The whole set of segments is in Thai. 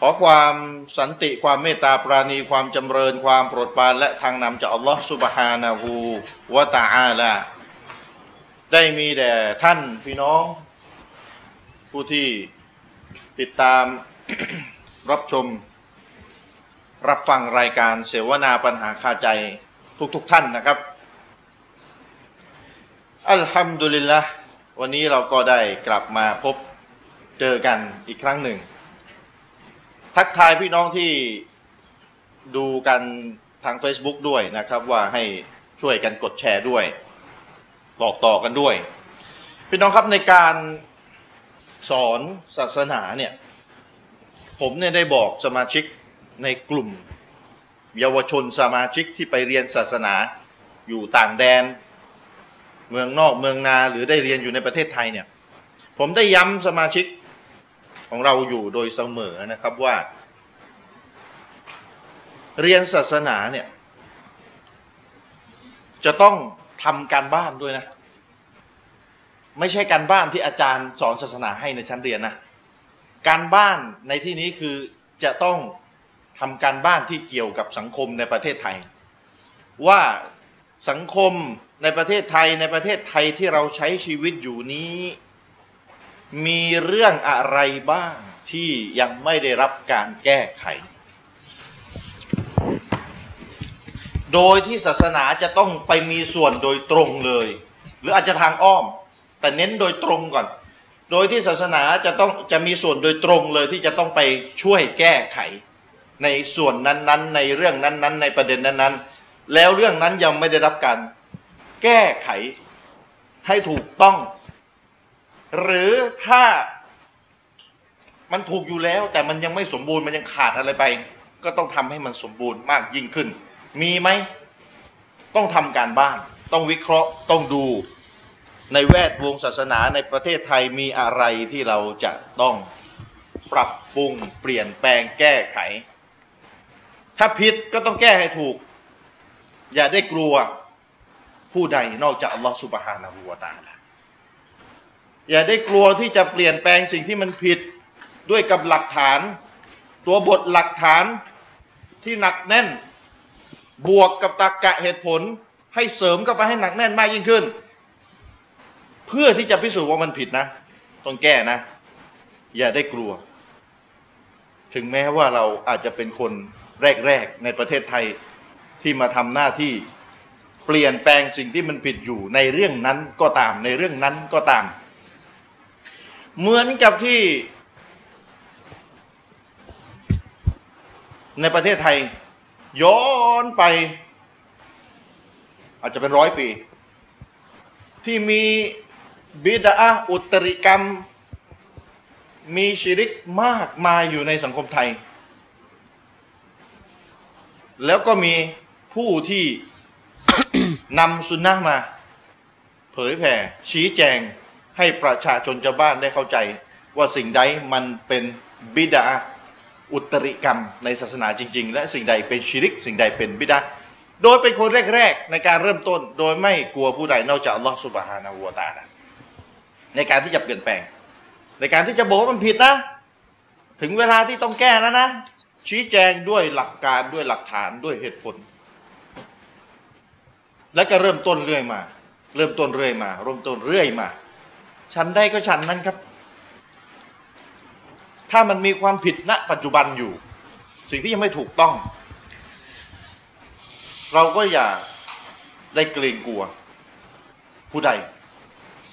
ขอความสันติความเมตตาปราณีความจำเริญความโปรดปรานและทางนำจากอัลลอฮฺสุบฮานะฮูวะตะอาลาได้มีแด่ท่านพี่น้อง ผู้ที่ติดตามรับชม รับฟังรายการเสวนาปัญหาคาใจทุกๆทท่านนะครับ อัลฮัมดุลิลละวันนี้เราก็ได้กลับมาพบเจอกันอีกครั้งหนึ่ง ทักทายพี่น้องที่ดูกันทาง Facebook ด้วยนะครับ ว่าให้ช่วยกันกดแชร์ด้วยบอกต่อกันด้วย พี่น้องครับในการสอนศาสนาเนี่ย ผมเนี่ยได้บอกสมาชิกในกลุ่ม เยาวชนสมาชิกที่ไปเรียนศาสนาอยู่ต่างแดน เมืองนอกเมืองนาหรือได้เรียนอยู่ในประเทศไทยเนี่ย ผมได้ย้ำสมาชิกของเราอยู่โดยเสมอนะครับว่า เรียนศาสนาเนี่ย จะต้องทำการบ้านด้วยนะ ไม่ใช่การบ้านที่อาจารย์สอนศาสนาให้ในชั้นเรียนนะ การบ้านในที่นี้คือจะต้องทำการบ้านที่เกี่ยวกับสังคมในประเทศไทย ว่าสังคมในประเทศไทยในประเทศไทยที่เราใช้ชีวิตอยู่นี้ มีเรื่องอะไรบ้างที่ยังไม่ได้รับการแก้ไข โดยที่ศาสนาจะต้องไปมีส่วนโดยตรงเลย หรืออาจจะทางอ้อม แต่เน้นโดยตรงก่อน โดยที่ศาสนาจะต้องจะมีส่วนโดยตรงเลยที่จะต้องไปช่วยแก้ไข ในส่วนนั้นๆ ในเรื่องนั้นๆ ในประเด็นนั้นๆ แล้วเรื่องนั้นยังไม่ได้รับการแก้ไขให้ถูกต้อง หรือถ้ามันถูกอยู่แล้ว แต่มันยังไม่สมบูรณ์มันยังขาดอะไรไป ก็ต้องทำให้มันสมบูรณ์มากยิ่งขึ้น มีไหม ต้องทำการบ้าน ต้องวิเคราะห์ต้องดูในแวดวงศาสนาในประเทศไทยมีอะไรที่เราจะต้องปรับปรุงเปลี่ยนแปลงแก้ไข ถ้าผิดก็ต้องแก้ให้ถูก อย่าได้กลัวผู้ใดนอกจากอัลลอฮฺสุบฮานะฮูวาตาลาอย่าได้กลัวที่จะเปลี่ยนแปลงสิ่งที่มันผิดด้วยกับหลักฐาน ตัวบทหลักฐานที่หนักแน่น บวกกับตรรกะเหตุผลให้เสริมเข้าไปให้หนักแน่นมากยิ่งขึ้น เพื่อที่จะพิสูจน์ว่ามันผิดนะต้องแก้นะ อย่าได้กลัว ถึงแม้ว่าเราอาจจะเป็นคนแรกๆในประเทศไทยที่มาทำหน้าที่เปลี่ยนแปลงสิ่งที่มันผิดอยู่ในเรื่องนั้นก็ตามในเรื่องนั้นก็ตาม เหมือนกับที่ในประเทศไทย ย้อนไป อาจจะเป็นร้อยปี ที่มีบิดาอุตริกรรม มีชิริกมากมายอยู่ในสังคมไทย แล้วก็มีผู้ที่นำสุนนะมา เผยแผ่ชี้แจงให้ประชาชนชาวบ้านได้เข้าใจ ว่าสิ่งใดมันเป็นบิดา อุตริกรรมในศาสนาจริง ๆ และสิ่งใดเป็นชิริก สิ่งใดเป็นบิดาโดยเป็นคนแรกๆในการเริ่มต้น โดยไม่กลัวผู้ใดนอกจากอัลลอฮฺสุบฮานาหูวตาลาในการที่จะเปลี่ยนแปลง ในการที่จะบอกว่ามันผิดนะ ถึงเวลาที่ต้องแก้แล้วนะ ชี้แจงด้วยหลักการด้วยหลักฐานด้วยเหตุผล แล้วก็เริ่มต้นเรื่อยมา เริ่มต้นเรื่อยมาเริ่มต้นเรื่อยมา ฉันได้ก็ฉันนั้นครับ ถ้ามันมีความผิดณปัจจุบันอยู่ สิ่งที่ยังไม่ถูกต้อง เราก็อย่าได้เกรงกลัว ผู้ใด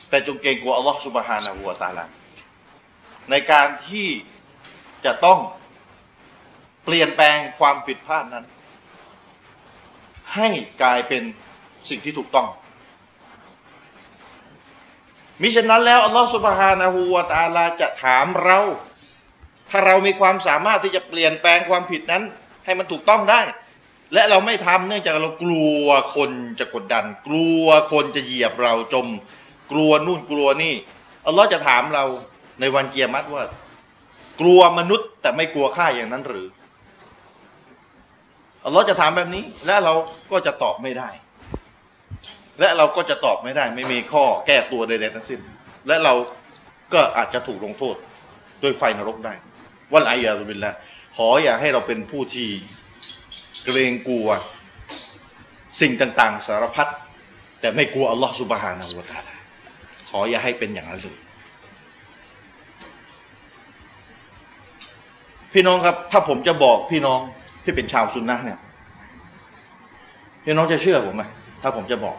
แต่จงเกรงกลัวอัลลอฮฺสุบฮานะฮูวตาลาในการที่จะต้องเปลี่ยนแปลงความผิดพลาดนั้น ให้กลายเป็นสิ่งที่ถูกต้องมิฉะนั้นแล้วอัลลอฮฺสุบฮานะฮูวาตาลาจะถามเรา ถ้าเรามีความสามารถที่จะเปลี่ยนแปลงความผิดนั้น ให้มันถูกต้องได้ และเราไม่ทำเนื่องจากเรากลัวคนจะกดดัน กลัวคนจะเหยียบเราจม กลัวนู่นกลัวนี่อัลลอฮ์จะถามเราในวันเกียรติว่า กลัวมนุษย์แต่ไม่กลัวข้าอย่างนั้นหรืออัลลอฮ์จะถามแบบนี้ และเราก็จะตอบไม่ได้ และเราก็จะตอบไม่ได้ ไม่มีข้อแก้ตัวใดๆทั้งสิ้น และเราก็อาจจะถูกลงโทษ โดยไฟนรกได้ วันไอยาสุบินละขออย่าให้เราเป็นผู้ที่เกรงกลัว สิ่งต่าง ๆ สารพัดแต่ไม่กลัวอัลลอฮ์สุบฮานาอูตาลาขออย่าให้เป็นอย่างนั้นเลยพี่น้องครับ ถ้าผมจะบอกพี่น้องที่เป็นชาวซุนนะเนี่ยพี่น้องจะเชื่อผมไหมถ้าผมจะบอก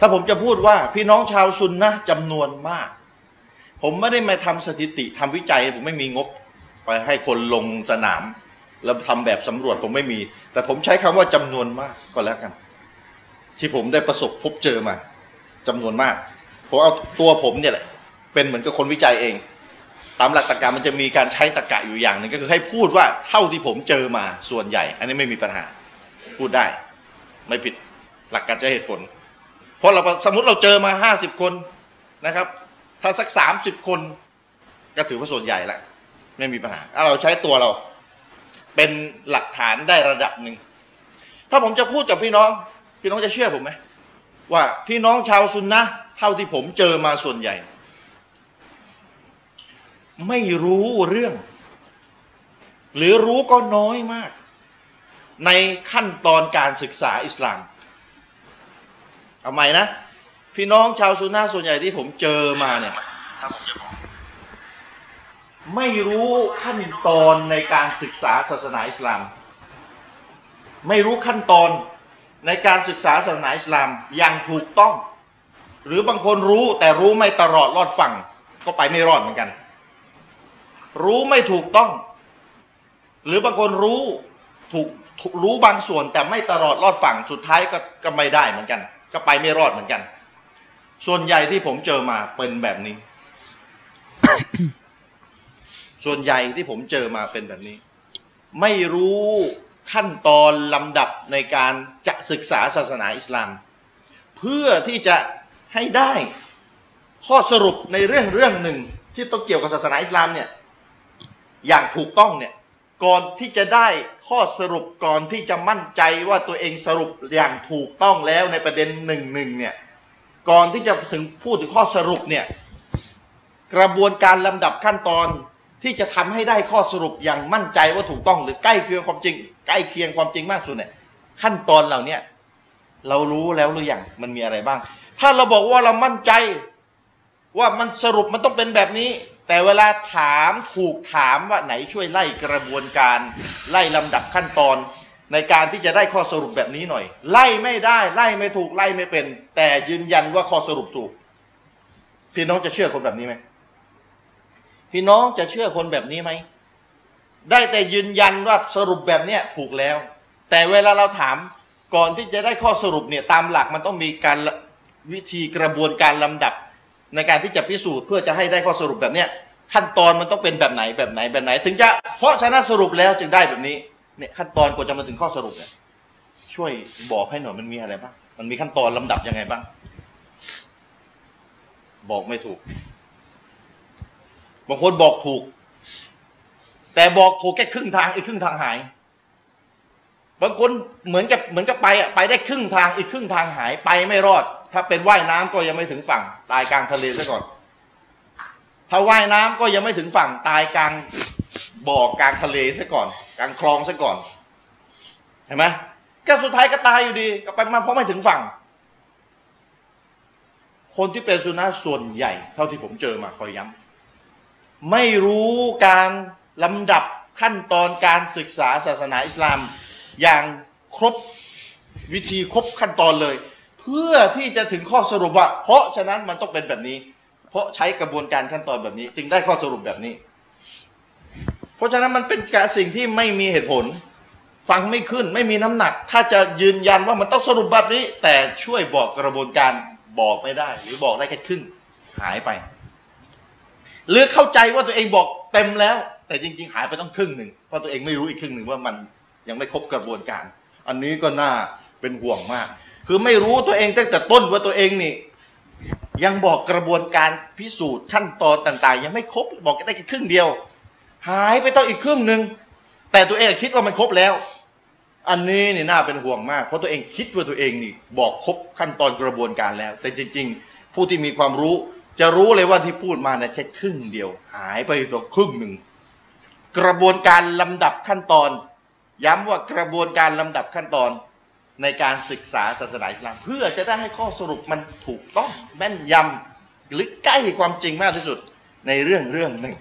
ถ้าผมจะพูดว่าพี่น้องชาวซุนนะจำนวนมาก ผมไม่ได้มาทำสถิติทำวิจัย ผมไม่มีงบ ไปให้คนลงสนาม แล้วทำแบบสำรวจผมไม่มี แต่ผมใช้คำว่าจำนวนมากก็แล้วกัน ที่ผมได้ประสบพบเจอมาจำนวนมากผมเอาตัวผมเนี่ยแหละ เป็นเหมือนกับคนวิจัยเอง ตามหลักตรรกะมันจะมีการใช้ตรรกะอยู่อย่างหนึ่งก็คือให้พูดว่าเท่าที่ผมเจอมาส่วนใหญ่ อันนี้ไม่มีปัญหา พูดได้ ไม่ผิดหลักการใช้เหตุผล เพราะเราสมมติเราเจอมาห้าสิบคนนะครับ ถ้าสักสามสิบคน ก็ถือว่าส่วนใหญ่ละไม่มีปัญหาเราใช้ตัวเรา เป็นหลักฐานได้ระดับหนึ่ง ถ้าผมจะพูดกับพี่น้อง พี่น้องจะเชื่อผมไหมว่าพี่น้องชาวซุนนะเท่าที่ผมเจอมาส่วนใหญ่ ไม่รู้เรื่อง หรือรู้ก็น้อยมาก ในขั้นตอนการศึกษาอิสลามเอาใหม่นะ พี่น้องชาวซุนนะส่วนใหญ่ที่ผมเจอมาเนี่ยไม่รู้ขั้นตอนในการศึกษาศาสนาอิสลาม ไม่รู้ขั้นตอนในการศึกษาศาสนาอิสลามอย่างถูกต้อง หรือบางคนรู้แต่รู้ไม่ตลอดรอดฝั่งก็ไปไม่รอดเหมือนกัน รู้ไม่ถูกต้อง หรือบางคนรู้ถูกรู้บางส่วนแต่ไม่ตลอดรอดฝั่งสุดท้ายก็ก็ไม่ได้เหมือนกัน ก็ไปไม่รอดเหมือนกัน ส่วนใหญ่ที่ผมเจอมาเป็นแบบนี้ ส่วนใหญ่ที่ผมเจอมาเป็นแบบนี้ ไม่รู้ขั้นตอนลำดับในการจะศึกษาศาสนาอิสลาม เพื่อที่จะให้ได้ข้อสรุปในเรื่องเรื่องหนึ่ง ที่ต้องเกี่ยวกับศาสนาอิสลามเนี่ย อย่างถูกต้องเนี่ยก่อนที่จะได้ข้อสรุปก่อนที่จะมั่นใจว่าตัวเองสรุปอย่างถูกต้องแล้วในประเด็นหนึ่งหนึ่งเนี่ย ก่อนที่จะถึงพูดถึงข้อสรุปเนี่ยกระบวนการลำดับขั้นตอนที่จะทำให้ได้ข้อสรุปอย่างมั่นใจว่าถูกต้องหรือใกล้เคียงความจริง ใกล้เคียงความจริงมากสุดเนี่ยขั้นตอนเหล่านี้เรารู้แล้วหรือยังมันมีอะไรบ้าง ถ้าเราบอกว่าเรามั่นใจว่ามันสรุปมันต้องเป็นแบบนี้ แต่เวลาถามถูกถามว่าไหนช่วยไล่กระบวนการไล่ลำดับขั้นตอน ในการที่จะได้ข้อสรุปแบบนี้หน่อย ไล่ไม่ได้ไล่ไม่ถูกไล่ไม่เป็น แต่ยืนยันว่าข้อสรุปถูก พี่น้องจะเชื่อคนแบบนี้ไหมพี่น้องจะเชื่อคนแบบนี้ไหมได้แต่ยืนยันว่าสรุปแบบเนี้ยถูกแล้ว แต่เวลาเราถามก่อนที่จะได้ข้อสรุปเนี่ยตามหลักมันต้องมีการวิธีกระบวนการลำดับ ในการที่จะพิสูจน์เพื่อจะให้ได้ข้อสรุปแบบเนี้ยขั้นตอนมันต้องเป็นแบบไหนแบบไหนแบบไหน ถึงจะเพราะฉะนั้นสรุปแล้วจึงได้แบบนี้ เนี่ยขั้นตอนกว่าจะมาถึงข้อสรุปเนี่ยช่วยบอกให้หน่อยมันมีอะไรบ้างมันมีขั้นตอนลำดับยังไงบ้าง บอกไม่ถูกบางคนบอกถูก แต่บอกถูกแค่ครึ่งทางอีกครึ่งทางหายบางคนเหมือนกับเหมือนกับไปอะไปได้ครึ่งทางอีกครึ่งทางหายไปไม่รอด ถ้าเป็นว่ายน้ำก็ยังไม่ถึงฝั่ง ตายกลางทะเลซะก่อน ถ้าว่ายน้ำก็ยังไม่ถึงฝั่งตายกลางบ่อกลางทะเลซะก่อน กลางคลองซะก่อนเห็นไหมก็สุดท้ายก็ตายอยู่ดีก็ไปมาเพราะไม่ถึงฝั่ง คนที่เป็นสุนัขส่วนใหญ่ เท่าที่ผมเจอมาคอยย้ำไม่รู้การลำดับขั้นตอนการศึกษาศาสนาอิสลาม อย่างครบวิธีครบขั้นตอนเลย เพื่อที่จะถึงข้อสรุปว่า เพราะฉะนั้นมันต้องเป็นแบบนี้ เพราะใช้กระบวนการขั้นตอนแบบนี้ จึงได้ข้อสรุปแบบนี้ เพราะฉะนั้นมันเป็นการสิ่งที่ไม่มีเหตุผล ฟังไม่ขึ้นไม่มีน้ำหนัก ถ้าจะยืนยันว่ามันต้องสรุปแบบนี้ แต่ช่วยบอกกระบวนการบอกไม่ได้ หรือบอกได้แค่ครึ่งหายไปหรือเข้าใจว่าตัวเองบอกเต็มแล้ว แต่จริง ๆ หายไปต้องครึ่งหนึ่งเพราะตัวเองไม่รู้อีกครึ่งหนึ่งว่ามันยังไม่ครบกระบวนการ อันนี้ก็น่าเป็นห่วงมาก คือไม่รู้ตัวเองตั้งแต่ต้นว่าตัวเองนี่ ยังบอกกระบวนการพิสูจน์ขั้นตอนต่าง ๆ ยังไม่ครบบอกได้แค่ครึ่งเดียว หายไปต้องอีกครึ่งหนึ่งแต่ตัวเองคิดว่ามันครบแล้ว อันนี้นี่น่าเป็นห่วงมาก เพราะตัวเองคิดว่าตัวเองนี่บอกครบขั้นตอนกระบวนการแล้ว แต่จริง ๆ ผู้ที่มีความรู้ จะรู้เลยว่าที่พูดมาเนี่ยแค่ครึ่งเดียว หายไปตรงครึ่งหนึ่งกระบวนการลำดับขั้นตอน ย้ำว่ากระบวนการลำดับขั้นตอน ในการศึกษาศาสนาอิสลามเพื่อจะได้ให้ข้อสรุปมันถูกต้องแม่นยำหรือใกล้ความจริงมากที่สุดในเรื่องเรื่องหนึ่ง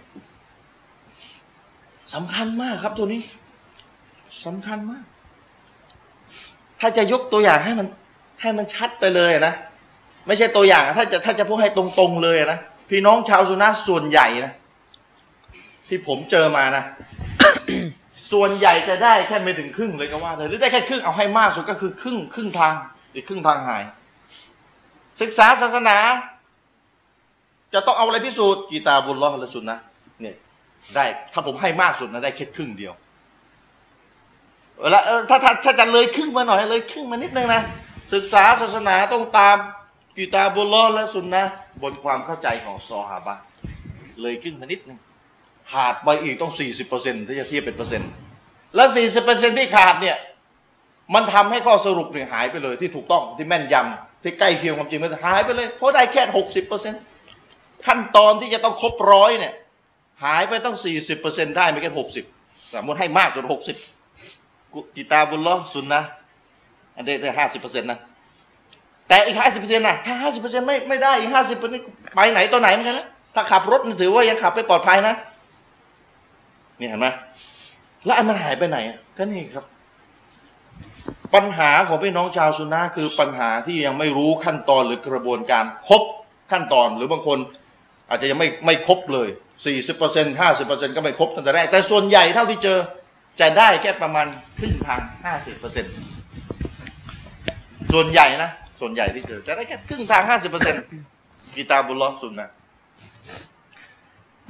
สำคัญมากครับตัวนี้สำคัญมาก ถ้าจะยกตัวอย่างให้มันให้มันชัดไปเลยนะไม่ใช่ตัวอย่างถ้าจะถ้าจะพูดให้ตรงๆเลยนะพี่น้องชาวสุนัขส่วนใหญ่นะที่ผมเจอมานะ ส่วนใหญ่จะได้แค่ไม่ถึงครึ่งเลยก็ว่าเลยหรือได้แค่ครึ่งเอาให้มากสุดก็คือครึ่งครึ่งทางอีกครึ่งทางหาย ศึกษาศาสนา จะต้องเอาอะไรพิสูจน์กีตาบุญล้อฮ์ละสุนนะเนี่ยได้ถ้าผมให้มากสุดนะได้แค่ครึ่งเดียวเวลาถ้าถ้าถ้าจะเลยครึ่งมาหน่อยเลยครึ่งมานิดนึงนะศึกษาศาสนาต้องตามกีตาบุลลอฮ์และสุนนะบนความเข้าใจของซอฮาบะเลยครึ่งมานิดนึง ขาดไปอีกต้องสี่สิบเปอร์เซ็นต์ที่จะเทียบเป็นเปอร์เซ็นต์แล้วสี่สิบเปอร์เซ็นต์ที่ขาดเนี่ย มันทำให้ข้อสรุปเนี่ยหายไปเลยที่ถูกต้องที่แม่นยำที่ใกล้เคียงความจริงมันหายไปเลย เพราะได้แค่หกสิบเปอร์เซ็นต์ขั้นตอนที่จะต้องครบร้อยเนี่ย หายไปต้องสี่สิบเปอร์เซ็นต์ได้ไม่แค่หกสิบสมมติให้มากจนหกสิบกิตาบุลลอสุนนะอันนี้ได้ห้าสิบเปอร์เซ็นต์นะแต่อีกห้าสิบเปอร์เซ็นต์นะถ้าห้าสิบเปอร์เซ็นต์ไม่ไม่ได้อีกห้าสิบเปอร์เซ็นต์ไปไหนตัวไหนเหมือนกันนะถ้าขับรถถือว่ายังขับไปปลอดภัยนะ นี่เห็นไหมแล้วอันมันหายไปไหนก็นี่ครับ ปัญหาของพี่น้องชาวซุนนะคือปัญหาที่ยังไม่รู้ขั้นตอนหรือกระบวนการครบขั้นตอนหรือบางคน อาจจะยังไม่ไม่ครบเลยสี่สิบเปอร์เซ็นต์ห้าสิบเปอร์เซ็นต์ก็ไม่ครบตั้งแต่แรก แต่ส่วนใหญ่เท่าที่เจอจะได้แค่ประมาณครึ่งทางห้าสิบเปอร์เซ็นต์ส่วนใหญ่นะ ส่วนใหญ่ที่เจอจะได้แค่ครึ่งทางห้าสิบเปอร์เซ็นต์กีตาบุลล็อฮ์สุนนะ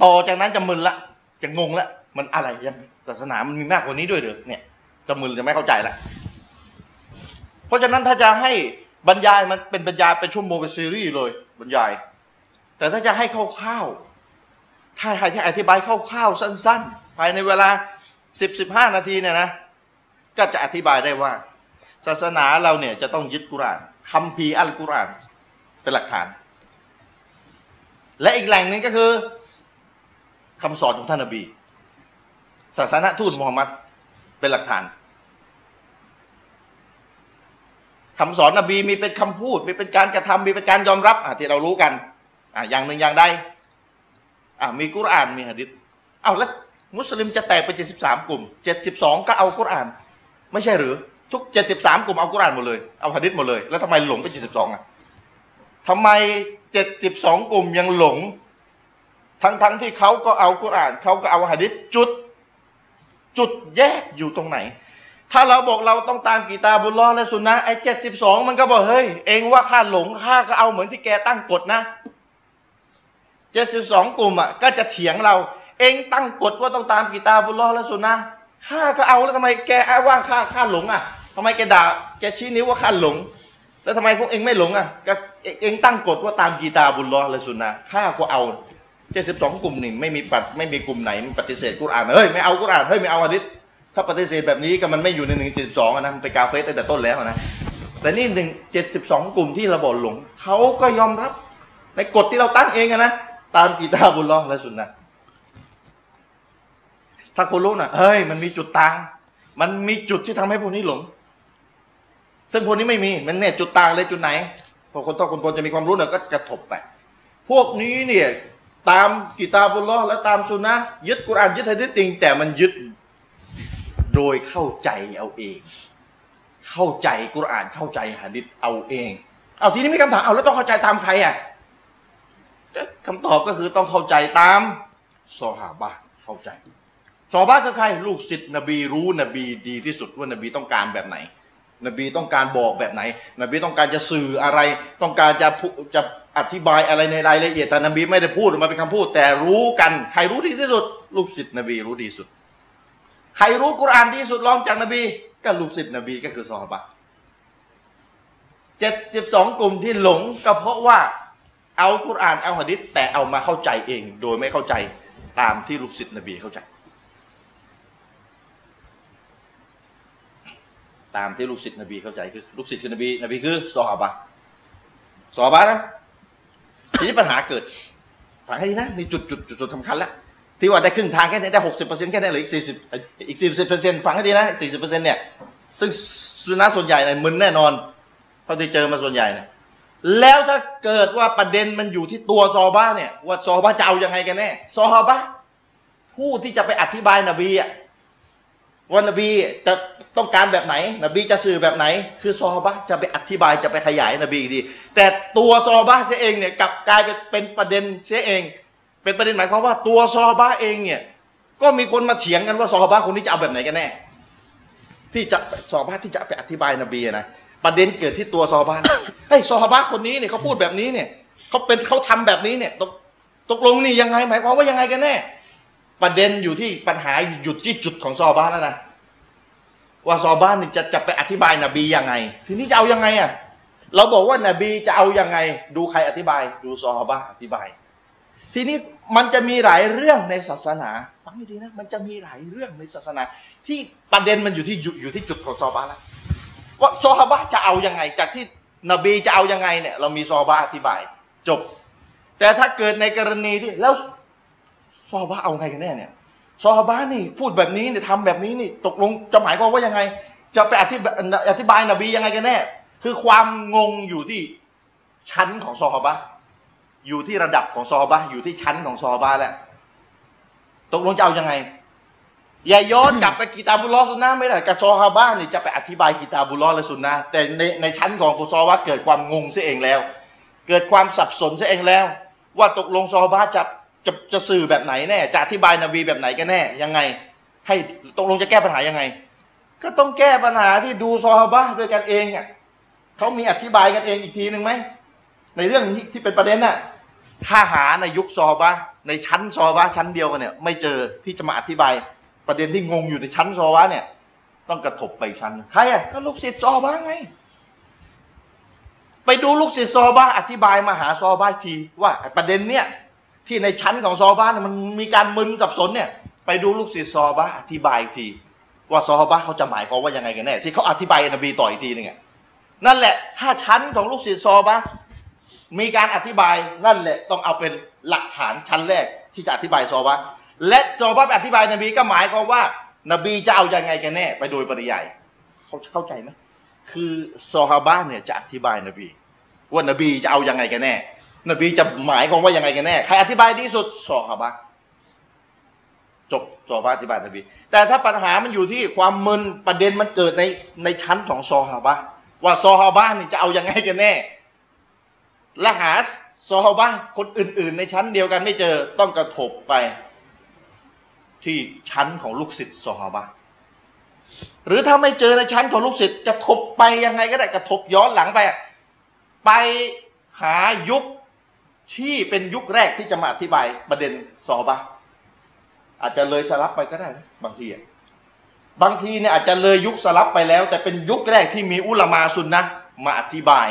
ต่อจากนั้นจะมึนละจะงงละ มันอะไรยังศาสนามันมีมากกว่านี้ด้วยเหรอเนี่ยจะมึนจะไม่เข้าใจละเพราะฉะนั้นถ้าจะให้บรรยายมันเป็นบรรยายเป็นชั่วโมงเป็นซีรีส์เลยบรรยาย แต่ถ้าจะให้คร่าวๆถ้าให้อธิบายคร่าวๆสั้น ๆ ภายในเวลาสิบสิบห้านาทีเนี่ยนะก็จะอธิบายได้ว่า ศาสนาเราเนี่ยจะต้องยึดกุรานคัมภีอัลกุรานเป็นหลักฐาน และอีกแหล่งหนึ่งก็คือคำสอนของท่านนบี ศาสนาทูตมูฮัมมัดเป็นหลักฐานคำสอนนบีมีเป็นคำพูด มีเป็นการกระทำมีเป็นการยอมรับอะที่เรารู้กันอะอย่างหนึ่งอย่างใดอะมีกุรอานมีหะดิษเอาแล้วมุสลิมจะแตกเป็นเจ็ดสิบสามกลุ่มเจ็ดสิบสองก็เอากุรอาน ไม่ใช่หรือ ทุกเจ็ดสิบสามกลุ่มเอากุรอานหมดเลยเอาหะดิษหมดเลย แล้วทำไมหลงไปเจ็ดสิบสองอะทำไมเจ็ดสิบสองกลุ่มยังหลง ทั้งทั้งที่เขาก็เอากุรอานเขาก็เอาหะดิษจุด จุดแยกอยู่ตรงไหน ถ้าเราบอกเราต้องตามกีตาบุลลอและสุนนะไอ้เจ็ดสิบสองมันก็บอกเฮ้ย เองว่าข้าหลงข้าก็เอาเหมือนที่แกตั้งกฎนะเจ็ดสิบสองกลุ่มอะก็จะเถียงเรา เองตั้งกฎว่าต้องตามกีตาบุลลอและสุนนะข้าก็เอาแล้วทำไมแกอ้างว่าข้าข้าหลงอะทำไมแกด่าแกชี้นิ้วว่าข้าหลง แล้วทำไมพวกเองไม่หลงอะก็เองตั้งกฎว่าตามกีตาบุลลอและสุนนะข้าก็เอา เจ็ดสิบสองกลุ่มนี่ไม่มีปัดไม่มีกลุ่มไหนมันปฏิเสธกุรอานเฮ้ยไม่เอากุรอานเฮ้ยไม่เอาอะดิษถ้าปฏิเสธแบบนี้ก็มันไม่อยู่ในหนึ่งเจ็ดสองนะมันไปกาเฟสตั้งแต่ต้นแล้วนะแต่นี่หนึ่งเจ็ดสิบสองกลุ่มที่เราบอกหลงเขาก็ยอมรับในกฎที่เราตั้งเองนะตามกีตาบุลลอฮ์และสุนนะถ้าคุณรู้นะเฮ้ยมันมีจุดต่าง มันมีจุดที่ทำให้พวกนี้หลง ซึ่งพวกนี้ไม่มีมันเนี่ยจุดต่างเลยจุดไหนพอคนต้องคนพลจะมีความรู้เนี่ยก็กระทบไปพวกนี้เนี่ย ตามกิตาบุลลอและตามสุนนะยึดกุรอานยึดฮะดิษจริง แต่มันยึดโดยเข้าใจเอาเอง เข้าใจกุรอานเข้าใจฮะดิษเอาเอง เอาทีนี้มีคำถามเอาแล้วต้องเข้าใจตามใครอะคำตอบก็คือต้องเข้าใจตามซอฮาบะเข้าใจซอฮาบะคือใคร ลูกศิษย์นบีรู้นบีดีที่สุดว่านบีต้องการแบบไหน นบีต้องการบอกแบบไหน นบีต้องการจะสื่ออะไร ต้องการจะจะ อธิบายอะไรในรายละเอียดแต่นบีไม่ได้พูดออกมาเป็นคำพูด แต่รู้กันใครรู้ดีที่สุด ลูกศิษย์นบีรู้ดีสุด ใครรู้กุรานดีสุดรองจากนบีก็ลูกศิษย์นบีก็คือซอฮาบะเจ็ดสิบสองกลุ่มที่หลงก็เพราะว่าเอากุรานเอาหะดิษแต่เอามาเข้าใจเอง โดยไม่เข้าใจตามที่ลูกศิษย์นบีเข้าใจ ตามที่ลูกศิษย์นบีเข้าใจคือลูกศิษย์คือนบีนบีคือซอฮาบะซอฮาบะนะ ทีนี้ปัญหาเกิดฟังให้ดีนะนี่จุดจุดจุดจุดสำคัญละที่ว่าได้ครึ่งทางแค่นี้ได้หกสิบเปอร์เซ็นต์แค่นี้เหลืออีกสี่สิบอีกสี่สิบเปอร์เซ็นต์ฟังให้ดีนะสี่สิบเปอร์เซ็นต์เนี่ยซึ่งสุนัขส่วนใหญ่เนี่ยมึนแน่นอนเท่าที่เจอมาส่วนใหญ่เนี่ยแล้วถ้าเกิดว่าประเด็นมันอยู่ที่ตัวซอฮาบะเนี่ยว่าซอฮาบะจะเอายังไงกันแน่ซอฮาบะผู้ที่จะไปอธิบายนบีอะ ว่านบีจะต้องการแบบไหน นบีจะสื่อแบบไหน คือซอบะจะไปอธิบายจะไปขยายนบีอีแต่ตัวซอบะเสียเองเนี่ยกลับกลายเป็นประเด็นเสียเอง เป็นประเด็นหมายความว่าตัวซอบะเองเนี่ยก็มีคนมาเถียงกันว่าซอบะคนนี้จะเอาแบบไหนกันแน่ ที่จะซอบะที่จะไปอธิบายนบีนะประเด็นเกิดที่ตัวซอบะห์เฮ้ยซอบะคนนี้เนี่ยเขาพูดแบบนี้เนี่ยเขาเป็นเขาทำแบบนี้เนี่ยตกตกลงนี่ยังไง หมายความว่ายังไงกันแน่ ประเด็นอยู่ที่ปัญหาอยู่ที่จุดของซอฮาบะห์แล้วนะว่าซอบ้านนี่จะจะไปอธิบายนบียังไง ทีนี้จะเอายังไงอะเราบอกว่านบีจะเอายังไง ดูใครอธิบาย ดูซอฮาบะอธิบาย ทีนี้มันจะมีหลายเรื่องในศาสนาฟังให้ดีนะมันจะมีหลายเรื่องในศาสนา ที่ประเด็นมันอยู่ที่อยู่อยู่ที่จุดของซอฮาบะแล้วว่าซอฮาบะจะเอายังไง จากที่นบีจะเอายังไงเนี่ย เรามีซอฮาบะอธิบาย จบ แต่ถ้าเกิดในกรณีที่แล้ว ซอฮาบะเอาไงกันแน่เนี่ยซอฮาบะนี่พูดแบบนี้เนี่ยทำแบบนี้นี่ตกลงจะหมายความว่ายังไง จะไปอธิบายอธิบายนบียังไงกันแน่ คือความงงอยู่ที่ชั้นของซอฮาบะอยู่ที่ระดับของซอฮาบะอยู่ที่ชั้นของซอฮาบะแหละตกลงจะเอายังไงอย่าย้อนกลับไปกีตาบุลลอสุนนะไม่ได้กับซอฮาบะนี่จะไปอธิบายกีตาบุลลอและสุนนะแต่ในในชั้นของซอฮาบะเกิดความงงเสียเองแล้ว เกิดความสับสนเสียเองแล้ว ว่าตกลงซอฮาบะจะ จะจะสื่อแบบไหนแน่ จะอธิบายนบีแบบไหนกันแน่ ยังไง ให้ตกลงจะแก้ปัญหายังไง ก็ต้องแก้ปัญหาที่ดูซอฮาบะด้วยกันเองอะเขามีอธิบายกันเองอีกทีหนึ่งไหมในเรื่องที่ที่เป็นประเด็นน่ะถ้าหาในยุคซอฮาบะในชั้นซอฮาบะชั้นเดียวกันเนี่ย ไม่เจอที่จะมาอธิบาย ประเด็นที่งงอยู่ในชั้นซอฮาบะเนี่ย ต้องกระทบไปชั้นใครอะก็ลูกศิษย์ซอฮาบะไงไปดูลูกศิษย์ซอฮาบะอธิบายมาหาซอฮาบะทีว่าประเด็นเนี่ย ที่ในชั้นของซอฮาบะห์เนี่ยมันมีการมึนสับสนเนี่ย ไปดูลูกศิษย์ซอฮาบะห์อธิบายอีกที ว่าซอฮาบะห์เขาจะหมายความว่ายังไงกันแน่ที่เขาอธิบายนบีต่ออีกทีนึงนั่นแหละ ถ้าชั้นของลูกศิษย์ซอฮาบะห์มีการอธิบายนั่นแหละต้องเอาเป็นหลักฐานชั้นแรกที่จะอธิบายซอฮาบะห์และซอฮาบะห์ไปอธิบายนบีก็หมายความว่า นบีจะเอายังไงกันแน่ ไปโดยปริยายเขาเข้าใจไหมคือซอฮาบะห์เนี่ยจะอธิบายนบี ว่านบีจะเอายังไงกันแน่ นบีจะหมายความว่ายังไงกันแน่ ใครอธิบายดีสุดซอฮาบะจบซอฮาบะอธิบายนบี แต่ถ้าปัญหามันอยู่ที่ความมึนประเด็นมันเกิดในในชั้นของซอฮาบะว่าซอฮาบะนี่จะเอายังไงกันแน่ และหาซอฮาบะคนอื่น ๆ ในชั้นเดียวกันไม่เจอต้องกระทบไป ที่ชั้นของลูกศิษย์ซอฮาบะหรือถ้าไม่เจอในชั้นของลูกศิษย์กระทบไปยังไงก็ได้กระทบย้อนหลังไป ไปหายุค ที่เป็นยุคแรกที่จะมาอธิบายประเด็นซอฮาบะอาจจะเลยสลับไปก็ได้นะบางทีอะบางทีเนี่ยอาจจะเลยยุคสลับไปแล้ว แต่เป็นยุคแรกที่มีอุลามาซุนนะมาอธิบาย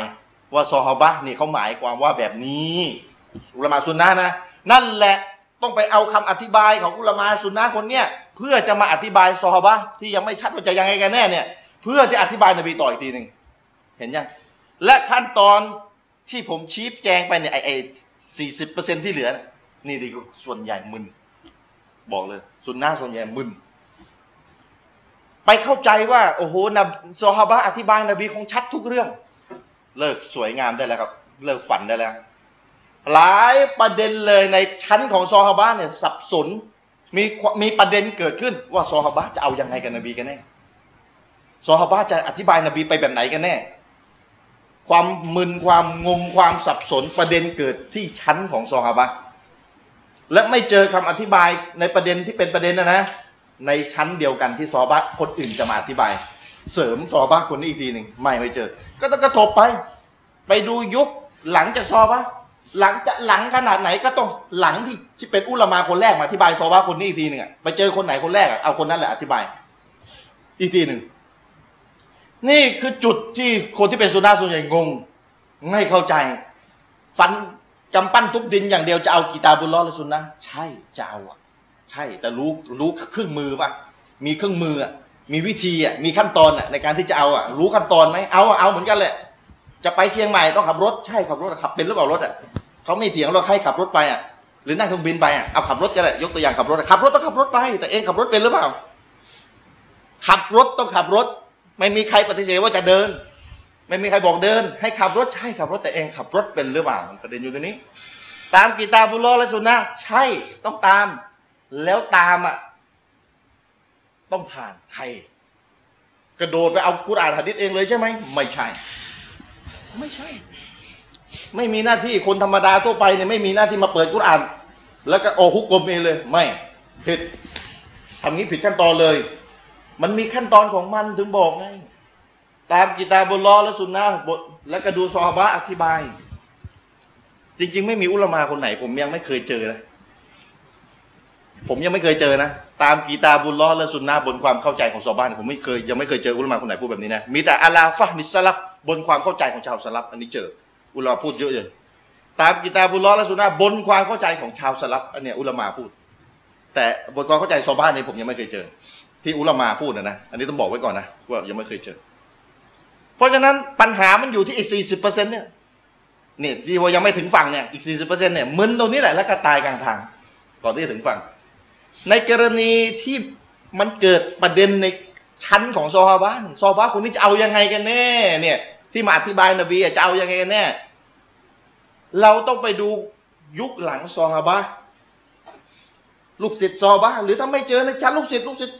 ว่าซอฮาบะนี่เขาหมายความว่าแบบนี้ อุลามาซุนนะนะนั่นแหละต้องไปเอาคำอธิบายของอุลามาซุนนะคนเนี้ยเพื่อจะมาอธิบายซอฮาบะที่ยังไม่ชัดว่าจะยังไงกันแน่เนี่ย เพื่อที่อธิบายนบีต่ออีกทีหนึ่งเห็นยังและขั้นตอนที่ผมชี้แจงไปเนี่ยไอไอ สี่สิบเปอร์เซ็นที่เหลือ นี่ดีกว่าส่วนใหญ่มึน บอกเลย ส่วนหน้าส่วนใหญ่มึน ไปเข้าใจว่า โอ้โหนบซอฮาบะอธิบายนบีคงชัดทุกเรื่อง เลิกสวยงามได้แล้วครับ เลิกฝันได้แล้ว หลายประเด็นเลยในชั้นของซอฮาบะเนี่ย สับสนมีมีประเด็นเกิดขึ้น ว่าซอฮาบะจะเอายังไงกับนบีกันแน่ซอฮาบะจะอธิบายนบีไปแบบไหนกันแน่ ความมึนความงงความสับสนประเด็นเกิดที่ชั้นของซอฮาบะและไม่เจอคำอธิบายในประเด็นที่เป็นประเด็นนะนะ ในชั้นเดียวกันที่ซอบะคนอื่นจะมาอธิบาย เสริมซอบะคนนี้อีกทีหนึ่งไม่ไม่เจอ ก็ต้องกระทบไป ไปดูยุคหลังจากซอบะห์หลังจะหลังขนาดไหนก็ต้องหลังที่ที่เป็นอุลามาคนแรกมาอธิบายซอวะคนนี้อีกทีหนึ่งไปเจอคนไหนคนแรกเอาคนนั้นแหละอธิบาย อีกทีหนึ่ง นี่คือจุดที่คนที่เป็นสุนาส่วนใหญ่งง ไม่เข้าใจ ฟันกำปั้นทุบดินอย่างเดียวจะเอากีตาบุลล้อและสุนนะใช่จะเอาอะใช่ แต่รู้รู้เครื่องมือปะมีเครื่องมืออะมีวิธีอะมีขั้นตอนอะในการที่จะเอาอะรู้ขั้นตอนไหมเอาเอาเหมือนกันแหละ จะไปเชียงใหม่ต้องขับรถใช่ขับรถขับเป็นหรือเปล่ารถอะเขาไม่เถียงเราให้ขับรถไปอะหรือนั่งเครื่องบินไปอะเอาขับรถก็ได้ยกตัวอย่างขับรถขับรถต้องขับรถไป แต่เองขับรถเป็นหรือเปล่า ขับรถต้องขับรถ ไม่มีใครปฏิเสธว่าจะเดิน ไม่มีใครบอกเดิน ให้ขับรถใช่ขับรถแต่เองขับรถเป็นหรือเปล่ามันประเด็นอยู่ตรงนี้ ตามกีตาบุลลอและสุนนะใช่ต้องตาม แล้วตามอะต้องผ่านใคร กระโดดไปเอากุรอานหะดิษเองเลยใช่ไหมไม่ใช่ ไม่ใช่ ไม่มีหน้าที่คนธรรมดาทั่วไปเนี่ยไม่มีหน้าที่มาเปิดกุรอาน แล้วก็โอฮุกกลมเองเลย ไม่ผิดทำงี้ผิดขั้นตอนเลย มันมีขั้นตอนของมันถึงบอกไง ตามกีตาบุลลอและสุนนะบทแล้วก็ดูซอบะอธิบาย จริง ๆ ไม่มีอุลมาคนไหน ผมยังไม่เคยเจอนะผมยังไม่เคยเจอนะ ตามกีตาบุลลอและสุนนะบนความเข้าใจของชาวบ้าน ผมไม่เคยยังไม่เคยเจออุลมาคนไหนพูดแบบนี้นะมีแต่อาลาฟะมิสลับบนความเข้าใจของชาวสลับอันนี้เจอ อุลามาพูดเยอะเลยตามกีตาบุลลอและสุนนะบนความเข้าใจของชาวสลับอันเนี้ยอุลมาพูด แต่บนความเข้าใจชาวบ้านเนี่ยผมยังไม่เคยเจอ ที่อุลามาพูดนะนะ อันนี้ต้องบอกไว้ก่อนนะว่ายังไม่เคยเจอ เพราะฉะนั้นปัญหามันอยู่ที่อีกสี่สิบเปอร์เซ็นต์เนี่ยเนี่ยที่ว่ายังไม่ถึงฝั่งเนี่ยอีกสี่สิบเปอร์เซ็นต์เนี่ยมึนตรงนี้แหละแล้วก็ตายกลางทาง ก่อนที่จะถึงฝั่ง ในกรณีที่มันเกิดประเด็นในชั้นของซอฮาบะซอฮาบะคนนี้จะเอายังไงกันแน่ เนี่ย ที่มาอธิบายนบีจะเอายังไงกันแน่ เราต้องไปดูยุคหลังซอฮาบะลูกศิษย์ซอฮาบะหรือถ้าไม่เจอในชั้นลูกศิษย์ลูกศิษย์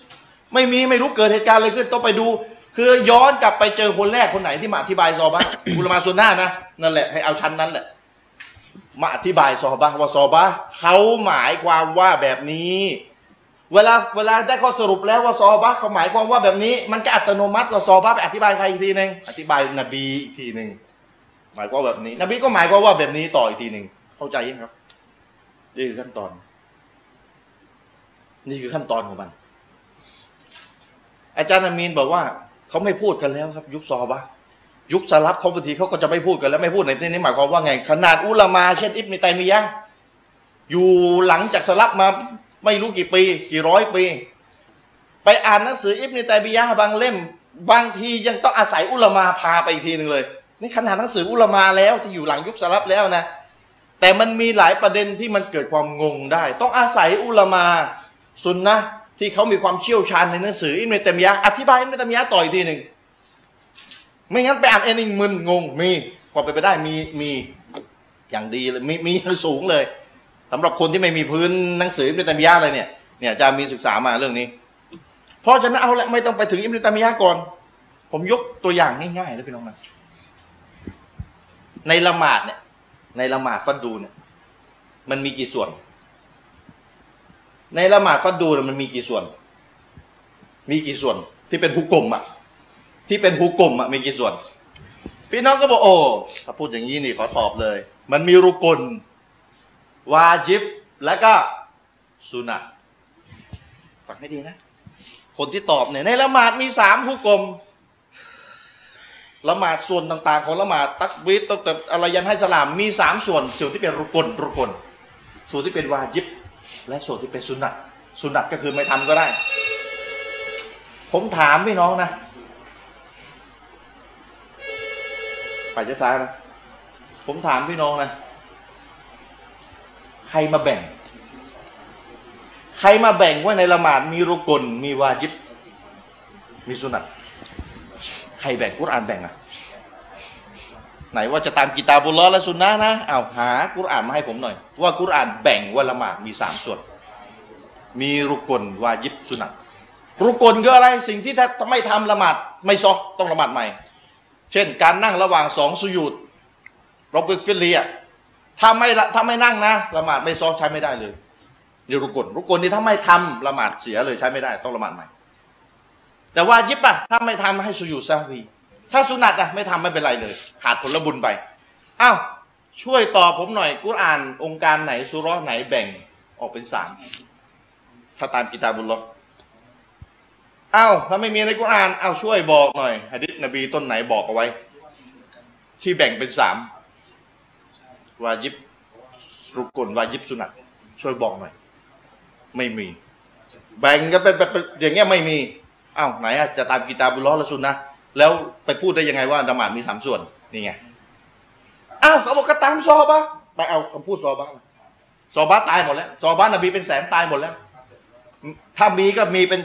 ไม่มีไม่รู้เกิดเหตุการณ์อะไรขึ้นต้องไปดู คือย้อนกลับไปเจอคนแรกคนไหนที่มาอธิบายซอฮาบะอุลมาซุนนะห์นะนั่นแหละให้เอาชั้นนั้นแหละ มาอธิบายซอบะว่าซอบะเขาหมายความว่าแบบนี้ เวลาเวลาได้ข้อสรุปแล้วว่าซอบะเขาหมายความว่าแบบนี้ มันจะอัตโนมัติว่าซอบะไปอธิบายใครอีกทีหนึ่งอธิบายนบีอีกทีหนึ่งหมายความแบบนี้ นบีก็หมายความว่าแบบนี้ต่ออีกทีหนึ่งเข้าใจยังครับนี่คือขั้นตอน นี่คือขั้นตอนของมัน อาจารย์อามีนบอกว่าเขาไม่พูดกันแล้วครับ ยุคซอบะยุคสลับเขาบางทีเขาก็จะไม่พูดกันแล้วไม่พูดในที่นี้หมายความว่าไง ขนาดอุลามาเช่นอิบเนตัยมียะอยู่หลังจากสลับมาไม่รู้กี่ปีกี่ร้อยปี ไปอ่านหนังสืออิบเนตัยมียะบางเล่ม บางทียังต้องอาศัยอุลามาพาไปอีกทีหนึ่งเลยนี่ขนาดหนังสืออุลามาแล้วที่อยู่หลังยุคสลับแล้วนะแต่มันมีหลายประเด็นที่มันเกิดความงงได้ ต้องอาศัยอุลามาซุนนะ ที่เขามีความเชี่ยวชาญในหนังสืออิบเนตมยะอธิบายอิบเนตมยะต่ออีกทีหนึ่งไม่งั้นไปอ่านเองมึนงงมีพอไปนไปได้มีมีอย่างดีเลยมีมีสูงเลยสำหรับคนที่ไม่มีพื้นหนังสืออิบนุตัยมียะเลยเนี่ยเนี่ยจะมีศึกษามาเรื่องนี้ เพราะฉะนั้นเอาละไม่ต้องไปถึงอิบนุตัยมียะก่อน ผมยกตัวอย่างง่ายๆนะพี่น้องนะในละหมาดเนี่ยในละหมาดฟัดดูเนี่ย มันมีกี่ส่วน ในละหมาดฟัดดูมันมีกี่ส่วน มีกี่ส่วนที่เป็นหุกกลมอะ ที่เป็นภูกกลมอะมีกี่ส่วน พี่น้องก็บอกโอ้ถ้าพูดอย่างนี้นี่ขอตอบเลย มันมีรุกลวาจิบ และก็สุนัตฟังให้ดีนะ คนที่ตอบเนี่ยในละหมาดมีสามภูกลมละหมาดส่วนต่างๆ ของละหมาดตักวิตตั้งแต่อะไรยันให้สลามมีสามส่วนส่วนที่เป็นรุกลรุกลส่วนที่เป็นวาจิบ และส่วนที่เป็นสุนัตสุนัตก็คือไม่ทำก็ได้ ผมถามพี่น้องนะไปจะช้านะผมถามพี่น้องนะ ใครมาแบ่ง ใครมาแบ่งว่าในละหมาดมีรุกลมีวาจิบ มีสุนัตใครแบ่งกุรอานแบ่งอะ ไหนว่าจะตามกีตาบุลล้อและสุนนะนะเอาหากุรอานมาให้ผมหน่อย ว่ากุรอานแบ่งว่าละหมาดมีสามส่วน มีรุกลวาจิบสุนัตรุกลคืออะไรสิ่งที่ถ้าไม่ทำละหมาดไม่ซอต้องละหมาดใหม่ เช่น การนั่งระหว่างสองสุยุดรบกฟิลเลียถ้าไม่ละถ้าไม่นั่งนะละหมาดไม่ซ้อใช้ไม่ได้เลยนี่รุกลรุกลนี่ถ้าไม่ทำละหมาดเสียเลยใช้ไม่ได้ต้องละหมาดใหม่ แต่วายิบอะถ้าไม่ทำให้สุยุดซะวี ถ้าสุนัตอะไม่ทำไม่เป็นไรเลย ขาดผลบุญไปอ้าวช่วยตอบผมหน่อยกุรอานองค์การไหนสุราะห์ไหนแบ่งออกเป็นสามถ้าตามกิตาบุลลอเอ้าถ้าไม่มีในกุรอานเอ้าช่วยบอกหน่อยหะดิษนบีต้นไหนบอกเอาไว้ ที่แบ่งเป็นสามวาจิบรุกลวาจิบสุนัตช่วยบอกหน่อย ไม่มี แบ่งกันเป็นแบบอย่างเงี้ยไม่มีเอ้าไหนอะจะตามกิตาบุลลอฮ์ละสุนนะ แล้วไปพูดได้ยังไงว่าละหมาดมีสามส่วนนี่ไงอ้าวเขาบอกก็ตามซอบะไปเอาคำพูดซอบะซอบะตายหมดแล้วซอบะนบีเป็นแสนตายหมดแล้ว ถ้ามีก็มีเป็น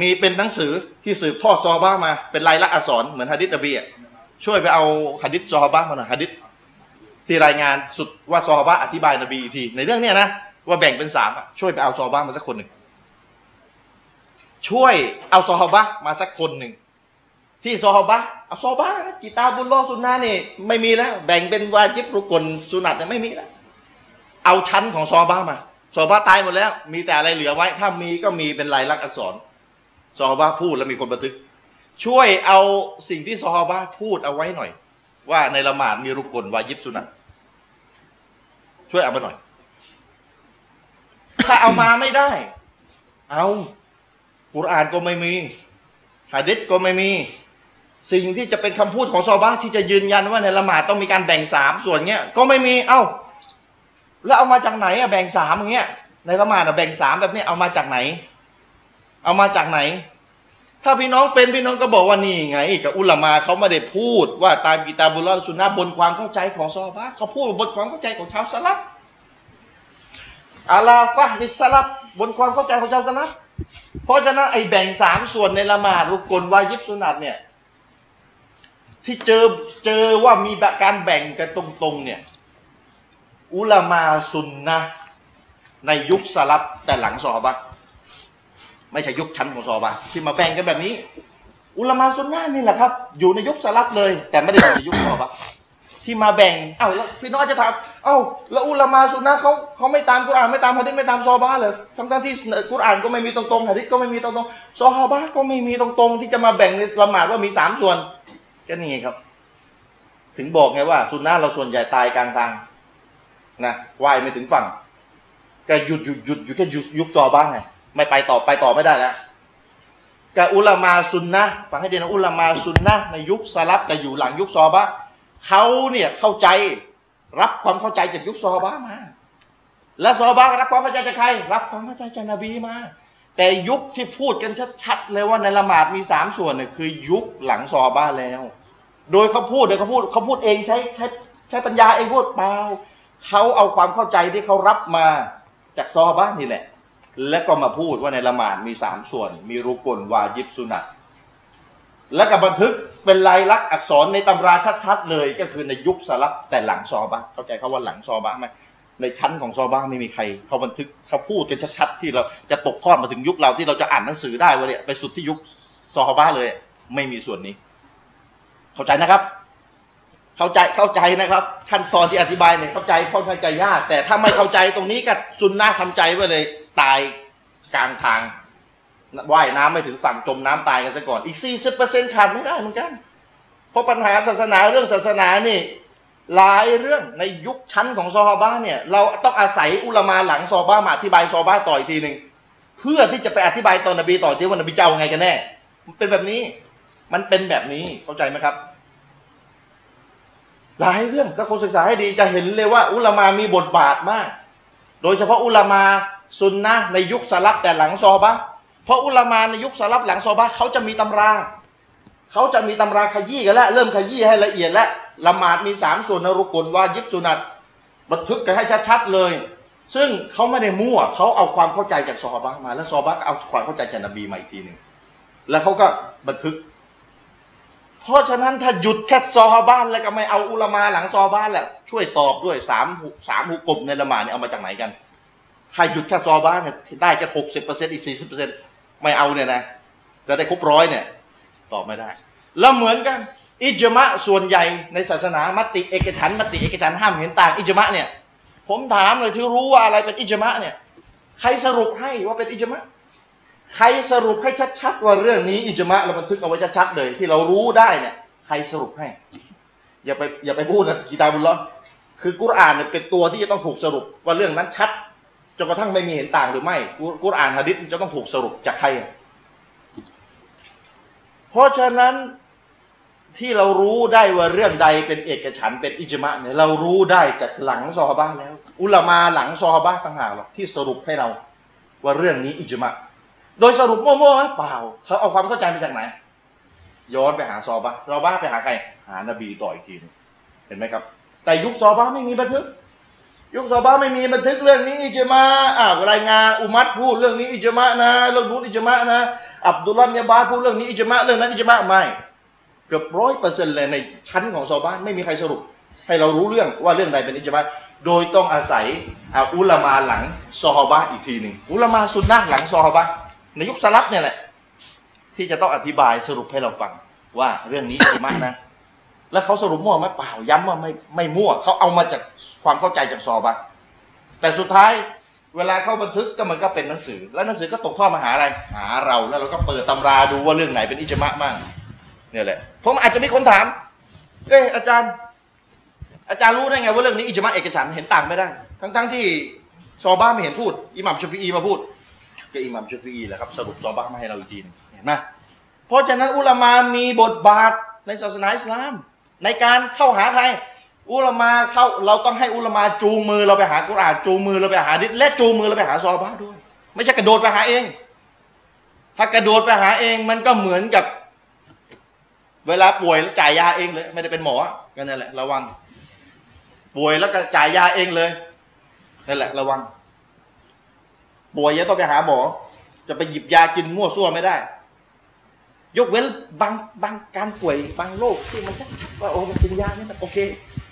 มีเป็นหนังสือที่สืบทอดซอบะมา เป็นลายลักษณ์อักษรเหมือนฮะดิษนบีอะช่วยไปเอาฮะดิษซอบะมาหน่อยฮะดิษที่รายงานสุดว่าซอบะอธิบายนบีอีกที ในเรื่องเนี้ยนะว่าแบ่งเป็นสามช่วยไปเอาซอบะมาสักคนหนึ่งช่วยเอาซอบะมาสักคนหนึ่ง ที่ซอฮาบะเอาซอฮาบะนะกิตาบุลลอสุนนะนี่ไม่มีแล้ว แบ่งเป็นวาจิบรุกลสุนัตเนี่ยไม่มีแล้ว เอาชั้นของซอฮาบะมาซอฮาบะตายหมดแล้ว มีแต่อะไรเหลือไว้ ถ้ามีก็มีเป็นลายลักษณ์อักษรซอฮาบะพูดแล้วมีคนบันทึก ช่วยเอาสิ่งที่ซอฮาบะพูดเอาไว้หน่อย ว่าในละหมาดมีรุกลวาจิบสุนัตช่วยเอามาหน่อย ถ้าเอามาไม่ได้ เอากุรอานก็ไม่มีหะดิษก็ไม่มี สิ่งที่จะเป็นคำพูดของซอฮาบะที่จะยืนยันว่าในละหมาดต้องมีการแบ่งสามส่วนเงี้ยก็ไม่มีเอ้า แล้วเอามาจากไหนอะแบ่งสามอย่างเงี้ยในละหมาดอะแบ่งสามแบบนี้เอามาจากไหน เอามาจากไหน ถ้าพี่น้องเป็นพี่น้องก็บอกว่านี่ไงกับอุลามาเขาไม่ได้พูดว่าตามกิตาบุลลอสุนนะบนความเข้าใจของซอฮาบะเขาพูดบนความเข้าใจของชาวสลับอาลาฟะฮิสสลับบนความเข้าใจของชาวสลับเพราะฉะนั้นไอ้แบ่งสามส่วนในละหมาดรุกลวายิบสุนัตเนี่ย ที่เจอเจอว่ามีการแบ่งกันตรงๆเนี่ยอุลามาซุนนะในยุคสลับแต่หลังซอบะไม่ใช่ยุคชั้นของซอบะที่มาแบ่งกันแบบนี้ อุลามาซุนนะนี่แหละครับ อยู่ในยุคสลับเลย แต่ไม่ได้อยู่ในยุคซอบะที่มาแบ่งเอ้าแล้วพี่น้องจะถามเอ้าแล้วอุลามาซุนนะเขาเขาไม่ตามกุรอานไม่ตามฮะดิษไม่ตามซอบะเลยทั้งๆที่กุรอานก็ไม่มีตรงๆฮะดิษก็ไม่มีตรงๆซอฮาบะก็ไม่มีตรงๆ ที่จะมาแบ่งในละหมาดว่ามีสามส่วน ก็นี่ไงครับ ถึงบอกไงว่าซุนนะเราส่วนใหญ่ตายกลางทางนะว่ายไม่ถึงฝั่งก็หยุดหยุดหยุดอยู่แค่ยุคยุคซอบ้างไงไม่ไปต่อไปต่อไม่ได้แล้วกับอุลามาซุนนะฟังให้ดีนะอุลามาซุนนะในยุคสลับกับอยู่หลังยุคซอบะเขาเนี่ยเข้าใจรับความเข้าใจจากยุคซอบะมา และซอบะรับความเข้าใจจากใคร รับความเข้าใจจากนบีมา แต่ยุคที่พูดกันชัดๆเลยว่าในละหมาดมีสามส่วนเนี่ยคือยุคหลังซอบะแล้ว โดยเขาพูดโดยเขาพูดเขาพูดเองใช้ใช้ใช้ปัญญาเองพูดเปล่าเขาเอาความเข้าใจที่เขารับมาจากซอบะห์นี่แหละ แล้วก็มาพูดว่าในละหมาดมีสามส่วน มีรุกลวายิบสุนัตแล้วก็บันทึกเป็นลายลักษณ์อักษรในตำราชัดๆเลย ก็คือในยุคสลับแต่หลังซอบะห์เข้าใจเขาว่าหลังซอบะห์ไหมในชั้นของซอบะห์ไม่มีใครเขาบันทึกเขาพูดกันชัดๆที่เราจะตกทอดมาถึงยุคเราที่เราจะอ่านหนังสือได้ว่าเนี่ยไปสุดที่ยุคซอบะห์เลย ไม่มีส่วนนี้ เข้าใจนะครับ เข้าใจเข้าใจนะครับ ขั้นตอนที่อธิบายเนี่ยเข้าใจค่อนข้างจะยาก แต่ถ้าไม่เข้าใจตรงนี้ก็ซุนนะทำใจไว้เลยตายกลางทางว่ายน้ำไม่ถึงฝั่งจมน้ำตายกันซะก่อนอีก 40%ขาดไม่ได้เหมือนกัน เพราะปัญหาศาสนาเรื่องศาสนานี่หลายเรื่องในยุคชั้นของซอฮาบะเนี่ยเราต้องอาศัยอุลามาหลังซอฮาบะมาอธิบายซอฮาบะต่ออีกทีหนึ่งเพื่อที่จะไปอธิบายตอนนบีต่อที่ว่านบีเจ้าไงกันแน่ มันเป็นแบบนี้ มันเป็นแบบนี้เข้าใจไหมครับ หลายเรื่องถ้าคนศึกษาให้ดีจะเห็นเลยว่า อุลามามีบทบาทมาก โดยเฉพาะอุลามาซุนนะในยุคสลับแต่หลังซอบะเพราะอุลามาในยุคสลับหลังซอบะเขาจะมีตำราเขาจะมีตำราขยี้กันแล้วเริ่มขยี้ให้ละเอียดแล้วละหมาดมีสามส่วนนรุกลวายิบสุนัตบันทึกกันให้ชัดๆเลย ซึ่งเขาไม่ได้มั่วเขาเอาความเข้าใจจากซอฮาบะมา แล้วซอฮาบะเอาความเข้าใจจากนบีมาอีกทีหนึ่งแล้วเขาก็บันทึก เพราะฉะนั้นถ้าหยุดแค่ซอฮาบะห์แล้วก็ไม่เอาอุลามาหลังซอฮาบะห์แหละช่วยตอบด้วยสามสามหุกกลมในละหมาดเนี่ยเอามาจากไหนกันถ้าหยุดแค่ซอฮาบะห์เนี่ยได้แค่หกสิบเปอร์เซ็นต์อีกสี่สิบเปอร์เซ็นต์ไม่เอาเนี่ยนะจะได้ครบร้อยเนี่ยตอบไม่ได้ แล้วเหมือนกัน อิจมะส่วนใหญ่ในศาสนามติเอกฉันมติเอกฉันห้ามเห็นต่างอิจมะเนี่ยผมถามเลยที่รู้ว่าอะไรเป็นอิจมะเนี่ยใครสรุปให้ว่าเป็นอิจมะ ใครสรุปให้ชัดๆว่าเรื่องนี้อิจมะเราบันทึกเอาไว้ชัดๆเลย ที่เรารู้ได้เนี่ย ใครสรุปให้ อย่าไปอย่าไปพูดนะกีตาบุลลอคือกุรอานเนี่ยเป็นตัวที่จะต้องถูกสรุปว่าเรื่องนั้นชัดจนกระทั่งไม่มีเห็นต่างหรือไม่กุรอานฮะดิษจะต้องถูกสรุปจากใคร เพราะฉะนั้นที่เรารู้ได้ว่าเรื่องใดเป็นเอกฉันเป็นอิจมะเนี่ยเรารู้ได้จากหลังซอฮาบะแล้ว อุลามาหลังซอฮาบะต่างหากหรอกที่สรุปให้เรา ว่าเรื่องนี้อิจมะ โดยสรุปมั่วๆไหมเปล่าเขาเอาความเข้าใจมาจากไหน ย้อนไปหาซอบะซอฮาบะไปหาใคร หานบีต่ออีกทีนึงเห็นไหมครับ แต่ยุคซอบะไม่มีบันทึก ยุคซอบะไม่มีบันทึกเรื่องนี้อิจมะอ่ารายงานอุมัตพูดเรื่องนี้อิจมะนะเรื่องนู้นอิจมะนะอับดุลลาห์เนี่ยบาพูดเรื่องนี้อิจมะเรื่องนั้นอิจมะไม่เกือบร้อยเปอร์เซ็นต์เลยในชั้นของซอบ้านไม่มีใครสรุป ให้เรารู้เรื่องว่าเรื่องใดเป็นอิจมาโดยต้องอาศัยอาอุลามาหลังซอฮาบะอีกทีหนึ่งอุลามาสุนนะหลังซอฮาบะ ในยุคสลับเนี่ยแหละที่จะต้องอธิบายสรุปให้เราฟังว่าเรื่องนี้อิจมานะ แล้วเขาสรุปมั่วไหมเปล่าย้ำว่าไม่ไม่มั่วเขาเอามาจากความเข้าใจจากซอบะแต่สุดท้ายเวลาเขาบันทึกก็มันก็เป็นหนังสือ แล้วหนังสือก็ตกทอดมาหาอะไรหาเราแล้วเราก็เปิดตำราดูว่าเรื่องไหนเป็นอิจมะมั่งนี่ยแหละผมอาจจะมีคนถามเอ้อาจารย์ อาจารย์รู้ได้ไงว่าเรื่องนี้อิจมาเอกฉันเห็นต่างไม่ได้ ทั้งๆทที่ซอบ้าไม่เห็นพูดอิหมัมชฟีอีมาพูด ก็อิหมัมชูฟีอีแหละครับสรุปซอบ้ามาให้เราอีกทีเห็นไหมเพราะฉะนั้นอุลามามีบทบาทในศาสนาอิสลาม ในการเข้าหาใคร อุลามาเข้าเราต้องให้อุลามาจูงมือเราไปหากุรอานจูงมือเราไปหาดิษและจูงมือเราไปหาซอบ้าด้วย ไม่ใช่กระโดดไปหาเอง ถ้ากระโดดไปหาเองมันก็เหมือนกับ เวลาป่วยแล้วจ่ายยาเองเลย ไม่ได้เป็นหมอก็นั่นแหละระวัง ป่วยแล้วก็จ่ายยาเองเลยนั่นแหละระวัง ป่วยยังต้องไปหาหมอ จะไปหยิบยากินมั่วซั่วไม่ได้ ยกเว้นบางบางการป่วยบางโรคที่มันจะว่าโอ้มันกินยานี่มันโอเค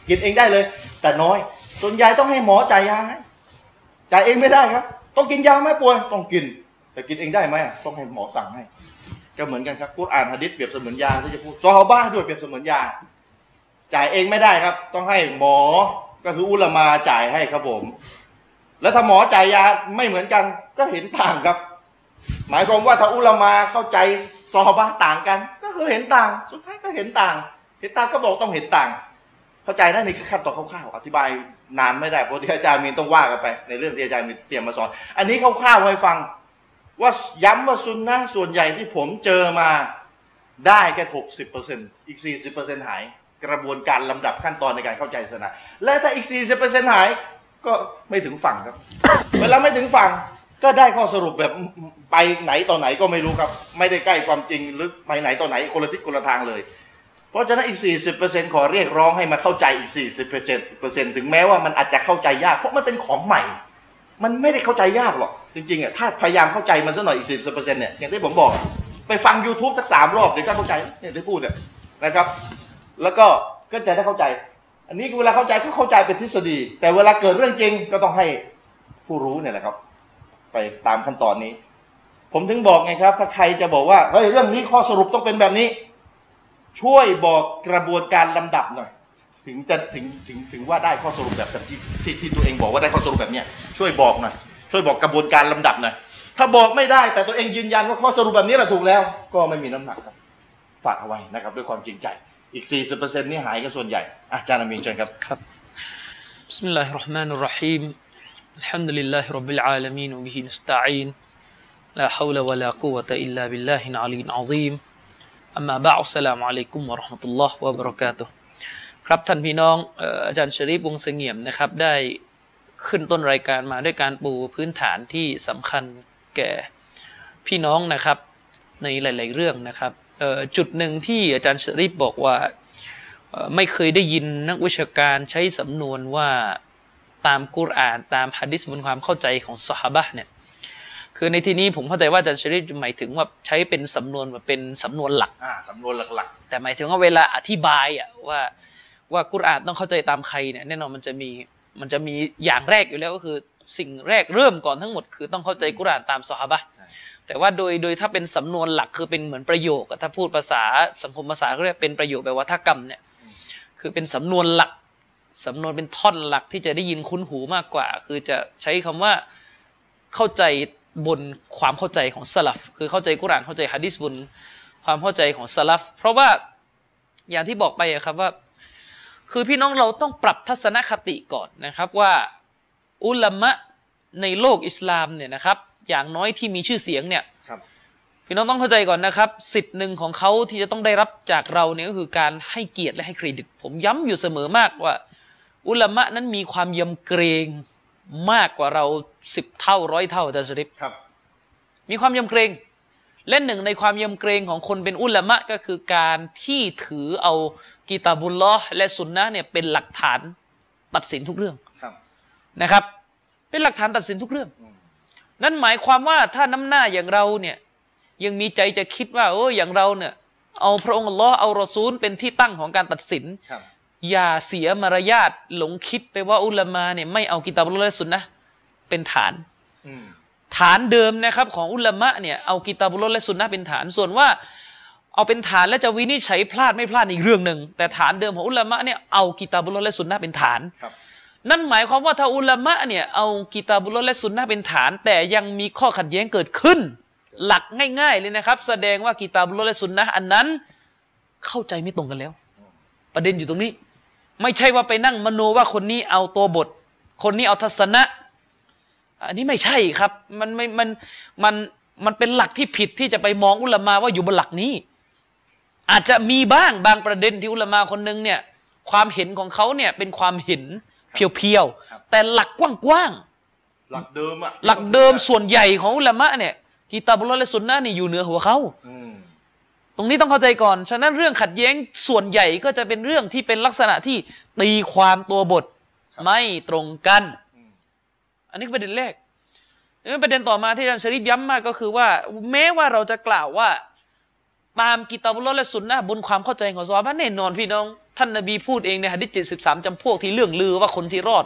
กินเองได้เลย แต่น้อยส่วนใหญ่ต้องให้หมอจ่ายยาให้จ่ายเองไม่ได้ครับ ต้องกินยาไหมป่วยต้องกิน แต่กินเองได้ไหมต้องให้หมอสั่งให้ก็เหมือนกันครับกุรอานฮะดิษเปรียบเสมือนยาที่จะพูดซอฮาบ้าด้วยเปรียบเสมือนยาจ่ายเองไม่ได้ครับ ต้องให้หมอก็คืออุลามาจ่ายให้ครับผม แล้วถ้าหมอจ่ายยาไม่เหมือนกัน ก็เห็นต่างครับ หมายความว่าถ้าอุลามาเข้าใจซอบ้าต่างกัน ก็คือเห็นต่าง สุดท้ายก็เห็นต่าง เห็นต่างก็บอกต้องเห็นต่าง เข้าใจนะนี่คือขั้นตอนคร่าวๆอธิบายนานไม่ได้เพราะที่อาจารย์มีต้องว่ากันไป ในเรื่องที่อาจารย์มีเตรียมมาสอน อันนี้คร่าวๆให้ฟัง ว่าย้ำว่าซุนนะส่วนใหญ่ที่ผมเจอมาได้แค่หกสิบเปอร์เซ็นต์อีกสี่สิบเปอร์เซ็นต์หาย กระบวนการลำดับขั้นตอนในการเข้าใจศาสนาและถ้าอีกสี่สิบเปอร์เซ็นต์หาย ก็ไม่ถึงฝั่งครับ เวลาไม่ถึงฝั่งก็ได้ข้อสรุปแบบไปไหนต่อไหนก็ไม่รู้ครับ ไม่ได้ใกล้ความจริงหรือไปไหนต่อไหนคนละทิศคนละทางเลย เพราะฉะนั้นอีก 40%ขอเรียกร้องให้มาเข้าใจอีก 40%ถึงแม้ว่ามันอาจจะเข้าใจยาก เพราะมันเป็นของใหม่ มันไม่ได้เข้าใจยากหรอก จริงๆอะถ้าพยายามเข้าใจมันสักหน่อยอีกสิบเปอร์เซ็นต์เนี่ยอย่างที่ผมบอก ไปฟัง YouTube สักสามรอบเดี๋ยวก็เข้าใจเนี่ยที่พูดเนี่ยนะครับ แล้วก็ก็จะได้เข้าใจ อันนี้เวลาเข้าใจก็เข้าใจเป็นทฤษฎี แต่เวลาเกิดเรื่องจริงก็ต้องให้ผู้รู้เนี่ยแหละครับ ไปตามขั้นตอนนี้ ผมถึงบอกไงครับ ถ้าใครจะบอกว่าเฮ้ยเรื่องนี้ข้อสรุปต้องเป็นแบบนี้ ช่วยบอกกระบวนการลำดับหน่อย ถึงจะถึงถึงถึงว่าได้ข้อสรุปแบบที่ที่ที่ตัวเองบอกว่าได้ข้อสรุปแบบเนี้ยช่วยบอกหน่อยช่วยบอกกระบวนการลำดับหน่อยถ้าบอกไม่ได้แต่ตัวเองยืนยันว่าข้อสรุปแบบนี้แหละถูกแล้ว ก็ไม่มีน้ำหนักครับฝากเอาไว้นะครับ ด้วยความจริงใจ อีก 40%นี่หายกันส่วนใหญ่อาจารย์อามินเชิญครับครับบิสมิลลา بسم الله الرحمن الرحيم الحمد لله رب العالمين وبه نستعين لا حول ولا قوة إلا بالله العلي العظيم أما بعد السلام عليكم ورحمة الله وبركاته ครับท่านพี่น้องอาจารย์ชริปวงเสงี่ยมนะครับ ได้ขึ้นต้นรายการมาด้วยการปูพื้นฐานที่สำคัญแก่พี่น้องนะครับ ในหลาย ๆ เรื่องนะครับ จุดหนึ่งที่อาจารย์ชริปบอกว่าไม่เคยได้ยินนักวิชาการใช้สำนวนว่าตามกุรอานตามฮะดิษบนความเข้าใจของสฮาบะเนี่ยคือในที่นี้ผมเข้าใจว่าอาจารย์ชริปหมายถึงว่าใช้เป็นสำนวนมาเป็นสำนวนหลักสำนวนหลักๆ แต่หมายถึงว่าเวลาอธิบายอะว่าว่ากุรอานต้องเข้าใจตามใครเนี่ยแน่นอนมันจะมีมันจะมีอย่างแรกอยู่แล้วก็คือสิ่งแรกเริ่มก่อนทั้งหมด คือต้องเข้าใจกุรอานตามสฮาบะ แต่ว่าโดยโดยถ้าเป็นสำนวนหลักคือเป็นเหมือนประโยคถ้าพูดภาษาสังคมภาษาก็เรียกเป็นประโยคแบบวัฒกรรมเนี่ยคือเป็นสำนวนหลักสำนวนเป็นท่อนหลักที่จะได้ยินคุ้นหูมากกว่า คือจะใช้คำว่าเข้าใจบนความเข้าใจของสลับคือเข้าใจกุรานเข้าใจฮะดิษบนความเข้าใจของสลับเพราะว่าอย่างที่บอกไปครับว่า คือพี่น้องเราต้องปรับทัศนคติก่อนนะครับว่า อุลามะในโลกอิสลามเนี่ยนะครับ อย่างน้อยที่มีชื่อเสียงเนี่ยครับพี่น้องต้องเข้าใจก่อนนะครับ สิทธิ์หนึ่งของเขาที่จะต้องได้รับจากเราเนี่ยก็คือการให้เกียรติและให้เครดิต ผมย้ำอยู่เสมอมากว่า อุลามะนั้นมีความยำเกรงมากกว่าเราสิบเท่าร้อยเท่าอาจารย์ชริปครับ มีความยำเกรงและหนึ่งในความยำเกรงของคนเป็นอุลามะก็คือการที่ถือเอากิตาบุลลอฮ์และสุนนะเนี่ยเป็นหลักฐานตัดสินทุกเรื่องครับนะครับ เป็นหลักฐานตัดสินทุกเรื่องอืม นั่นหมายความว่าถ้าน้ำหน้าอย่างเราเนี่ยยังมีใจจะคิดว่าโอ้ยอย่างเราเนี่ยเอาพระองค์อัลลอฮ์เอารอซูลเป็นที่ตั้งของการตัดสินครับอย่าเสียมารยาทหลงคิดไปว่าอุลามาเนี่ยไม่เอากิตาบุลลอฮ์และสุนนะห์เป็นฐานอืมฐานเดิมนะครับ ของอุลามะเนี่ยเอากิตาบุลลอฮ์และสุนนะห์เป็นฐาน ส่วนว่า เอาเป็นฐานแล้วจะวินิจฉัยพลาดไม่พลาดอีกเรื่องหนึ่งแต่ฐานเดิมของอุลามะเนี่ยเอากิตาบุลลอฮ์และสุนนะห์เป็นฐานครับ นั่นหมายความว่าถ้าอุลามะเนี่ยเอากิตาบุลและสุนนะเป็นฐาน แต่ยังมีข้อขัดแย้งเกิดขึ้น หลักง่ายๆเลยนะครับ แสดงว่ากิตาบุลและสุนนะอันนั้น เข้าใจไม่ตรงกันแล้ว ประเด็นอยู่ตรงนี้ ไม่ใช่ว่าไปนั่งมโนว่าคนนี้เอาตัวบท คนนี้เอาทัศนะ อันนี้ไม่ใช่ครับ มันไม่มันมันมันเป็นหลักที่ผิดที่จะไปมองอุลามาว่าอยู่บนหลักนี้ อาจจะมีบ้างบางประเด็นที่อุลามาคนหนึงเนี่ย ความเห็นของเขาเนี่ยเป็นความเห็น เพียวครับๆแต่หลักกว้างหลักเดิมอะๆหลักเดิมส่วนใหญ่ของอุลามะเนี่ยกีตาบุลลอฮ์และสุนนะห์นี่อยู่เหนือหัวเขาอืมตรงนี้ต้องเข้าใจก่อน ฉะนั้นเรื่องขัดแย้งส่วนใหญ่ก็จะเป็นเรื่องที่เป็นลักษณะที่ตีความตัวบทไม่ตรงกันอืมอันนี้คือประเด็นแรกแล้วประเด็นต่อมาที่อาจารย์ชริฟย้ำมากก็คือว่า แม้ว่าเราจะกล่าวว่า ตามกิตาบุลลอฮ์และสุนนะห์บนความเข้าใจของซอฮาบะห์แน่นอนพี่น้อง ท่านนบีพูดเองในหะดิษเจ็ดสิบสามจำพวกที่เรื่องลือว่าคนที่รอด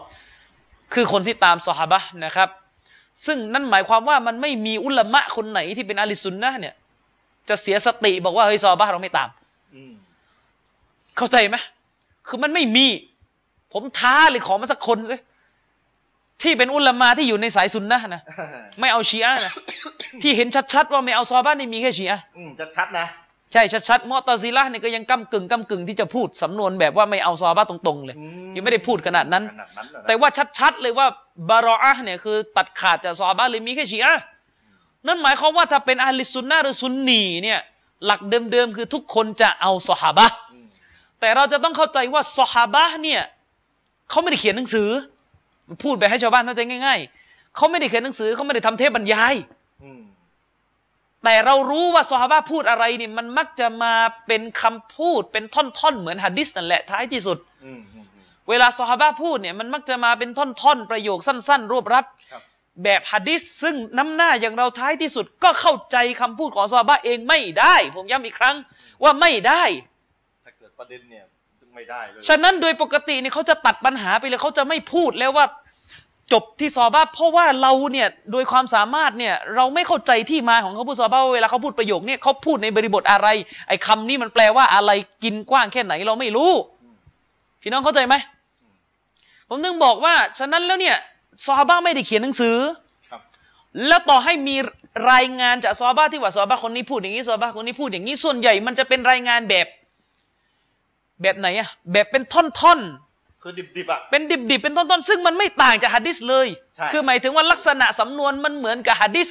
คือคนที่ตามซอฮาบะห์นะครับ ซึ่งนั่นหมายความว่ามันไม่มีอุลามะคนไหนที่เป็นอาลิสุนนะห์เนี่ย จะเสียสติบอกว่าเฮ้ยซอฮาบะห์เราไม่ตามอืมเข้าใจไหมคือมันไม่มี ผมท้าเลยขอมาสักคนสิที่เป็นอุลามาที่อยู่ในสายซุนนะห์นะไม่เอาชีอะห์นะที่เห็นชัดๆว่าไม่เอาซอฮาบะห์นี่มีแค่ชีอะห์อืมจะชัดนะ ใช่ชัดๆมอตะซิละห์เนี่ยก็ยังก้ากึ่งก้ากึ่งที่จะพูดสำนวนแบบว่าไม่เอาซอฮาบะห์ตรงๆเลยอืมยังไม่ได้พูดขนาดนั้นขนาดนั้นเหรอนะแต่ว่าชัดๆเลยว่าบารออะห์เนี่ยคือตัดขาดจากซอฮาบะห์เลยมีแค่ชีอะห์นั่นหมายความว่าถ้าเป็นอาลิซุนนะห์หรือซุนนีเนี่ยหลักเดิมๆคือทุกคนจะเอาซอฮาบะห์อืมแต่เราจะต้องเข้าใจว่าซอฮาบะห์เนี่ยเขาไม่ได้เขียนหนังสือ พูดไปให้ชาวบ้านเข้าใจง่าย ๆเขาไม่ได้เขียนหนังสือเขาไม่ได้ทำเทปบรรยายอืม แต่เรารู้ว่าซอฮาบะห์พูดอะไรเนี่ยมันมักจะมาเป็นคำพูดเป็นท่อนๆเหมือนฮะดิษนั่นแหละท้ายที่สุดอืมอืมอืมเวลาซอฮาบะห์พูดเนี่ยมันมักจะมาเป็นท่อนๆประโยคสั้น ๆ รวบรัดครับแบบฮะดิษซึ่งน้ำหน้าอย่างเราท้ายที่สุดก็เข้าใจคำพูดของซอฮาบะห์เองไม่ได้ ผมย้ำอีกครั้งว่าไม่ได้ถ้าเกิดประเด็นเนี่ยไม่ได้เลยฉะนั้นโดยปกติเนี่ยเขาจะตัดปัญหาไปเลยเขาจะไม่พูดแล้วว่า จบที่ซอฮาบะห์เพราะว่าเราเนี่ยโดยความสามารถเนี่ยเราไม่เข้าใจที่มาของเขาพูดซอฮาบะห์ว่าเวลาเขาพูดประโยคเนี่ยเขาพูดในบริบทอะไร ไอ้คำนี้มันแปลว่าอะไรกินกว้างแค่ไหนเราไม่รู้ พี่น้องเข้าใจไหมผมนึงบอกว่าฉะนั้นแล้วเนี่ยซอฮาบะห์ไม่ได้เขียนหนังสือครับแล้วต่อให้มีรายงานจากซอฮาบะห์ที่ว่าซอฮาบะห์คนนี้พูดอย่างนี้ซอฮาบะห์คนนี้พูดอย่างนี้ส่วนใหญ่ มันจะเป็นรายงานแบบ แบบไหนอะแบบเป็นท่อนๆ คือดิบๆอะเป็นดิบๆเป็นต้นๆซึ่งมันไม่ต่างจากฮะดิษเลยใช่คือหมายถึงว่าลักษณะสำนวนมันเหมือนกับฮะดิษ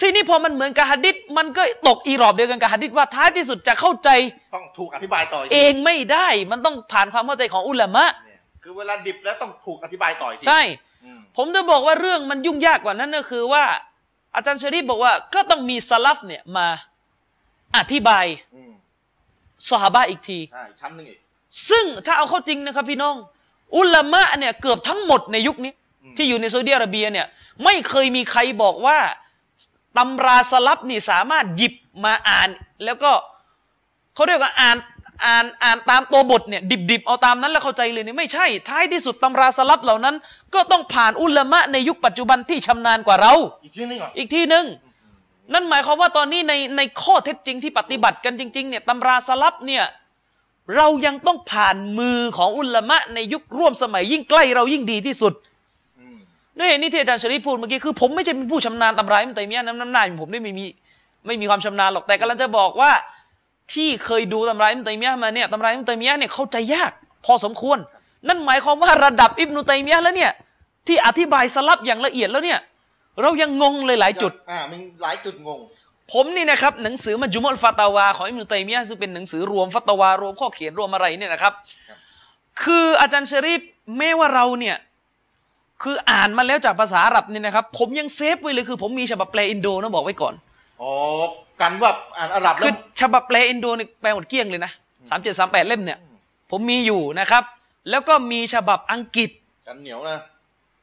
ทีนี้พอมันเหมือนกับฮะดิษมันก็ตกอีรอบเดียวกันกับฮะดิษว่าท้ายที่สุดจะเข้าใจต้องถูกอธิบายต่ออีกเองไม่ได้มันต้องผ่านความเข้าใจของอุลามะเนี่ยคือเวลาดิบแล้วต้องถูกอธิบายต่ออีกทีใช่อืมผมจะบอกว่าเรื่องมันยุ่งยากกว่านั้นก็คือว่า อาจารย์ชะรีฟบอกว่าก็ต้องมีสลัฟเนี่ยมาอธิบายอืมสหาบะห์อีกทีใช่ชั้นหนึ่งอีก ซึ่งถ้าเอาเข้าจริงนะครับพี่น้อง อุลามะเนี่ยเกือบทั้งหมดในยุคนี้อืมที่อยู่ในซาอุดิอาระเบียเนี่ยไม่เคยมีใครบอกว่าตำราสลับนี่สามารถหยิบมาอ่าน แล้วก็เขาเรียกว่าอ่านอ่านอ่านตามตัวบทเนี่ยดิบๆเอาตามนั้นแล้วเข้าใจเลยเนี่ยไม่ใช่ ท้ายที่สุดตำราสลับเหล่านั้น ก็ต้องผ่านอุลามะในยุคปัจจุบันที่ชำนาญกว่าเรา อีกทีนึงเหรออีกทีหนึ่งนั่นหมายความว่าตอนนี้ในในข้อเท็จจริงที่ปฏิบัติกันจริงๆเนี่ยตำราสลับเนี่ย เรายังต้องผ่านมือของอุลามะในยุคร่วมสมัยยิ่งใกล้เรายิ่งดีที่สุดอืมด้วยเหตุนี้ที่อาจารย์ชริฟพูดเมื่อกี้คือผมไม่ใช่เป็นผู้ชำนาญตำราอิมตัยมียะห์น้ำน้ำหน้าผมไม่มีไม่มีความชำนาญหรอกแต่กำลังจะบอกว่า ที่เคยดูตำราอิมตัยมียะห์มาเนี่ยตำราอิมตัยมียะห์เนี่ยเข้าใจยาก พอสมควร นั่นหมายความว่าระดับอิบนุตัยมียะห์แล้วเนี่ย ที่อธิบายสลับอย่างละเอียดแล้วเนี่ย เรายังงงเลยหลายจุด อ่ามีหลายจุดงง ผมนี่นะครับหนังสือมัจจุมุลฟาตาวาของอิบนุตัยมียะห์ซึ่งเป็นหนังสือรวมฟัตาวารวมข้อเขียนรวมอะไรเนี่ยนะครับครับคืออาจารย์ชะรีฟแม้ว่าเราเนี่ยคืออ่านมาแล้วจากภาษาอาหรับเนี่ยนะครับ ผมยัง save ไว้เลยคือ ผมมีฉบับแปลอินโดนะบอกไว้ก่อนอ๋อกันว่าอ่านอาหรับแล้คืวอฉบับแปลอินโดนี่แปลหมดเกลี้ยงเลยนะสามเจ็ดสามแปดเล่มเนี่ย ผมมีอยู่นะครับ แล้วก็มีฉบับอังกฤษกันเหนียวนะ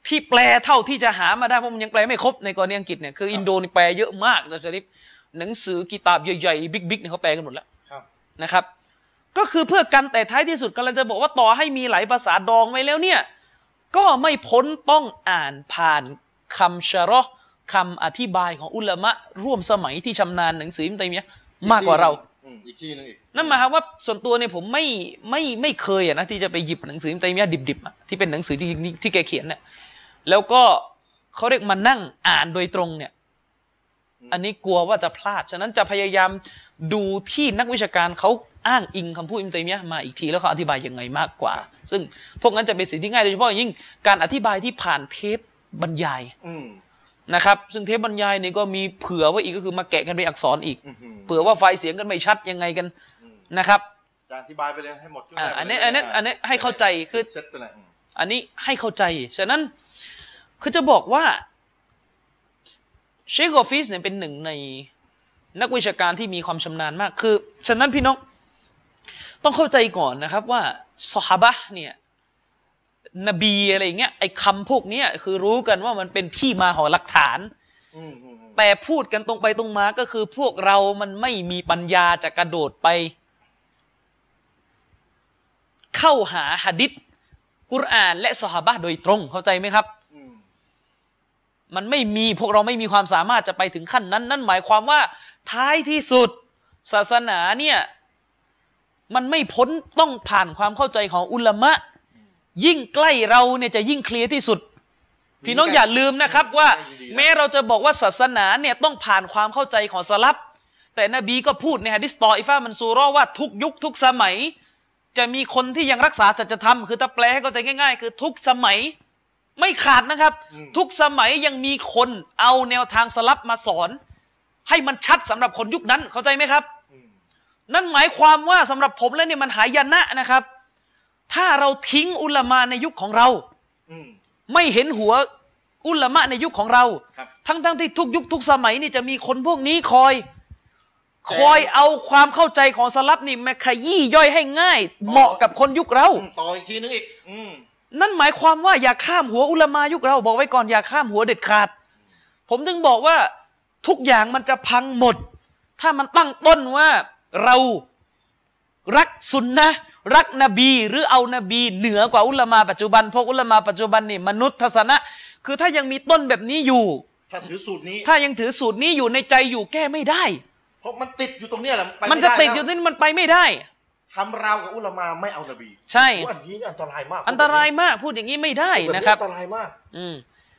ที่แปลเท่าที่จะหามาได้เพราะมันยังแปลไม่ครบในกรณีอังกฤษเนี่ยคืออินโดนี่แปลเยอะมากอาจารย์ชะรีฟ หนังสือكتابใหญ่ๆ big ๆเนี่ยเขาแปลกันหมดแล้วครับนะครับ ก็คือเพื่อกันแต่ท้ายที่สุดกำลังจะบอกว่าต่อให้มีหลายภาษาดองไว้แล้วเนี่ย ก็ไม่พ้นต้องอ่านผ่านคำชะเเราะห์คำอธิบายของอุลามะร่วมสมัยที่ชำนาญหนังสืออิมตัยมียะห์มากกว่าเราอืมอีกที่หนึงอีกนั่นหมายความว่าส่วนตัวเนี่ยผมไม่ไม่ไม่เคยอะนะที่จะไปหยิบหนังสืออิมตัยมียะห์ดิบๆอะที่เป็นหนังสือที่ที่แกเขียนเนี่ยแล้วก็เขาเรียกมานั่งอ่านโดยตรงเนี่ย อันนี้กลัวว่าจะพลาด ฉะนั้นจะพยายามดูที่นักวิชาการเขาอ้างอิงคำพูดอิมตัยมียะห์มาอีกทีแล้วเขาอธิบายยังไงมากกว่า ซึ่งพวกนั้นจะเป็นสิ่งที่ง่ายโดยเฉพาะอย่างยิ่งการอธิบายที่ผ่านเทปบรรยายอืมนะครับ ซึ่งเทปบรรยายเนี่ยก็มีเผื่อไว้อีกก็คือมาแกะกันเป็นอักษรอีกอื้อหือเผื่อว่าไฟล์เสียงกันไม่ชัดยังไงกันนะครับจะอธิบายไปเลยให้หมดครึ่งอ่าแรกอันนี้ไปเลยอันนี้ได้อันนี้ให้เข้าใจคือเซ็ตไปเลยอืมอันนี้ให้เข้าใจ ฉะนั้นคือจะบอกว่า เชคกอฟิสเนี่ยเป็นหนึ่งในนักวิชาการที่มีความชำนาญมาก คือ ฉะนั้นพี่น้องต้องเข้าใจก่อนนะครับว่าสฮาบะห์เนี่ยนบีอะไรอย่างเงี้ยไอ้คำพวกเนี้ยคือรู้กันว่ามันเป็นที่มาของหลักฐานอืมอืมอืมแต่พูดกันตรงไปตรงมาก็คือพวกเรามันไม่มีปัญญาจะกระโดดไป เข้าหาหะดิษกุรอาน และสหาบะห์โดยตรงเข้าใจไหมครับอื มมันไม่มีพวกเราไม่มีความสามารถจะไปถึงขั้นนั้น นั่นหมายความว่า ท้ายที่สุด ศาสนาเนี่ยมันไม่พ้นต้องผ่านความเข้าใจของอุลามะ ยิ่งใกล้เราเนี่ยจะยิ่งเคลียร์ที่สุด พี่น้องอย่าลืมนะครับว่า แม้เราจะบอกว่าศาสนาเนี่ยต้องผ่านความเข้าใจของสลับ แต่นบีก็พูดในฮะดิษตออิฟามันซูเรอว่าทุกยุคทุกสมัย จะมีคนที่ยังรักษาสัจธรรมคือถ้าแปลให้เข้าใจง่าย ๆ คือทุกสมัย ไม่ขาดนะครับ ทุกสมัยยังมีคนเอาแนวทางสลับมาสอน ให้มันชัดสำหรับคนยุคนั้นเข้าใจไหมครับอืมนั่นหมายความว่าสำหรับผมแล้วเนี่ยมันหายนะนะครับ ถ้าเราทิ้งอุลามาในยุคของเราอืมไม่เห็นหัวอุลามะในยุคของเราครับทั้งๆที่ทุกยุคทุกสมัยนี่จะมีคนพวกนี้คอย คอยเอาความเข้าใจของสลับนี่มาขยี้ย่อยให้ง่าย เหมาะกับคนยุคเราอืมต่ออีกทีนึงอีกอืม นั่นหมายความว่าอย่าข้ามหัวอุลามายุคเรา บอกไว้ก่อนอย่าข้ามหัวเด็ดขาด ผมถึงบอกว่าทุกอย่างมันจะพังหมด ถ้ามันตั้งต้นว่าเรารักสุนนะห์รักนบีหรือเอานบีเหนือกว่าอุลามาปัจจุบันเพราะอุลามาปัจจุบันนี่มนุษย์ทัศนะ คือถ้ายังมีต้นแบบนี้อยู่ ถ้าถือสูตรนี้ ถ้ายังถือสูตรนี้อยู่ในใจอยู่แก้ไม่ได้ เพราะมันติดอยู่ตรงเนี้ยแหละไปมันจะไไติดอยู่ที่นี่มันไปไม่ได้ ทำราวกับอุลามาไม่เอานบีใช่โอ้อันนี้เนี่ยอันตรายมากอันตรายมากพูดอย่างนี้ไม่ได้พูดแนะครับ อันตรายมาก อืม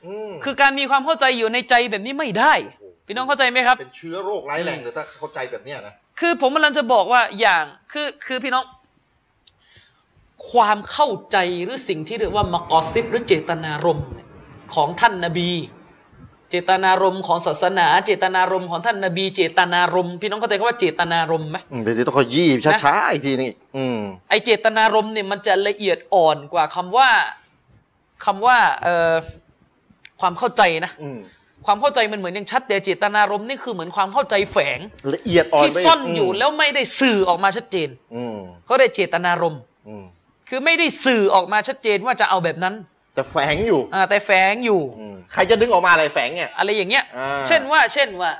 อืมคือการมีความเข้าใจอยู่ในใจแบบนี้ไม่ได้ พี่น้องเข้าใจไหมครับ เป็นเชื้อโรคร้ายแรงเลยถ้าเข้าใจแบบเนี้ยนะคือผมกำลังจะบอกว่าอย่างคือคือพี่น้อง ความเข้าใจหรือสิ่งที่เรียกว่ามากอซิบหรือเจตนารมณ์เนี่ยของท่านนบี เจตนารมณ์ของศาสนา เจตนารมณ์ของท่านนบีเจตนารมณ์พี่น้องเข้าใจคำว่าเจตนารมณ์ไหมอืมเดี๋ยวต้องขยี้ช้าๆอีกทีนึงอีกอืมไอเจตนารมณ์เนี่ยมันจะละเอียดอ่อนกว่าคำว่าคำว่าเอ่อความเข้าใจนะอืมความเข้าใจมันเหมือนยังชัดแต่เจตนารมณ์นี่คือเหมือนความเข้าใจแฝงละเอียดอ่อนที่ไปกซ่อนอยู่มแล้วไม่ได้สื่อออกมาชัดเจนอืมเขาได้เจตนารมณ์อืมคือไม่ได้สื่อออกมาชัดเจนว่าจะเอาแบบนั้น แต่แฝงอยู่อ่าแต่แฝงอยู่อืมใครจะดึงออกมาอะไรแฝงเนี่ย อะไรอย่างเงี้ยอ่าเช่นว่าเช่นว่า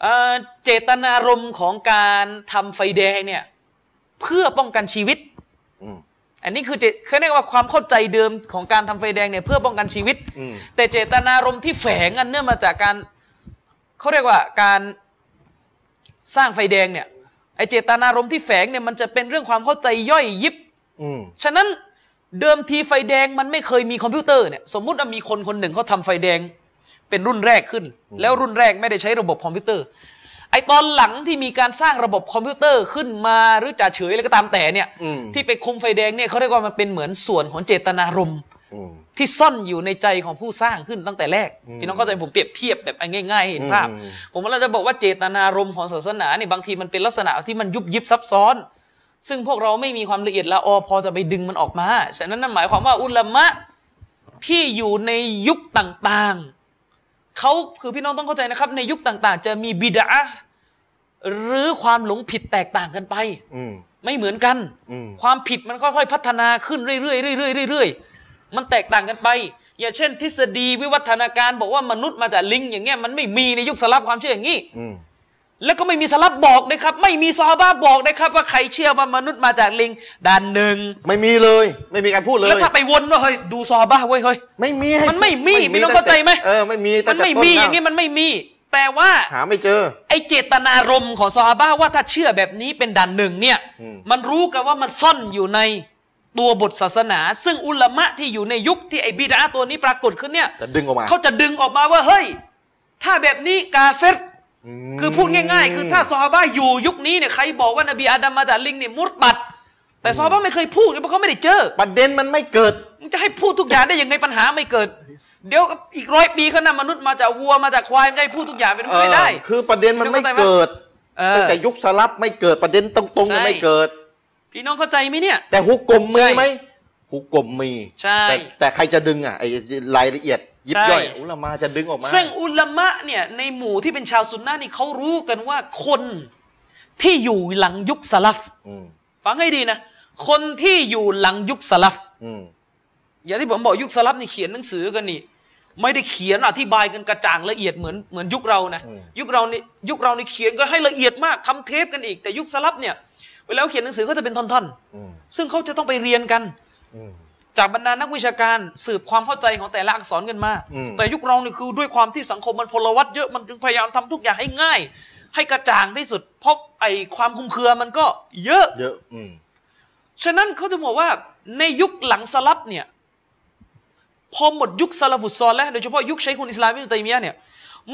เอ่อเจตนารมณ์ของการทำไฟแดงเนี่ย เพื่อป้องกันชีวิตอืมอันนี้คือเจเขาเรียกว่าความเข้าใจเดิมของการทำไฟแดงเนี่ยเพื่อป้องกันชีวิตอืมแต่เจตนารมณ์ที่แฝงกันเนื่องมาจากการเขาเรียกว่าการสร้างไฟแดงเนี่ยไอเจตนารมณ์ที่แฝงเนี่ยมันจะเป็นเรื่องความเข้าใจย่อยยิบอืมฉะนั้น เดิมทีไฟแดงมันไม่เคยมีคอมพิวเตอร์เนี่ยสมมุติว่ามีคนคนหนึ่งเขาทำไฟแดงเป็นรุ่นแรกขึ้น แล้วรุ่นแรกไม่ได้ใช้ระบบคอมพิวเตอร์ ไอตอนหลังที่มีการสร้างระบบคอมพิวเตอร์ขึ้นมาหรือจ่าเฉยอะไรก็ตามแต่เนี่ยอืมที่ไปคุมไฟแดงเนี่ยเขาเรียกว่ามันเป็นเหมือนส่วนของเจตนารมณ์อืมที่ซ่อนอยู่ในใจของผู้สร้างขึ้นตั้งแต่แรกอืมพี่น้องเข้าใจผมเปรียบเทียบแบบง่ายๆให้เห็นภาพอืมผมว่าเราจะบอกว่าเจตนารมณ์ของศาสนาเนี่ยบางทีมันเป็นลักษณะที่มันยุบยิบซับซ้อน ซึ่งพวกเราไม่มีความละเอียดละออพอจะไปดึงมันออกมา ฉะนั้นนั่นหมายความว่าอุลามะที่อยู่ในยุคต่างๆ เขาคือพี่น้องต้องเข้าใจนะครับ ในยุคต่างๆ จะมีบิดาหรือความหลงผิดแตกต่างกันไปอืมไม่เหมือนกันอืมความผิดมันค่อยๆพัฒนาขึ้นเรื่อยๆเรื่อยๆเรื่อยๆมันแตกต่างกันไป อย่างเช่น ทฤษฎีวิวัฒนาการบอกว่ามนุษย์มาจากลิงอย่างเงี้ยมันไม่มีในยุคสลับความเชื่ออย่างนี้อืม แล้วก็ไม่มีสลับบอกนะครับ ไม่มีซอฮาบะห์บอกนะครับ ว่าใครเชื่อว่ามนุษย์มาจากลิงด้านหนึ่งไม่มีเลย ไม่มีการพูดเลยแล้วถ้าไปวนว่าเฮ้ยดูซอฮาบะห์เว้ยเฮ้ยไม่มีให้มันไม่มีพูดพี่น้องเข้าใจไหมเออไม่มีตั้มังนแต่ไม่ต้นมีแล้วอย่างนี้มันไม่มี แต่ว่าหาไม่เจอ ไอเจตนารมณ์ของซอฮาบะห์ว่าถ้าเชื่อแบบนี้เป็นด่านหนึ่งเนี่ยอืมมันรู้กันว่ามันซ่อนอยู่ในตัวบทศาสนา ซึ่งอุลามะที่อยู่ในยุคที่ไอบิดาตัวนี้ปรากฏขึ้นเนี่ยจะดึงออกมาเขาจะดึงออกมาว่าเฮ้ย ถ้าแบบนี้กาเฟรม คือพูดง่ายๆ คือถ้าซอฮาบะห์อยู่ยุคนี้เนี่ยใครบอกว่านบีอาดัมมาจากลิงเนี่ยมุตตัด แต่ซอฮาบะห์ไม่เคยพูดเพราะเขาไม่ได้เจอ ประเด็นมันไม่เกิดมึงจะให้พูดทุกอย่างได้ยังไงปัญหาไม่เกิด เดี๋ยวอีกร้อยปีข้างหน้ามนุษย์มาจากวัวมาจากควายมันจะให้พูดทุกอย่างเป็นไปไม่ได้เออคือประเด็นมันไม่เข้าใจไหมเกิดเออตั้งแต่ยุคสลับไม่เกิดประเด็นตรงๆมันใช่ไม่เกิด พี่น้องเข้าใจไหมเนี่ย แต่ฮุกกลมมีใช่ไหมฮุกกลมมีใช่แต่แต่ใครจะดึงอะไอ้รายละเอียด ยิบใช่ย่อยอุลามาจะดึงออกมา ซึ่งอุลามะเนี่ยในหมู่ที่เป็นชาวซุนนะห์นี่เขารู้กันว่าคนที่อยู่หลังยุคสลับอืมฟังให้ดีนะ คนที่อยู่หลังยุคสลับอืมอย่างที่ผมบอกยุคสลับนี่เขียนหนังสือกันนี่ ไม่ได้เขียนอธิบายกันกระจ่างละเอียดเหมือนเหมือนยุคเรานะยุคเรานี่ยุคเรานี่เขียนก็ให้ละเอียดมากทำเทปกันอีกแต่ยุคสลับเนี่ยเวลาเขาเขียนหนังสือก็จะเป็นท่อนอืมๆซึ่งเขาจะต้องไปเรียนกันอืม จากบรรดานักวิชาการสืบความเข้าใจของแต่ละอักษรกันมาอืมแต่ยุคเรานี่คือด้วยความที่สังคมมันพลวัตเยอะมันจึงพยายามทำทุกอย่างให้ง่าย ให้กระจ่างที่สุด เพราะไอความคลุมเครือมันก็เยอะเยอะอืมฉะนั้นเขาจะบอกว่าในยุคหลังสลับเนี่ย พอหมดยุคซาลาฟุตซอลแล้วโดยเฉพาะยุคใช้คุณอิสลามอิบนุตัยมียะห์เนี่ย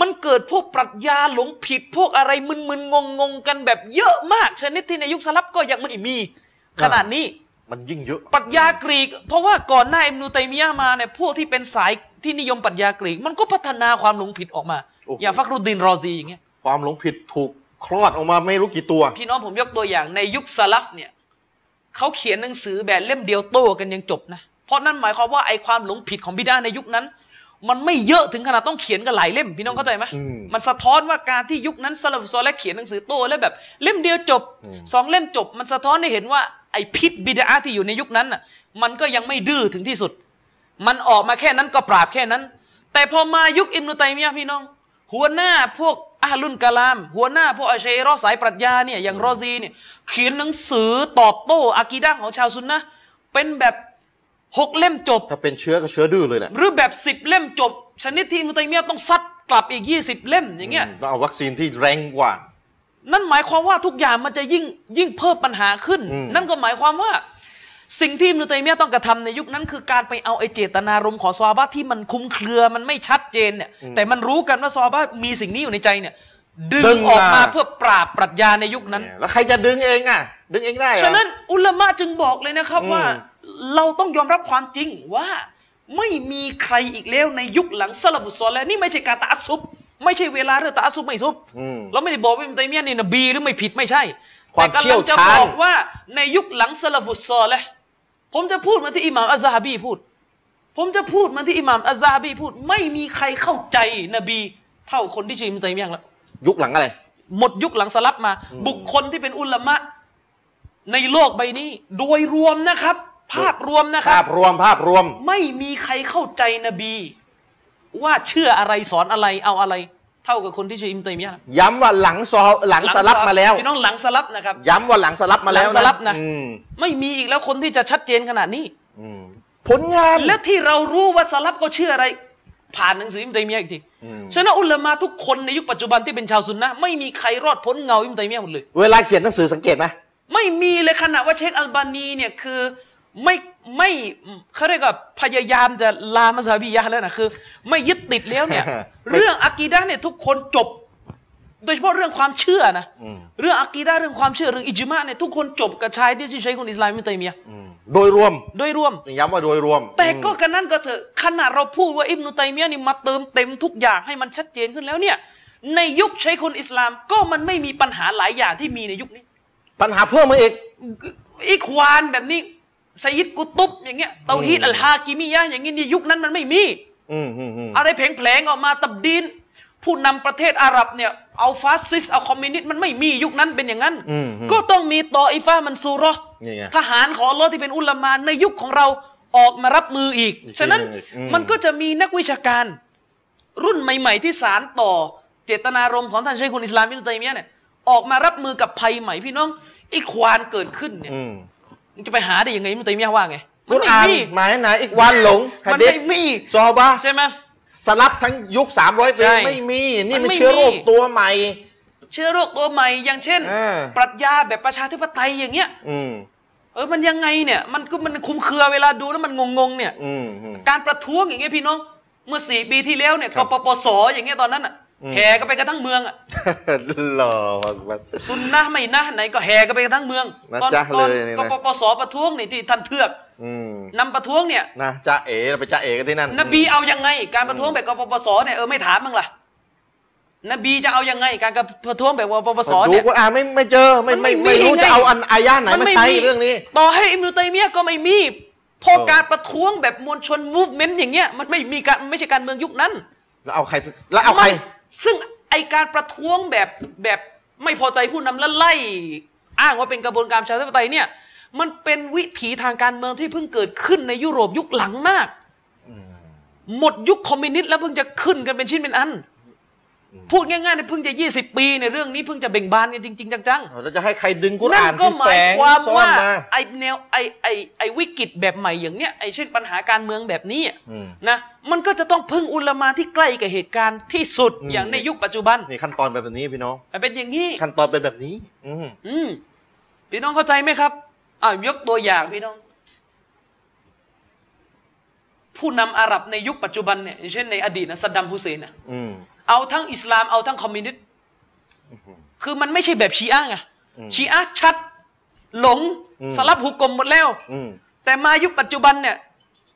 มันเกิดพวกปรัชญาหลงผิดพวกอะไรมึนๆงงๆกันแบบเยอะมาก ชนิดที่ในยุคสลับก็ยังไม่มีขนาดนี้ มันยิ่งเยอะ ปรัชญากรีก เพราะว่าก่อนหน้าอิบนุตัยมียะห์มาเนี่ยพวกที่เป็นสายที่นิยมปรัชญากรีก มันก็พัฒนาความหลงผิดออกมา โอ้โห อย่างฟักรุดดินรอซีอย่างเงี้ยความหลงผิดถูกคลอดออกมาไม่รู้กี่ตัว พี่น้องผมยกตัวอย่างในยุคสลับเนี่ยเขาเขียนหนังสือแบบเล่มเดียวโต้กันยังจบนะเพราะนั่นหมายความว่าไอ้ความหลงผิดของบิดาในยุคนั้น มันไม่เยอะถึงขนาดต้องเขียนกันหลายเล่มพี่น้องเข้าใจไหมอืม มันสะท้อนว่าการที่ยุคนั้นซาลาฟุซอลและเขียนหนังสือโต้แล้วแบบ เล่มเดียวจบอืมสองเล่มจบ มันสะท้อนให้เห็นว่า ไอ้พิษบิดาที่อยู่ในยุคนั้นน่ะมันก็ยังไม่ดื้อถึงที่สุด มันออกมาแค่นั้นก็ปราบแค่นั้น แต่พอมายุคอิบนุตัยมียะห์พี่น้อง หัวหน้าพวกอาลุนกะลาม หัวหน้าพวกอาเชรอสายปรัชญาเนี่ยอย่างรอซีเนี่ยเขียนหนังสือตอบโต้อากีดะห์ของชาวซุนนะห์เป็นแบบหกเล่มจบ ถ้าเป็นเชื้อก็เชื้อดื้อเลยแหละหรือแบบสิบเล่มจบ ชนิดที่อิบนุตัยมียะห์ต้องซัดกลับอีกยี่สิบเล่มอย่างเงี้ยต้องเอาวัคซีนที่แรงกว่า นั่นหมายความว่าทุกอย่างมันจะยิ่งยิ่งเพิ่มปัญหาขึ้นอืมนั่นก็หมายความว่าสิ่งที่อิบนุตัยมียะห์ต้องกระทำในยุคนั้น คือการไปเอาไอเจตนารมณ์ของซอฮาบะห์ที่มันคลุมเครือมันไม่ชัดเจนเนี่ยแต่มันรู้กันว่าซอฮาบะห์มีสิ่งนี้อยู่ในใจเนี่ยดึงออกมาเพื่อปราบปรัชญาในยุคนั้น แล้วใครจะดึงเองอะ ดึงเองได้เหรอฉะนั้นอุลามะจึงบอกเลยนะครับอืมว่า เราต้องยอมรับความจริงว่าไม่มีใครอีกแล้วในยุคหลังสลับฟุตซอลแล้วนี่ไม่ใช่การตะอัสซุบ ไม่ใช่เวลาเรื่องตะอัสซุบไม่ซุบอืมเราไม่ได้บอกว่าอิบนุตัยมียะห์นี่นบีหรือไม่ผิดไม่ใช่ความแต่เชี่ยวกำลังจะชาญบอกว่าในยุคหลังสลับฟุตซอลแล้วผมจะพูดเหมาที่อิหม่ามอัซซะฮะบีพูด ผมจะพูดเหมาที่อิหม่ามอัซซะฮะบีพูด ไม่มีใครเข้าใจนบี เท่าคนที่ชื่ออิบนุตัยมียะห์แล้วยุคหลังอะไรหมดยุคหลังสลับมา บุคคลที่เป็นอุลามะ ในโลกใบนี้ โดยรวมนะครับ ภาพรวมนะคภารับพรวมภาพรวม ไม่มีใครเข้าใจนบี ว่าเชื่ออะไรสอนอะไรเอาอะไร เท่ากับคนที่ชื่ออิมตัยมียะห์ย้ำว่าหลังซอหลังสลับมาแล้วพี่น้องหลังสลับนะครับ ย้ำว่าหลังสลับมาแล้วหลังสลับนะอืมไม่มีอีกแล้วคนที่จะชัดเจนขนาดนี้อืมผลงานและที่เรารู้ว่าสลับก็เชื่ออะไร ผ่านหนังสืออิมตัยมียะห์อีกทีอืมฉะนั้นอุลามะทุกคนในยุคปัจจุบันที่เป็นชาวซุนนะห์ไม่มีใครรอดพ้นเงาอิมตัยมียะห์หมดเลย เวลาเขียนหนังสือสังเกตไหมไม่มีเลยขนาดว่าเชคอัลบานีเนี่ยคือไม่ ไม่เขาเรียกว่าพยายามจะลามาซาบียะห์แล้วนะคือ ไม่ยึดติดแล้วเนี่ย เรื่องอากีดะห์เนี่ยทุกคนจบ โดยเฉพาะเรื่องความเชื่อนะอืมเรื่องอักีดะห์เรื่องความเชื่อเรื่องอิจมาเนี่ยทุกคนจบกับชายที่ชื่อชัยคนอิสลามอิบนุตัยมียะห์อืมโดยรวม โดยรวมย้ำว่าโดยรวม แต่ก็อืมกันนั้นก็เถอะขนาดเราพูดว่าอิบนุตัยมียะห์นี่มาเติมเต็มทุกอย่างให้มันชัดเจนขึ้นแล้วเนี่ย ในยุคใช้คนอิสลามก็มันไม่มีปัญหาหลายอย่างที่มีในยุคนี้ ปัญหาเพิ่มมาอีกอีควานแบบนี้ ไซยิดกุตุบอย่างเงี้ยเตาฮีดอัลฮากิมียะห์อย่างงี้ในยุคนั้นมันไม่มีอืมอืมอืมอะไรเพลงๆออกมาตับดีนผู้นำประเทศอาหรับเนี่ยเอาฟาสซิสต์เอาคอมมิวนิสต์มันไม่มียุคนั้นเป็นอย่างนั้นอืมอืมก็ต้องมีตออิฟามันซูเรอห์นี่ไงทหารของอัลลอฮ์ที่เป็นอุลามาในยุคของเราออกมารับมืออีกอีกฉะนั้นทีหนึ่งอืมมันก็จะมีนักวิชาการ รุ่นใหม่ ๆ ที่สารต่อเจตนารมณ์ของท่านชัยคุณอิสลามอิบนุตัยมียะห์เนี่ยออกมารับมือกับภัยใหม่พี่น้องอีควานเกิดขึ้นเนี่ยอื มมันจะไปหาได้ยังไงอิบนุตัยมียะห์ว่าไงกุรอานมีหมายไหนอีกวันหลงฮะมันดิษไม่มีซอฮาบะห์ใช่ไหมสลับทั้งยุค300ปีใช่ไม่มีนี่มัมันนไม่เชื้อโรคมีตัวใหม่ เชื้อโรคตัวใหม่อย่างเช่นอ่าปรัชญาแบบประชาธิปไตยอย่างเงี้ยอืมเออมันยังไงเนี่ยมันก็มันคลุมเครือเวลาดูแล้วมันงงๆเนี่ยอืมอืมการประท้วงอย่างเงี้ยพี่น้องเมื่อสี่ปีที่แล้วเนี่ยครักบปปสอย่างเงี้ยตอนนั้นอะอืม แห่กันไปกันทั้งเมืองอะหล่อมากซุนนะห์ไม่นะห์ไหนก็แห่กันไปกันทั้งเมืองนะตอนจ๊ะตอนเลยนี่นะกปปสประท้วงนี่ที่ท่านเทือกอืมนำประท้วงเนี่ยนะจ้าเอ๋เราไปจ้าเอ๋กันที่นั่นนบีเอายังไง การประท้วงแบบกปปสเนี่ยเออไม่ถามมึงล่ะนบีจะเอายังไงการประท้วงแบบกปปสดูเนี่ยกุรอานไม่ไม่เจอไม่ไม่มันไม่ไม่รู้มีไงจะเอาอันอายะห์ไหนมาใช้เรื่องนี้ ต่อให้อิบนุตัยมียะห์ก็ไม่มีเพอเออการประท้วงแบบมวลชน movement อย่างเงี้ยมันไม่มีการไม่ใช่การเมืองยุคนั้น แล้วเอาใครแล้วเอาใครไม่ ซึ่งไอการประท้วงแบบแบบไม่พอใจผู้นำแล้วไล่ อ้างว่าเป็นกระบวนการประชาธิปไตยเนี่ย มันเป็นวิถีทางการเมืองที่เพิ่งเกิดขึ้นในยุโรปยุคหลังมากหมดยุคคอมมิวนิสต์แล้วเพิ่งจะขึ้นกันเป็นชิ้นเป็นอัน พูดง่ายๆเนี่ยเพิ่งจะ 20 ปีในยเรื่องนี้เพิ่งจะเบ่งบานกันจริง ๆ จังเราจะให้ใครดึงๆกุรนั่อานนก็ที่หมาแฝยงความซ่อนว่ามาไอแนวไอไอไอวิกฤตแบบใหม่อย่างเนี้ยไอเช่นปัญหาการเมืองแบบนี้อะอืมนะมันก็จะต้องพึ่งอุลามาที่ใกล้กับเหตุการณ์ที่สุดอืมอย่างในยุคปัจจุบันนี่ขั้นตอนเป็นแบบนี้พี่น้องมันเป็นอย่างนี้ขั้นตอนเป็นแบบนี้ อืมอืมพี่น้องเข้าใจไหมครับอ่ายกตัวอย่างพี่น้อง ผู้นำอาหรับในยุคปัจจุบันเนี่ยอย่างเช่นในอดีตนะซัดดัมฮุเซนนะอืม เอาทั้งอิสลามเอาทั้งคอมมิวนิสต์คือมันไม่ใช่แบบชีอะห์ไงอืมชีอะห์ชัด หลงอืมสลับหุกกลมหมดแล้วอืมแต่มายุคปัจจุบันเนี่ย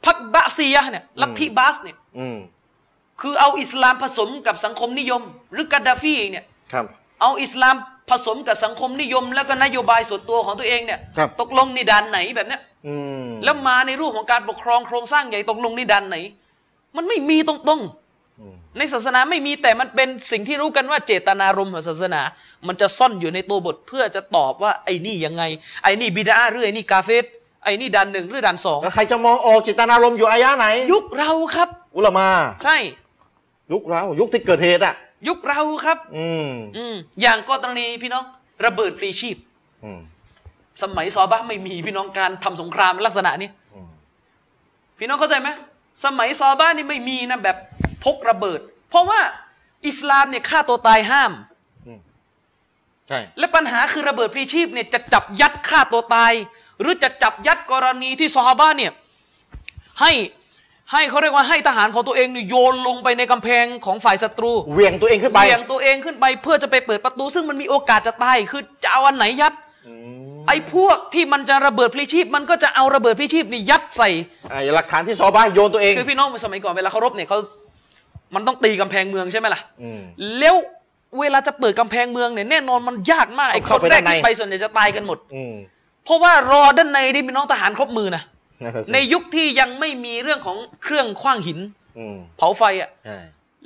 พรรคบะอ์ซียะห์เนี่ยลัทธิบาสเนี่ยอืมคือเอาอิสลามผสมกับสังคมนิยม หรือกาดาฟีเนี่ยครับเอาอิสลามผสมกับสังคมนิยม แล้วก็นโยบายส่วนตัวของตัวเองเนี่ยครับตกลงนิดานไหนแบบเนี้ยอืมแล้วมาในรูปของการปกครองโครงสร้างใหญ่ตกลงนิดานไหน มันไม่มีตรงๆ ในศาสนาไม่มีแต่มันเป็นสิ่งที่รู้กันว่าเจตนารมณ์ของศาสนา มันจะซ่อนอยู่ในตัวบทเพื่อจะตอบว่าไอ้นี่ยังไง ไอ้นี่บิดาหรือไอ้นี่กาเฟสไอ้นี่ดันหนึ่งหรือดันสองแล้วใครจะมองออกจิตนารมณ์อยู่อายะห์ไหน ยุคเราครับ อุลามา ใช่ ยุคเรา ยุคที่เกิดเหตุอะยุคเราครับ อืมอืมอย่างกรณีพี่น้องระเบิดฟรีชีพอืมสมัยซอฮาบะห์ไม่มีพี่น้องการทำสงครามลักษณะนี้อืมพี่น้องเข้าใจไหมสมัยซอฮาบะห์นี่ไม่มีนะแบบ พกระเบิด เพราะว่าอิสลามเนี่ยฆ่าตัวตายห้ามใช่และปัญหาคือระเบิดพลีชีพเนี่ยจะจับยัดฆ่าตัวตาย หรือจะจับยัดกรณีที่ซอฮาบะห์เนี่ยให้ให้เขาเรียกว่าให้ทหารของตัวเองเนี่ยโยนลงไปในกำแพงของฝ่ายศัตรูเหวี่ยงตัวเองขึ้นไปเบี่ยงตัวเองขึ้นไปเพื่อจะไปเปิดประตู ซึ่งมันมีโอกาสจะตายคือจะเอาอันไหนยัดอืมไอ้พวกที่มันจะระเบิดพลีชีพ มันก็จะเอาระเบิดพลีชีพนี่ยัดใส่ไอ้หลักฐานที่ซอบาโยนตัวเองคือพี่น้องสมัยก่อนเวลาเขารบเนี่ยเขา มันต้องตีกำแพงเมืองใช่ไหมล่ะอืมแล้วเวลาจะเปิดกำแพงเมืองเนี่ยแน่นอนมันยากมากไอ้ต้องคเข้านไปแรกด้านในที่ไปส่วนใหญ่จะตายกันหมดอืมเพราะว่ารอด้านในที่พี่น้องทหารครบมือนะนั่นน่ะสิในยุคที่ยังไม่มีเรื่องของเครื่องขว้างหินอืมเผาไฟอะใช่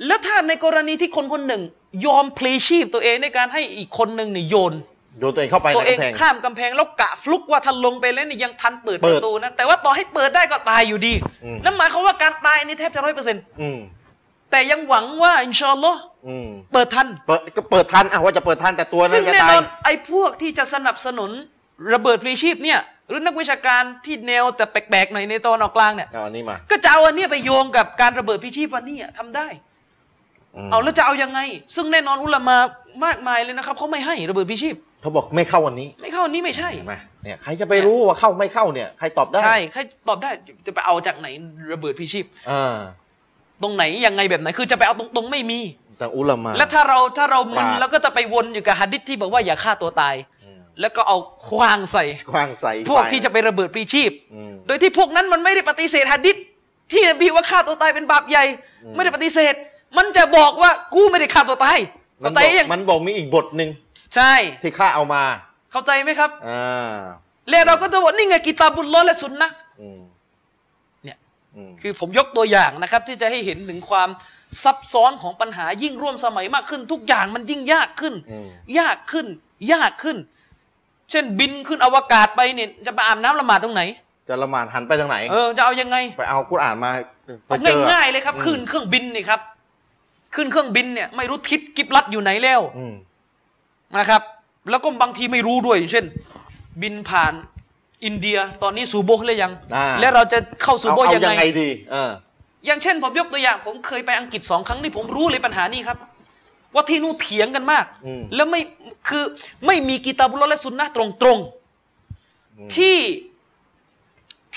แล้วถ้าในกรณีที่คนคนหนึ่ง ยอมพลีชีพตัวเองในการให้อีกคนหนึ่งเนี่ยโยนโยนตัวเองเข้าไปตัวในเองกำแพงข้ามกำแพงแล้วกะฟลุกว่าถ้าลงไปแล้วเนี่ยยังทันเปิดเปิปดระตูนะแต่ว่าต่อให้เปิดได้ก็ตายอยู่ดีอืมนั่นหมายความว่าการตายนี่แทบจะร้อยเปอร์เซ็นต์อืม แต่ยังหวังว่าอินชาอัลลอฮ์อืมเปิดทัน เปิดก็เปิดทันอะว่าจะเปิดทันแต่ตัวนั้ซึ่นงจะแน่ตานยอนไอ้พวกที่จะสนับสนุนระเบิดพลีชีพเนี่ย หรือนักวิชาการที่แนวแต่แปลกๆหน่อยในตะวันออกกลางเนี่ย เอาอันนี้มาก็จะเอาอันเนี้ยไปโยงกับการระเบิดพลีชีพวันนี้อะทำได้ มเอาแล้วจะเอายังไง ซึ่งแน่นอนอุลามามากมายเลยนะครับเขาไม่ให้ระเบิดพลีชีพ เขาบอกไม่เข้าวันนี้ไม่เข้าอันนี้ไม่ใช่ เห็นไหมเนี่ยใครจะไปรู้ว่าเข้าไม่เข้าเนี่ยใครตอบได้ใช่ใครตอบได้จะไปเอาจากไหนระเบิดพลีชีพ อ่า ตรงไหนยังไงแบบไหนคือจะไปเอาตรงๆไม่มี แต่อุลามะแล้วถ้าเราถ้าเรามึนปราดแล้วก็จะไปวนอยู่กับฮัดดิษที่บอกว่าอย่าฆ่าตัวตายอืมแล้วก็เอาควางใส่คว้างใส่ พวกไปที่จะไประเบิดปรีชีพอืมโดยที่พวกนั้นมันไม่ได้ปฏิเสธฮัดดิษที่นบีว่าฆ่าตัวตายเป็นบาปใหญ่อืมไม่ได้ปฏิเสธ มันจะบอกว่ากูไม่ได้ฆ่าตัวตายมัเข้านใจบอกยังมันบอกมีอีกบทหนึ่งใช่ ที่ข้าเอามา เข้าใจไหมครับอ่าแล้วเราก็จะบอกนี่ไงกิตาบุลลอฮ์และสุนนะห์อืมเนี่ยอืม คือผมยกตัวอย่างนะครับ ที่จะให้เห็นถึงความซับซ้อนของปัญหายิ่งร่วมสมัยมากขึ้น ทุกอย่างมันยิ่งยากขึ้นอืมยากขึ้น ยากขึ้น เช่นบินขึ้นอวกาศไปเนี่ยจะไปอาบน้ำละหมาดตรงไหน จะละหมาดหันไปทางไหนเออจะเอายังไง ไปเอากุรอานมาไปเอาเจอง่ายๆเลยครับอืมขึ้นเครื่องบินนี่ครับ ขึ้นเครื่องบินเนี่ยไม่รู้ทิศกิบลัดอยู่ไหนแล้วอืมนะครับ แล้วก็บางทีไม่รู้ด้วยอย่างเช่น บินผ่าน อินเดียตอนนี้สู่โบกเลยยังอ่าแล้วเราจะเข้าสู่เอาโบกเอายังยังไงไงดีเอออย่างเช่นผมยกตัวอย่าง ผมเคยไปอังกฤษสองครั้งนี่ผมรู้เลยปัญหานี้ครับ ว่าที่นู่นเถียงกันมากอืมแล้วไม่คือไม่มีกีตาบุลลอฮ์และซุนนะห์ตรงตรงๆ ที่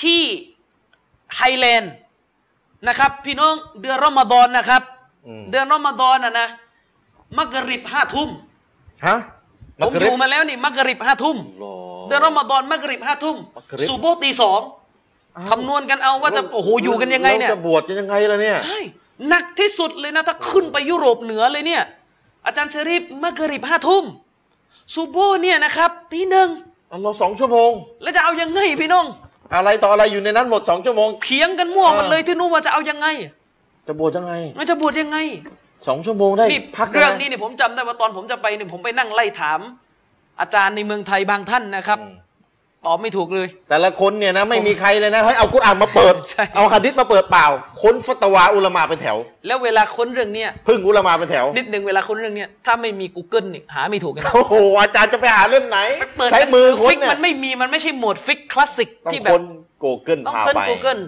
ที่ไฮแลนด์นะครับ พี่น้องเดือนรอมฎอนนะครับอืมเดือนรอมฎอนนะนะมักริบห้าทุ่มฮะผมอยู่มาแล้วนี่มักริบห้าทุ่มรอ เดือนรอมฎอนมักริบห้าทุ่มมักริบสุโบฮ์ตีสองอ้าวคำนวณกันเอาว่าจะโอ้โหอยู่กันยังไงเนี่ยราจะบวชจะยังไงล่ะเนี่ยใช่หนักที่สุดเลยนะถ้าขึ้นไปยุโรปเหนือเลยเนี่ย อาจารย์ชะรีฟมักริบห้าทุ่มซูโบเนี่ยนะครับตีหนึ่งอัลลอฮ์สองชั่วโมง แล้วจะเอายังไงพี่น้อง อะไรต่ออะไรอยู่ในนั้นหมดสองชั่วโมงเถียงกันมั่วเออมันเลยที่นู่นว่าจะเอายังไง จะบวชยังไงมันจะบวชยังไงสองชั่วโมงได้นี่พักเรื่องะนี้เนี่ยผมจำได้ว่าตอนผมจะไปเนี่ยผมไปนั่งไล่ถาม อาจารย์ในเมืองไทยบางท่านนะครับอืมตอบไม่ถูกเลย แต่ละคนเนี่ยนะไม่มีใครเลยนะให้เอากุรอานมาเปิดใช่เอาหะดิษมาเปิดเปล่า ค้นฟัตวาอุลามาเป็นแถว แล้วเวลาค้นเรื่องเนี้ยพึ่งอุลามาเป็นแถว นิดหนึ่งเวลาค้นเรื่องเนี้ยถ้าไม่มี Google เนี่ยหาไม่ถูกกันนะโอ้โหอาจารย์จะไปหาเล่มไหนไปเปิดใช้หนังมืสืออค้ฟินกเนี่ยมันไม่มีมันไม่ใช่โหมดฟิกคลาสสิกต้องที่แบค้บนโกเกิลต้องพาค้นไป Google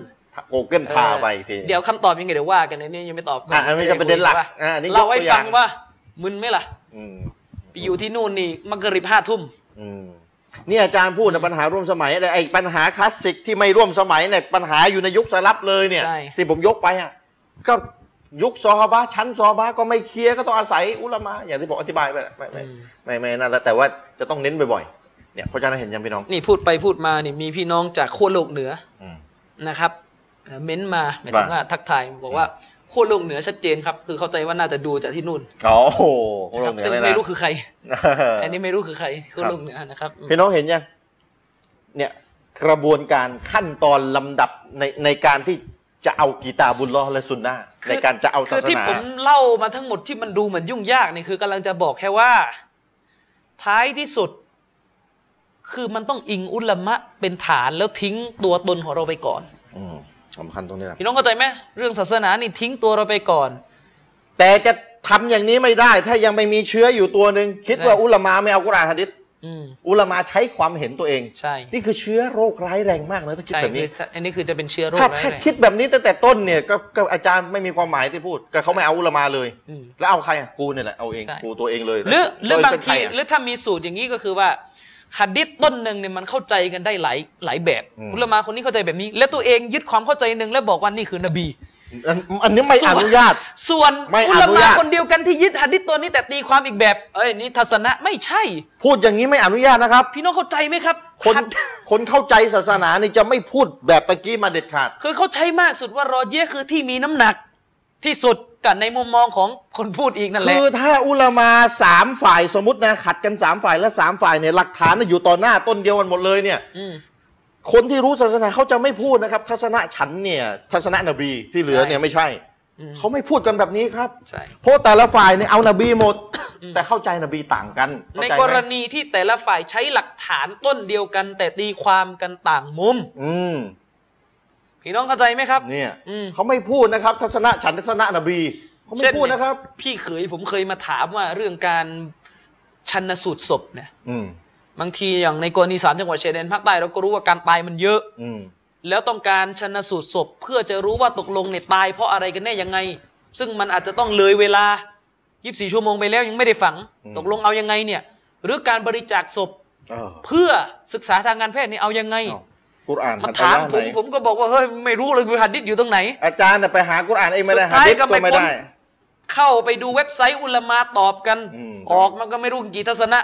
โกเกิลพาไปทีเดี๋ยวคำตอบยังไงเดี๋ยวว่ากันนะเนี่ยยังไม่ตอบก่อะอันนี้จะประเด็นหลักอะอันนี้ยกเราให้ตัวอย่างฟังว่ามึนไหมล่ะอืม ไปอยู่ที่นู่นนี่มักกะริบห้าทุ่มอืมนี่อาจารย์พูดนะปัญหาร่วมสมัยอะไรไอ้ปัญหาคลาสสิกที่ไม่ร่วมสมัยเนี่ยปัญหาอยู่ในยุคสลับเลยเนี่ยใช่ที่ผมยกไปอะก็ยุคซอฮาบะห์ชั้นซอฮาบะห์ก็ไม่เคลียร์ก็ต้องอาศัยอุลามะอย่างที่ผมอธิบายไปแหละไม่ไม่ไม่ไม่นั่นแหละแต่ว่าจะต้องเน้นบ่อยๆเนี่ยเพราะฉะนั้นเห็นยังพี่น้องนี่พูดไปพูดมานี่มีพี่น้องจากขั้วโลกเหนืออืมนะครับเอ่อเม้นต์มาหมายถึงว่าทักทายบอกว่า ขั้วโลกเหนือชัดเจนครับ คือเข้าใจว่าน่าจะดูจากที่นู่นอ๋อโอ้โหโลนะครักบเหนืซึ่องเลยนะไม่รู้คือใครเอออันนี้ไม่รู้คือใครขั้วโลกเหนือนะครับพี่น้องเห็นยังเนี่ยกระบวนการขั้นตอนลำดับในในการที่จะเอากีตาบุลลอฮ์และซุนนะห์คือในการจะเอาศาคือสที่นาผมเล่ามาทั้งหมดที่มันดูเหมือนยุ่งยากนี่คือกำลังจะบอกแค่ว่า ท้ายที่สุด คือมันต้องอิงอุลามะเป็นฐานแล้วทิ้งตัวตนของเราไปก่อน อืม สำคัญตรงนี้แหละพี่น้องเข้าใจไหมเรื่องศาสนานี่ทิ้งตัวเราไปก่อน แต่จะทำอย่างนี้ไม่ได้ ถ้ายังไม่มีเชื้ออยู่ตัวหนึ่งคิดใช่ว่าอุลามาไม่เอากุรอานฮะดิษอืมอุลามาใช้ความเห็นตัวเองใช่นี่คือเชื้อโรคร้ายแรงมากนะถ้าคิดใช่แบบคืนี้ออันนี้คือจะเป็นเชื้อโรคถ้าร้ายถ้าแรงคิดแบบนี้ตั้งแต่ต้นเนี่ยก็ก็อาจารย์ไม่มีความหมายที่พูดก็เขาไม่เอาอุลามาเลยอืมแล้วเอาใครอะกูเนี่ยแหละเอาเองใช่กูตัวเองเลยหรือหรือบางเป็นใคทีอะหรือถ้ามีสูตรอย่างนี้ก็คือว่า หัดดิษต้นหนึ่งเนี่ยมันเข้าใจกันได้หลายหลายแบบอืมอุลามาคนนี้เข้าใจแบบนี้ แล้วตัวเองยึดความเข้าใจหนึ่งแล้วบอกว่านี่คือนบี อันอันนี้ไม่อนุญาต ส่วนไม่อุอลานุมาญาตคนเดียวกันที่ยึดหัดดิษตัวนี้แต่ตีความอีกแบบเอ้ยนี่ทัศนะไม่ใช่ พูดอย่างนี้ไม่อนุญาตนะครับ พี่น้องเข้าใจไหมครับ คนหัดคนเข้าใจศาสนานี่จะไม่พูดแบบตะกี้มาเด็ดขาด คือเขาใช้มากสุดว่ารอเยะคือที่มีน้ำหนักที่สุด กันในมุมมองของคนพูดอีกนั่นแหละคือถ้าอุลามาสามฝ่ายสมมตินะขัดกันสามฝ่ายและสามฝ่ายเนี่ยหลักฐานน่ะอยู่ต่อหน้าต้นเดียวกันหมดเลยเนี่ยอืมคนที่รู้ศาสนาเขาจะไม่พูดนะครับ ทัศนะฉันเนี่ย ทัศนะนบีที่เหลือเนี่ยไม่ใช่อืมเขาไม่พูดกันแบบนี้ครับใช่เพราะแต่ละฝ่ายเนี่ยเอานบีหมด แต่เข้าใจนบีต่างกันเข้าในใจไหมกรณีที่แต่ละฝ่ายใช้หลักฐานต้นเดียวกัน แต่ตีความกันต่างมุม อืม พี่น้องเข้าใจไหมครับเนี่ยอืมเขาไม่พูดนะครับทัศนะฉันทัศนะนบีเขาไม่พูดนะครับ พี่เขยผมเคยมาถามว่าเรื่องการชันสูตรศพเนี่ยอืมบางทีอย่างในกรณีสามจังหวัดชายแดนภาคใต้เราก็รู้ว่าการตายมันเยอะ อืมแล้วต้องการชันสูตรศพเพื่อจะรู้ว่าตกลงเนี่ยตายเพราะอะไรกันแน่ยังไง ซึ่งมันอาจจะต้องเลยเวลา 24 ชั่วโมงไปแล้วยังไม่ได้ฝังอืมตกลงเอายังไงเนี่ย หรือการบริจาคศพเออเพื่อศึกษาทางการแพทย์นี่เอายังไงเอ้า กุรอานมาหันไปถามด้านผไหนมผมก็บอกว่าเฮ้ยไม่รู้เลยหัดดิษอยู่ตรงไหน อาจารย์น่ะไปหากุรอานเองไม่ได้สุดหาท้ายดิษก็ก็ไม่ไม่พ้นได้ เข้าไปดูเว็บไซต์อุลามาตอบกันอืมออกมันก็ไม่รู้กี่ทัศนะ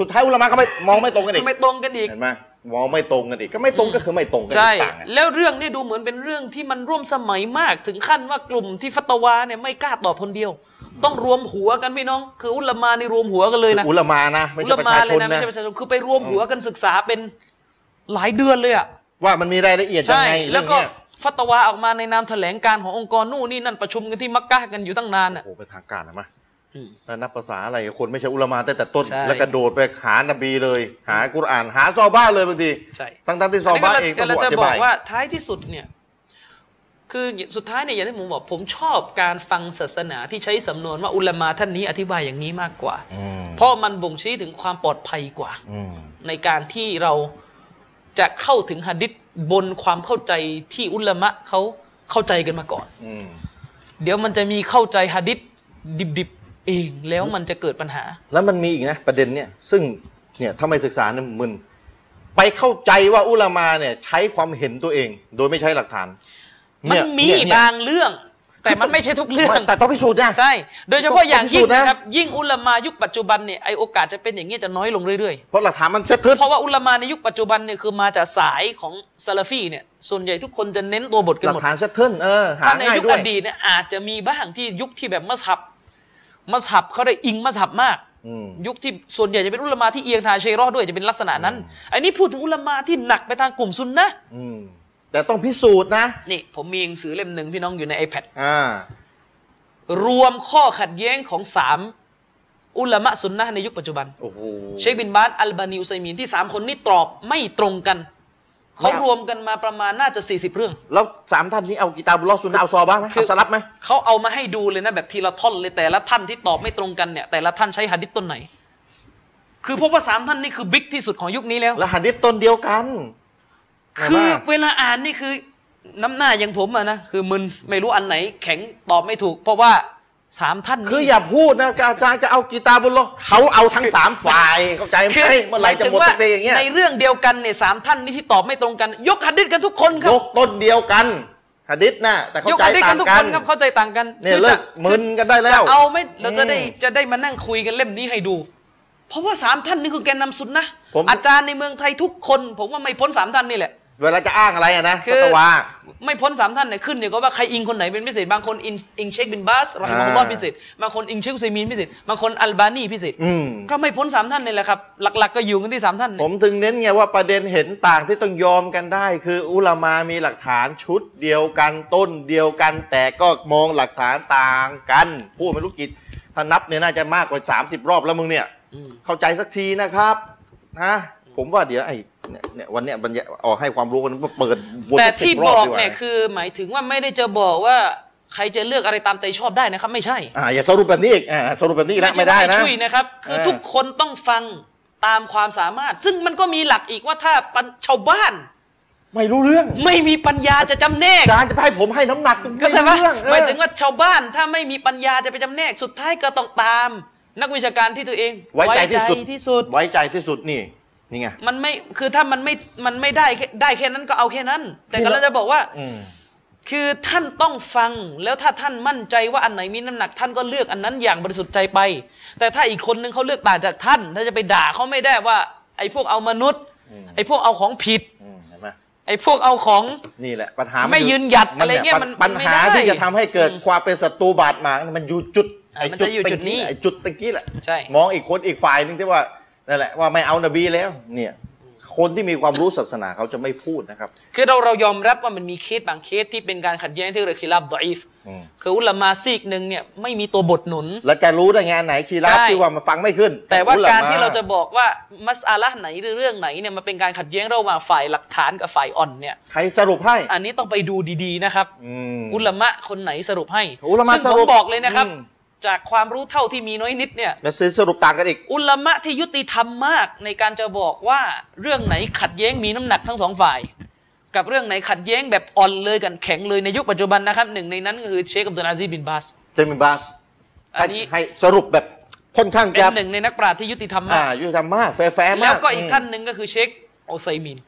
สุดท้ายอุลามะก็ไม่มองไม่ตรงกันอีกไม่ตรงกันอีกเห็นไหมมองไม่ตรงกันอีกก็ไม่ตรงก็คือไม่ตรงกันใช่ต่างกันแล้วเรื่องนี้ดูเหมือนเป็นเรื่องที่มันร่วมสมัยมากถึงขั้นว่ากลุ่มที่ฟัตวาเนี่ยไม่กล้าตอบคนเดียว ต้องรวมหัวกันพี่น้อง คืออุลามานี่รวมหัวกันเลยนะอุลามานะไม่อุใช่ลาประมาชาเลชยนนะไม่นะใช่ประชาชนคือไปรวมหัวกันศึกษาเป็น หลายเดือนเลยอะว่ามันมีรายละเอียดยังใช่ไงแล้เรื่วองก็เนี้ยฟัตวาออกมาในนามแถลงการขององค์กรนู่นนี่นั่นประชุมกันที่มักกะฮ์กันอยู่ตั้งนานอะโอ้โหเป็นทางการนะมาอืมแล้วนับภาษาอะไรคนไม่ใช่อุลามาตั้งแต่ต้นใช่แล้วกระโดดไปหานบีเลย หากุรอาน หาซอบ้าเลยบางทีใช่ทั้งทั้งๆที่ซอบ้าเองต้องเราอจะธิบอบากยว่าท้ายที่สุดเนี่ยคือสุดท้ายเนี่ยอย่างที่ผมบอกผมชอบการฟังศาสนาที่ใช้สำนวนว่าอุลามาท่านนี้อธิบายอย่างนี้มากกว่าอืมเพราะมันบ่งชี้ถึงความปลอดภัยกว่าอืมในการที่เรา จะเข้าถึงหะดิษบนความเข้าใจที่อุลามะเขาเข้าใจกันมาก่อนอืมเดี๋ยวมันจะมีเข้าใจหะดิษดิบๆเองแล้วมันจะเกิดปัญหา แล้วมันมีอีกนะประเด็นเนี่ยซึ่งเนี่ยถ้าไม่ศึกษาเนี่ยมึนไปเข้าใจว่าอุลามาเนี่ยใช้ความเห็นตัวเอง โดยไม่ใช้หลักฐานมันเยมีเยเนี่ยบางเรื่อง แต่มันไม่ใช่ทุกเรื่องแต่ต้องพิสูจน์นะใช่ โดยเฉพาะอย่างยิ่งต้องพิสูจน์นะนะครับยิ่งอุลามายุคปัจจุบันเนี่ยไอโอกาสจะเป็นอย่างนี้จะน้อยลงเรื่อยเพราะหลักฐานมันเซ็ตทึบๆเพราะว่าอุลามาในยุคปัจจุบันเนี่ยคือมาจากสายของซาลาฟีเนี่ยส่วนใหญ่ทุกคนจะเน้นตัวบทกันหลัหมกดฐานเซ็ตทึบเออหาถ้าในง่ายยุคด้วอยดีตเนี่ยอาจจะมีบ้างที่ยุคที่แบบมัสฮับมัสฮับเขาได้อิงมัสฮับมากอืมยุคที่ส่วนใหญ่จะเป็นอุลามาที่เอียงทางเชยรอห์ด้วยจะเป็นลักษณะนั้นอันนี้พูดถึงอุลามาที่หนักไปทางกลุ่มซุนนะห์อืม แต่ต้องพิสูจน์นะ นี่ผมมีหนังสือเล่มหนึ่งพี่น้องอยู่ใน iPad อ่ารวมข้อขัดแย้งของสามอุลามะซุนนะห์ในยุคปัจจุบัน โอ้โห เชคบินบาสอัลบานีอุไซมีนที่สามคนนี้ตอบไม่ตรงกัน เขาไม่เอารวมกันมาประมาณน่าจะ 40 เรื่อง แล้วสามท่านนี้เอากีตาบุลลอฮ์ซุนนะห์เอาซอบ้างไหมคือเอาสลับไหมเขาเอามาให้ดูเลยนะแบบทีละท่อนเลยแต่ละท่านที่ตอบไม่ตรงกันเนี่ยแต่ละท่านใช้หะดิษต้นไหน คือพบว่าสามท่านนี่คือบิ๊กที่สุดของยุคนี้แล้ว แล้วหันดิษต้นเดียวกัน คือเห็นไหมเวลาอ่านนี่คือน้ำหน้าอย่างผมอะนะคือมึนไม่รู้อันไหน แข็งตอบไม่ถูก เพราะว่าสามท่านนี้คืออย่าพูดนะอาจารย์จะเอากีตาบุลลอฮ์เขาเอาทั้งสามฝ่ายเข้าใจไหมคือเมื่อไหร่จะหมดายสัถึกทีอย่างเงี้ยในเรื่องเดียวกันเนี่ยสามท่านนี้ที่ตอบไม่ตรงกัน ยกหะดิษกันทุกคนครัยบกต้นเดียวกันหันดิษนะแต่เข้ายกใจหะดิษต่ากันงทุกกัคนนครับเข้าใจต่างกันเนี่ยคือเลิจะกมึนกันได้แล้วจะเอาไหม่เราจะได้อืมจะได้มานั่งคุยกันเล่มนี้ให้ดู เพราะว่าสามท่านนี่คือแกนนำสุนนะผมอาจารย์ในเมืองไทยทุกคน ผมว่าไม่พ้นสามท่านนี่แหละ เวลาจะอ้างอะไรอะนะคือฟัตวา ไม่พ้นสามท่านเนี่ยขึ้นอยู่กับว่าใครอิงคนไหนเป็นพิเศษบางคนอิงอิงเชคบินบาสรอฮิมะฮุลลอฮ์อ่า พิเศษบางคนอิงเชคอุซัยมีนพิเศษบางคนอัลบานีพิเศษอืม ก็ไม่พ้นสามท่านนี่แหละครับหลัก ๆ ก็อยู่กันที่สามท่านผเนี่ยมถึงเน้นไงว่าประเด็นเห็นต่างที่ต้องยอมกันได้ คืออุลามามีหลักฐานชุดเดียวกันต้นเดียวกัน แต่ก็มองหลักฐานต่างกันพูดไม่รู้กี่ถ้านับเนี่ยน่าจะมากกว่า 30 รอบแล้วมึงเนี่ย อืมเข้าใจสักทีนะครับนะผมว่าเดี๋ยวไอ้ เนี่ยเนี่ยวันเนี้ยบรรยายออกให้ความรู้กันมาเปิดวนแต่สัที่10รบอกดีว่าเนี่ยคือหมายถึงว่าไม่ได้จะบอกว่าใครจะเลือกอะไรตามใจชอบได้นะครับ ไม่ใช่อ่าอย่าสรุปแบบนี้อีกอ่าสรุปแบบนี้อีกแล้วไม่ได้นะ ช่วยนะครับ คือเออ ทุกคนต้องฟังตามความสามารถ ซึ่งมันก็มีหลักอีกว่าถ้าปัญชาวบ้าน ไม่รู้เรื่องไม่มีปัญญาจะจำแนกอาจารย์จะให้ผมให้น้ำหนักก็ใช่ไหมรู้เรื่องเออ หมายถึงว่าชาวบ้านถ้าไม่มีปัญญาจะไปจำแนกสุดท้ายก็ต้องตาม นักวิชาการที่ตัวเองไว้ใจที่สุด ไว้ที่สุดไว้ใจที่สุดนี่ นี่ไง มันไม่คือถ้ามันไม่มันไม่ได้แค่ได้แค่นั้นก็เอาแค่นั้น แต่ก็เราจะบอกว่าอืมคือท่านต้องฟังแล้วถ้าท่านมั่นใจว่าอันไหนมีน้ำหนัก ท่านก็เลือกอันนั้นอย่างบริสุทธิ์ใจไป แต่ถ้าอีกคนนึงเขาเลือกต่างจากท่านถ้าจะไปด่าเขาไม่ได้ว่า ไอ้พวกเอามนุษย์ ไอ้พวกเอาของผิดอืมเห็นไหมไอ้พวกเอาของนี่แหละปัญหาไม่อยืนหยัดอะไรเงี้ยปัญมันปัญไม่หาได้ที่จะทำให้เกิดความเป็นศัตรูบาดหมางมันอยู่จุดอะมันจะอยู่จุดนี้ไอ้จุดตะกี้แหละใช่มองอีกคนอีกฝ่ายหนึงที่ว่า นั่นแหละว่าไม่เอานบีแล้ว เนี่ย คนที่มีความรู้ศาสนาเขาจะไม่พูดนะครับ คือเราเรายอมรับว่ามันมีเคสบางเคสที่เป็นการขัดแย้งที่เรียกคิลาบดออีฟอืมคืออุลามาซีกหนึ่งเนี่ยไม่มีตัวบทหนุน แล้วจะรู้ได้ไงอันไหนคีราฟใช่ที่ว่ามันฟังไม่ขึ้น แต่ว่าอุลมการที่เราจะบอกว่ามัสอาละห์ไหนหรือเรื่องไหนเนี่ยมันเป็นการขัดแย้งระหว่างฝ่ายหลักฐานกับฝ่ายอ่อนเนี่ยใครสรุปให้ อันนี้ต้องไปดูดีๆนะครับอืมอุลามะคนไหนสรุปให้อุลามะซึ่งสผรุมปบอกเลยนะครับอืม จากความรู้เท่าที่มีน้อยนิดเนี่ยแล้วสรุปต่างกันอีก อุลามะที่ยุติธรรมมากในการจะบอกว่าเรื่องไหนขัดแย้งมีน้ำหนักทั้งสองฝ่าย กับเรื่องไหนขัดแย้งแบบอ่อนเลยกันแข็งเลยในยุคปัจจุบันนะครับหนึ่งในนั้นก็คือเชคอับดุลอาซีซบินบาสเชคบินบาสอันนี้ให้ให้สรุปแบบค่อนข้างเป็นจะหนึ่งในนักปราชญ์ที่ยุติธรรมอ่ามากยุติธรรมมากแฟร์ๆมากแล้วก็อีกท่านหนึ่งก็คือเชคโอไซมิน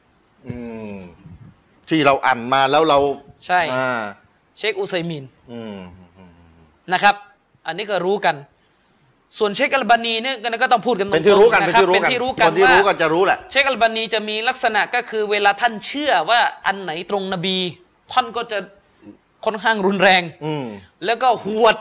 อืมที่เราอ่านมาแล้วเราใช่อ่าเชคอุไซมินอืมนะครับ อันนี้ก็รู้กัน ส่วนเชคอัลบานีเนี่ยก็ก็ต้องพูดกันตรงๆเป็นที่รู้กันนะเป็นครับที่รู้เป็นกันที่รู้คกันนที่ว่ารู้กันจะรู้แหละเชคอัลบานีจะมีลักษณะก็คือเวลาท่านเชื่อว่าอันไหนตรงนบี ท่านก็จะค่อนข้างรุนแรง อืมแล้วก็หวด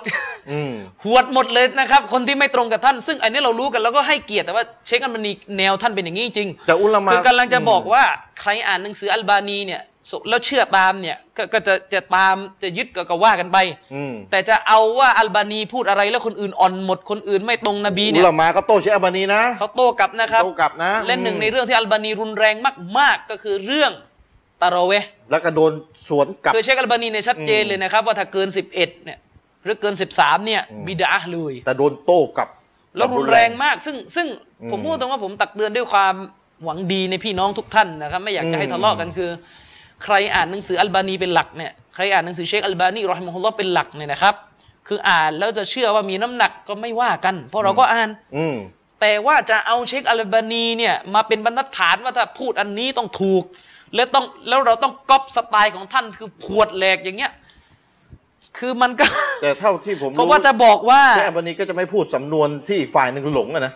อืมหวดหมดเลยนะครับ คนที่ไม่ตรงกับท่าน ซึ่งอันนี้เรารู้กันแล้วก็ให้เกียรติแต่ว่าเชคอัลบานีแนวท่านเป็นอย่างนี้จริงแต่อุลามาคือกำลังจะบอกว่าใครอ่านหนังสืออัลบานีเนี่ย แล้วเชื่อตามเนี่ยก็ก็จะจะตามจะยึดก็ก็ว่ากันไปอืมแต่จะเอาว่าอัลบานีพูดอะไรแล้วคนอื่นอ่อนหมดคนอื่นไม่ตรงนบีอุเนี่ยลามาก็โต้เชคอัลบานีนะเขาโต้กลับนะครับโต้กลับนะและหนึ่งในเรื่องที่อัลบานีรุนแรงมาก ๆ ก็คือเรื่องตะเราะเวห์แล้วก็โดนสวนกลับคือเชคอัลบานีเนี่ยชัดเจนเลยนะครับ ว่าถ้าเกิน 11เนี่ยหรือเกิน 13เนี่ยอืมบิดาเลย แต่โดนโต้กลับแล้วรุนแรงมาก ซึ่งซึ่งอืมผมพูดตรงว่าผมตักเตือนด้วยความหวังดีในพี่น้องทุกท่านนะครับ ไม่อยากจะให้อืมทะเลาะกันคือ ใครอ่านหนังสืออัลบานีเป็นหลักเนี่ยใครอ่านหนังสือเชคอัลบานีรอฮิมะฮุลลอฮ์เป็นหลักเนี่ยนะครับ คืออ่านแล้วจะเชื่อว่ามีน้ำหนักก็ไม่ว่ากัน เพราะเราก็อ่านอืมแต่ว่าจะเอาเชคอัลบานีเนี่ยมาเป็นบรรทัดฐานว่าถ้าพูดอันนี้ต้องถูก แล้วต้องแล้วเราต้องก๊อปสไตล์ของท่านคือขวดแหลกอย่างเงี้ยคือมันก็แต่เท่าที่ผมเพราะว่าจะบอกว่าเชคอัลบานีก็จะไม่พูดสำนวนที่อีกฝ่ายหนึ่งหลงอะนะ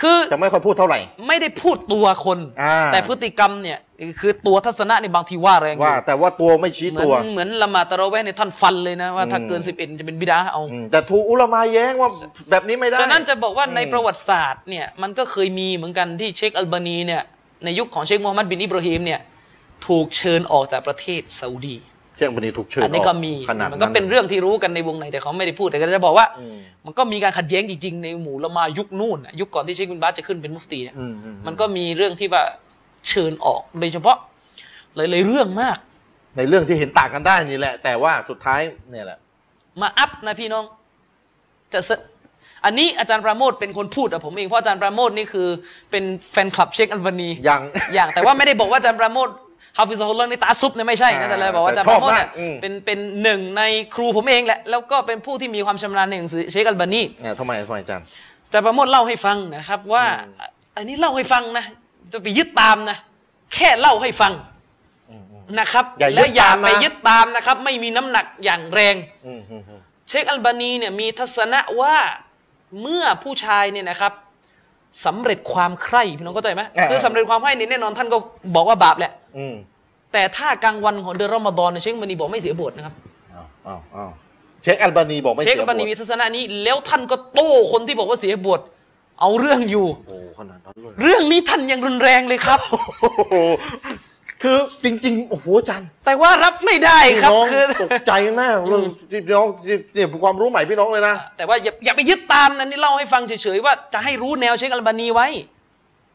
คือจะไม่ค่อยพูดเท่าไหร่ ไม่ได้พูดตัวคนอ่าแต่พฤติกรรมเนี่ย คือตัวทัศนะในบางทีว่าแรงอยู่ว่า แต่ว่าตัวไม่ชี้เหมืตัอวนเหมือนละหมาดตะเราะเวห์ในยท่านฟันเลยนะว่าถ้าอืมเกินสิบเอ็ดจะเป็นบิดาเอาอืมแต่ถูกอุลามาแย้งว่าแบบนี้ไม่ได้ ฉะนั้นจะบอกว่าในอืมประวัติศาสตร์เนี่ยมันก็เคยมีเหมือนกันที่เชคอัลบานีเนี่ยในยุคของเชคมูฮัมหมัดบินอิบราฮิมเนี่ยถูกเชิญออกจากประเทศซาอุดีเชคอัลบานีถูกเชิญอันนี้ก็มีขนาดมันก็เป็นเรื่องที่รู้กันในวงในแต่เขาไม่ได้พูดแต่ก็จะบอกว่าอืมมันก็มีการขัดแย้งจริงๆในหมู่ละมายุคนู่นน่ะยุคก่อนที่เชคบินบาสจะขึ้นเป็นมุฟตีเนี่ยอืมอืมมันก็มีเรื่องที่ว่า เชิญออกโดยเฉพาะหลายๆเรื่องมาก ในเรื่องที่เห็นต่างกันได้นี่แหละ แต่ว่าสุดท้ายเนี่ยแหละ มาอัพนะพี่น้องจะสอันนี้อาจารย์ปราโมทเป็นคนพูดอะผมเองเพราะอาจารย์ปราโมทนี่คือเป็นแฟนคลับเชคอัลบานียังอย่างแต่ว่าไม่ได้บอกว่าอาจารย์ปราโมทحفظه اللهนี่ตะอัสซุบเนี่ยไม่ใช่นะอ่าแต่เลยบอกว่าอาจารย์แต่ปชอบราโมทเนี่ยมากอืมเป็นเป็นหนึ่งในครูผมเองแหละแล้วก็เป็นผู้ที่มีความชำนาญในหนังสือเชคอัลบานีอ่าทำไมทำไมอาจารย์อาจารย์ปราโมทเล่าให้ฟังนะครับว่าอืมอันนี้เล่าให้ฟังนะ จะไปยึดตามนะ แค่เล่าให้ฟังอืมอืมนะครับอย่ายึดและอย่าตามนะไปยึดตามนะครับ ไม่มีน้ำหนักอย่างแรงอืมอืมอืมเชคอัลบานีเนี่ยมีทัศนะว่าเมื่อผู้ชายเนี่ยนะครับสำเร็จความใคร่พี่น้องเข้าใจไหมคือสำเร็จความใคร่นี่แน่นอนท่านก็บอกว่าบาปแหละอืมแต่ถ้ากลางวันของเดือนรอมฎอนเนี่ยเชคอัลบานีบอกไม่เสียบทนะครับอ้าวอ้าวอ้าวเชคอัลบานีบอกไม่เชเสีคยอัลบานีบมีททัศนะนี้ แล้วท่านก็โต้คนที่บอกว่าเสียบท เอาเรื่องอยู่ โอ้ขนาดนั้นเลยเรื่องนี้ท่านยังรุนแรงเลยครับ โอ้โหคือจริง ๆ โอ้โหอาจารย์แต่ว่ารับไม่ได้พี่ครับน้องคือ ตกใจมากเรื่องพี่น้องเนี่ยความรู้ใหม่พี่น้องเลยนะ แต่ว่าอย่าอย่าไปยึดตามนะนี่เล่าให้ฟังเฉยๆว่าจะให้รู้แนวเชคอัลบานีไว้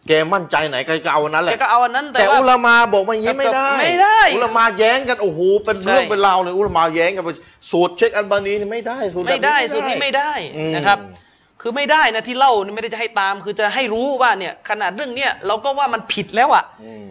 แกมั่นใจไหนแกก็เอาอันนั้นแหแกละ ก็เอาอันนั้นแต่แต่ว่า อุลามาบอกว่าอย่างนี้ไม่ได้ไม่ได้อุลามาแย้งกันโอ้โหเป็นใช่ เรื่องเป็นราวเลยอุลามาแย้งกันสูตรเช็คอัลบานีนี่ไม่ได้สูตรแบบไม่ได้สุดนี้ไม่ได้อืม นะครับ คือไม่ได้นะที่เล่านี่ไม่ได้จะให้ตาม คือจะให้รู้ว่าเนี่ย ขนาดเรื่องเนี้ยเราก็ว่ามันผิดแล้วอะอืม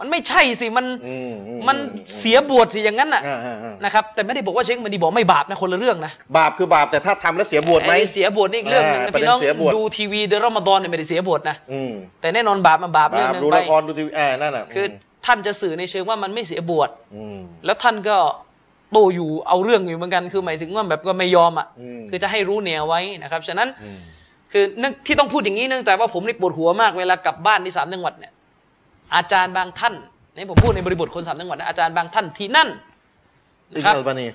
มันไม่ใช่สิมันอืมอืมันเสียบวชสิอย่างนั้นน่ะอ่าอ่าอ่านะครับแต่ไม่ได้บอกว่าเชคมันดีบอกไม่บาปนะคนละเรื่องนะบาปคือบาปแต่ถ้าทำแล้วเสียบวชไหมไอ้เสียบวชนี่อีกเรื่องหนึงนะอ่าประเด็นพี่น้องเสียบวชดูทีวีเดือนรอมฎอนเนี่ยไม่ได้เสียบวชนะอืมแต่แน่นอนบาปมันบาปเรื่องบาปหนึงดูไปละครดูทีวีอ่านั่นน่ะคือท่านจะสื่อในเชิงว่ามันไม่เสียบวชอืมแล้วท่านก็ โตอยู่เอาเรื่องอยู่เหมือนกันคือหมายถึงว่าแบบก็ไม่ยอมอะอืมคือจะให้รู้แนวไว้นะครับ ฉะนั้นอืมคือเนื่องที่ต้องพูดอย่างนี้เนื่องจากว่าผมนี่ปวดหัวมากเวลากลับบ้านที่สามจังหวัดเนี่ยอาจารย์บางท่านนี่ผมพูดในบริบทคนสามจังหวัดนะอาจารย์บางท่านที่นั่นอินะงครับอัลบานี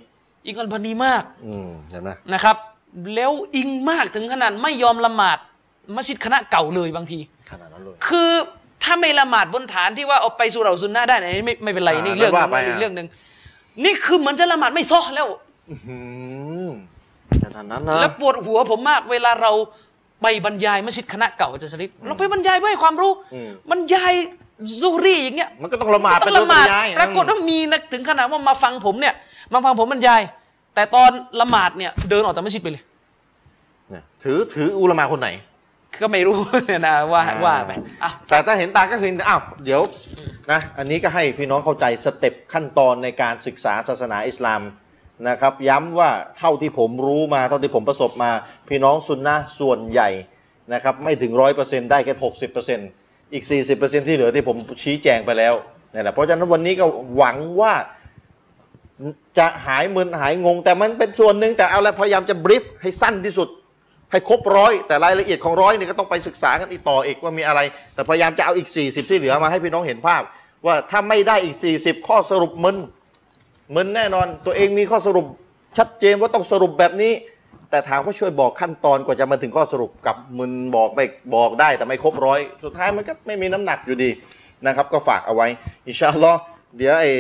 อิงอัลบานีมากอืมเห็นไหมนะครับ แล้วอิงมากถึงขนาดไม่ยอมละหมาดมัสยิดคณะเก่าเลยบางทีขนาดนั้นเลยคือถ้าไม่ละหมาดบนฐานที่ว่าเอาไปสุเหราซุนนะได้นะไม่ไม่เป็นไรอ่านี่เรื่องหนึงว่าไปนี่อะเรื่องหนึ่ง นี่คือเหมือนจะละหมาดไม่ซ้อแล้วอื้อหือขนาดนั้นนะแล้วปวดหัวผมมาก เวลาเราไปบรรยายมัสยิดคณะเก่าอาจารย์ชริปเราไปบรรยายเพื่อให้ความรู้อืมบรรยายซูรีอย่างเงี้ยมันก็ต้องละหมาดต้ไปองโดละยหปมาดริยายปรากฏว่ามีนะถึงขนาดว่ามาฟังผมเนี่ย มาฟังผมบรรยาย แต่ตอนละหมาดเนี่ยเดินออกจากมัสยิดไปเลยเนี่ยถือถืออุลามาคนไหน ก็ไม่รู้เนี่ยนะว่าอ่าว่าไปอะ แต่ถ้าเห็นต่างก็คืออ้าวเดี๋ยวนะอันนี้ก็ให้พี่น้องเข้าใจสเต็ปขั้นตอนในการศึกษาศาสนาอิสลามนะครับ ย้ำว่าเท่าที่ผมรู้มาเท่าที่ผมประสบมา พี่น้องซุนนะห์ส่วนใหญ่นะครับไม่ถึงร้อยเปอร์เซ็นต์ได้แค่หกสิบเปอร์เซ็นต์อีกสี่สิบเปอร์เซ็นต์ที่เหลือที่ผมชี้แจงไปแล้วนี่แหละเพราะฉะนั้นวันนี้ก็หวังว่าจะหายมึนหายงง แต่มันเป็นส่วนหนึ่งแต่เอาละพยายามจะบรีฟให้สั้นที่สุด ให้ครบร้อยแต่รายละเอียดของร้อยนี่ก็ต้องไปศึกษากันอีกต่ออีกว่ามีอะไร แต่พยายามจะเอาอีก 40 ที่เหลือมาให้พี่น้องเห็นภาพ ว่าถ้าไม่ได้อีก 40 ข้อสรุปมึนมึนแน่นอน ตัวเองมีข้อสรุปชัดเจนว่าต้องสรุปแบบนี้ แต่ถามว่าช่วยบอกขั้นตอนกว่าจะมาถึงข้อสรุปกับมึนบอกไม่บอกได้แต่ไม่ครบร้อยสุดท้ายมันก็ไม่มีน้ำหนักอยู่ดีนะครับ ก็ฝากเอาไว้อินชาอัลลอฮ์เดี๋ยวไอ้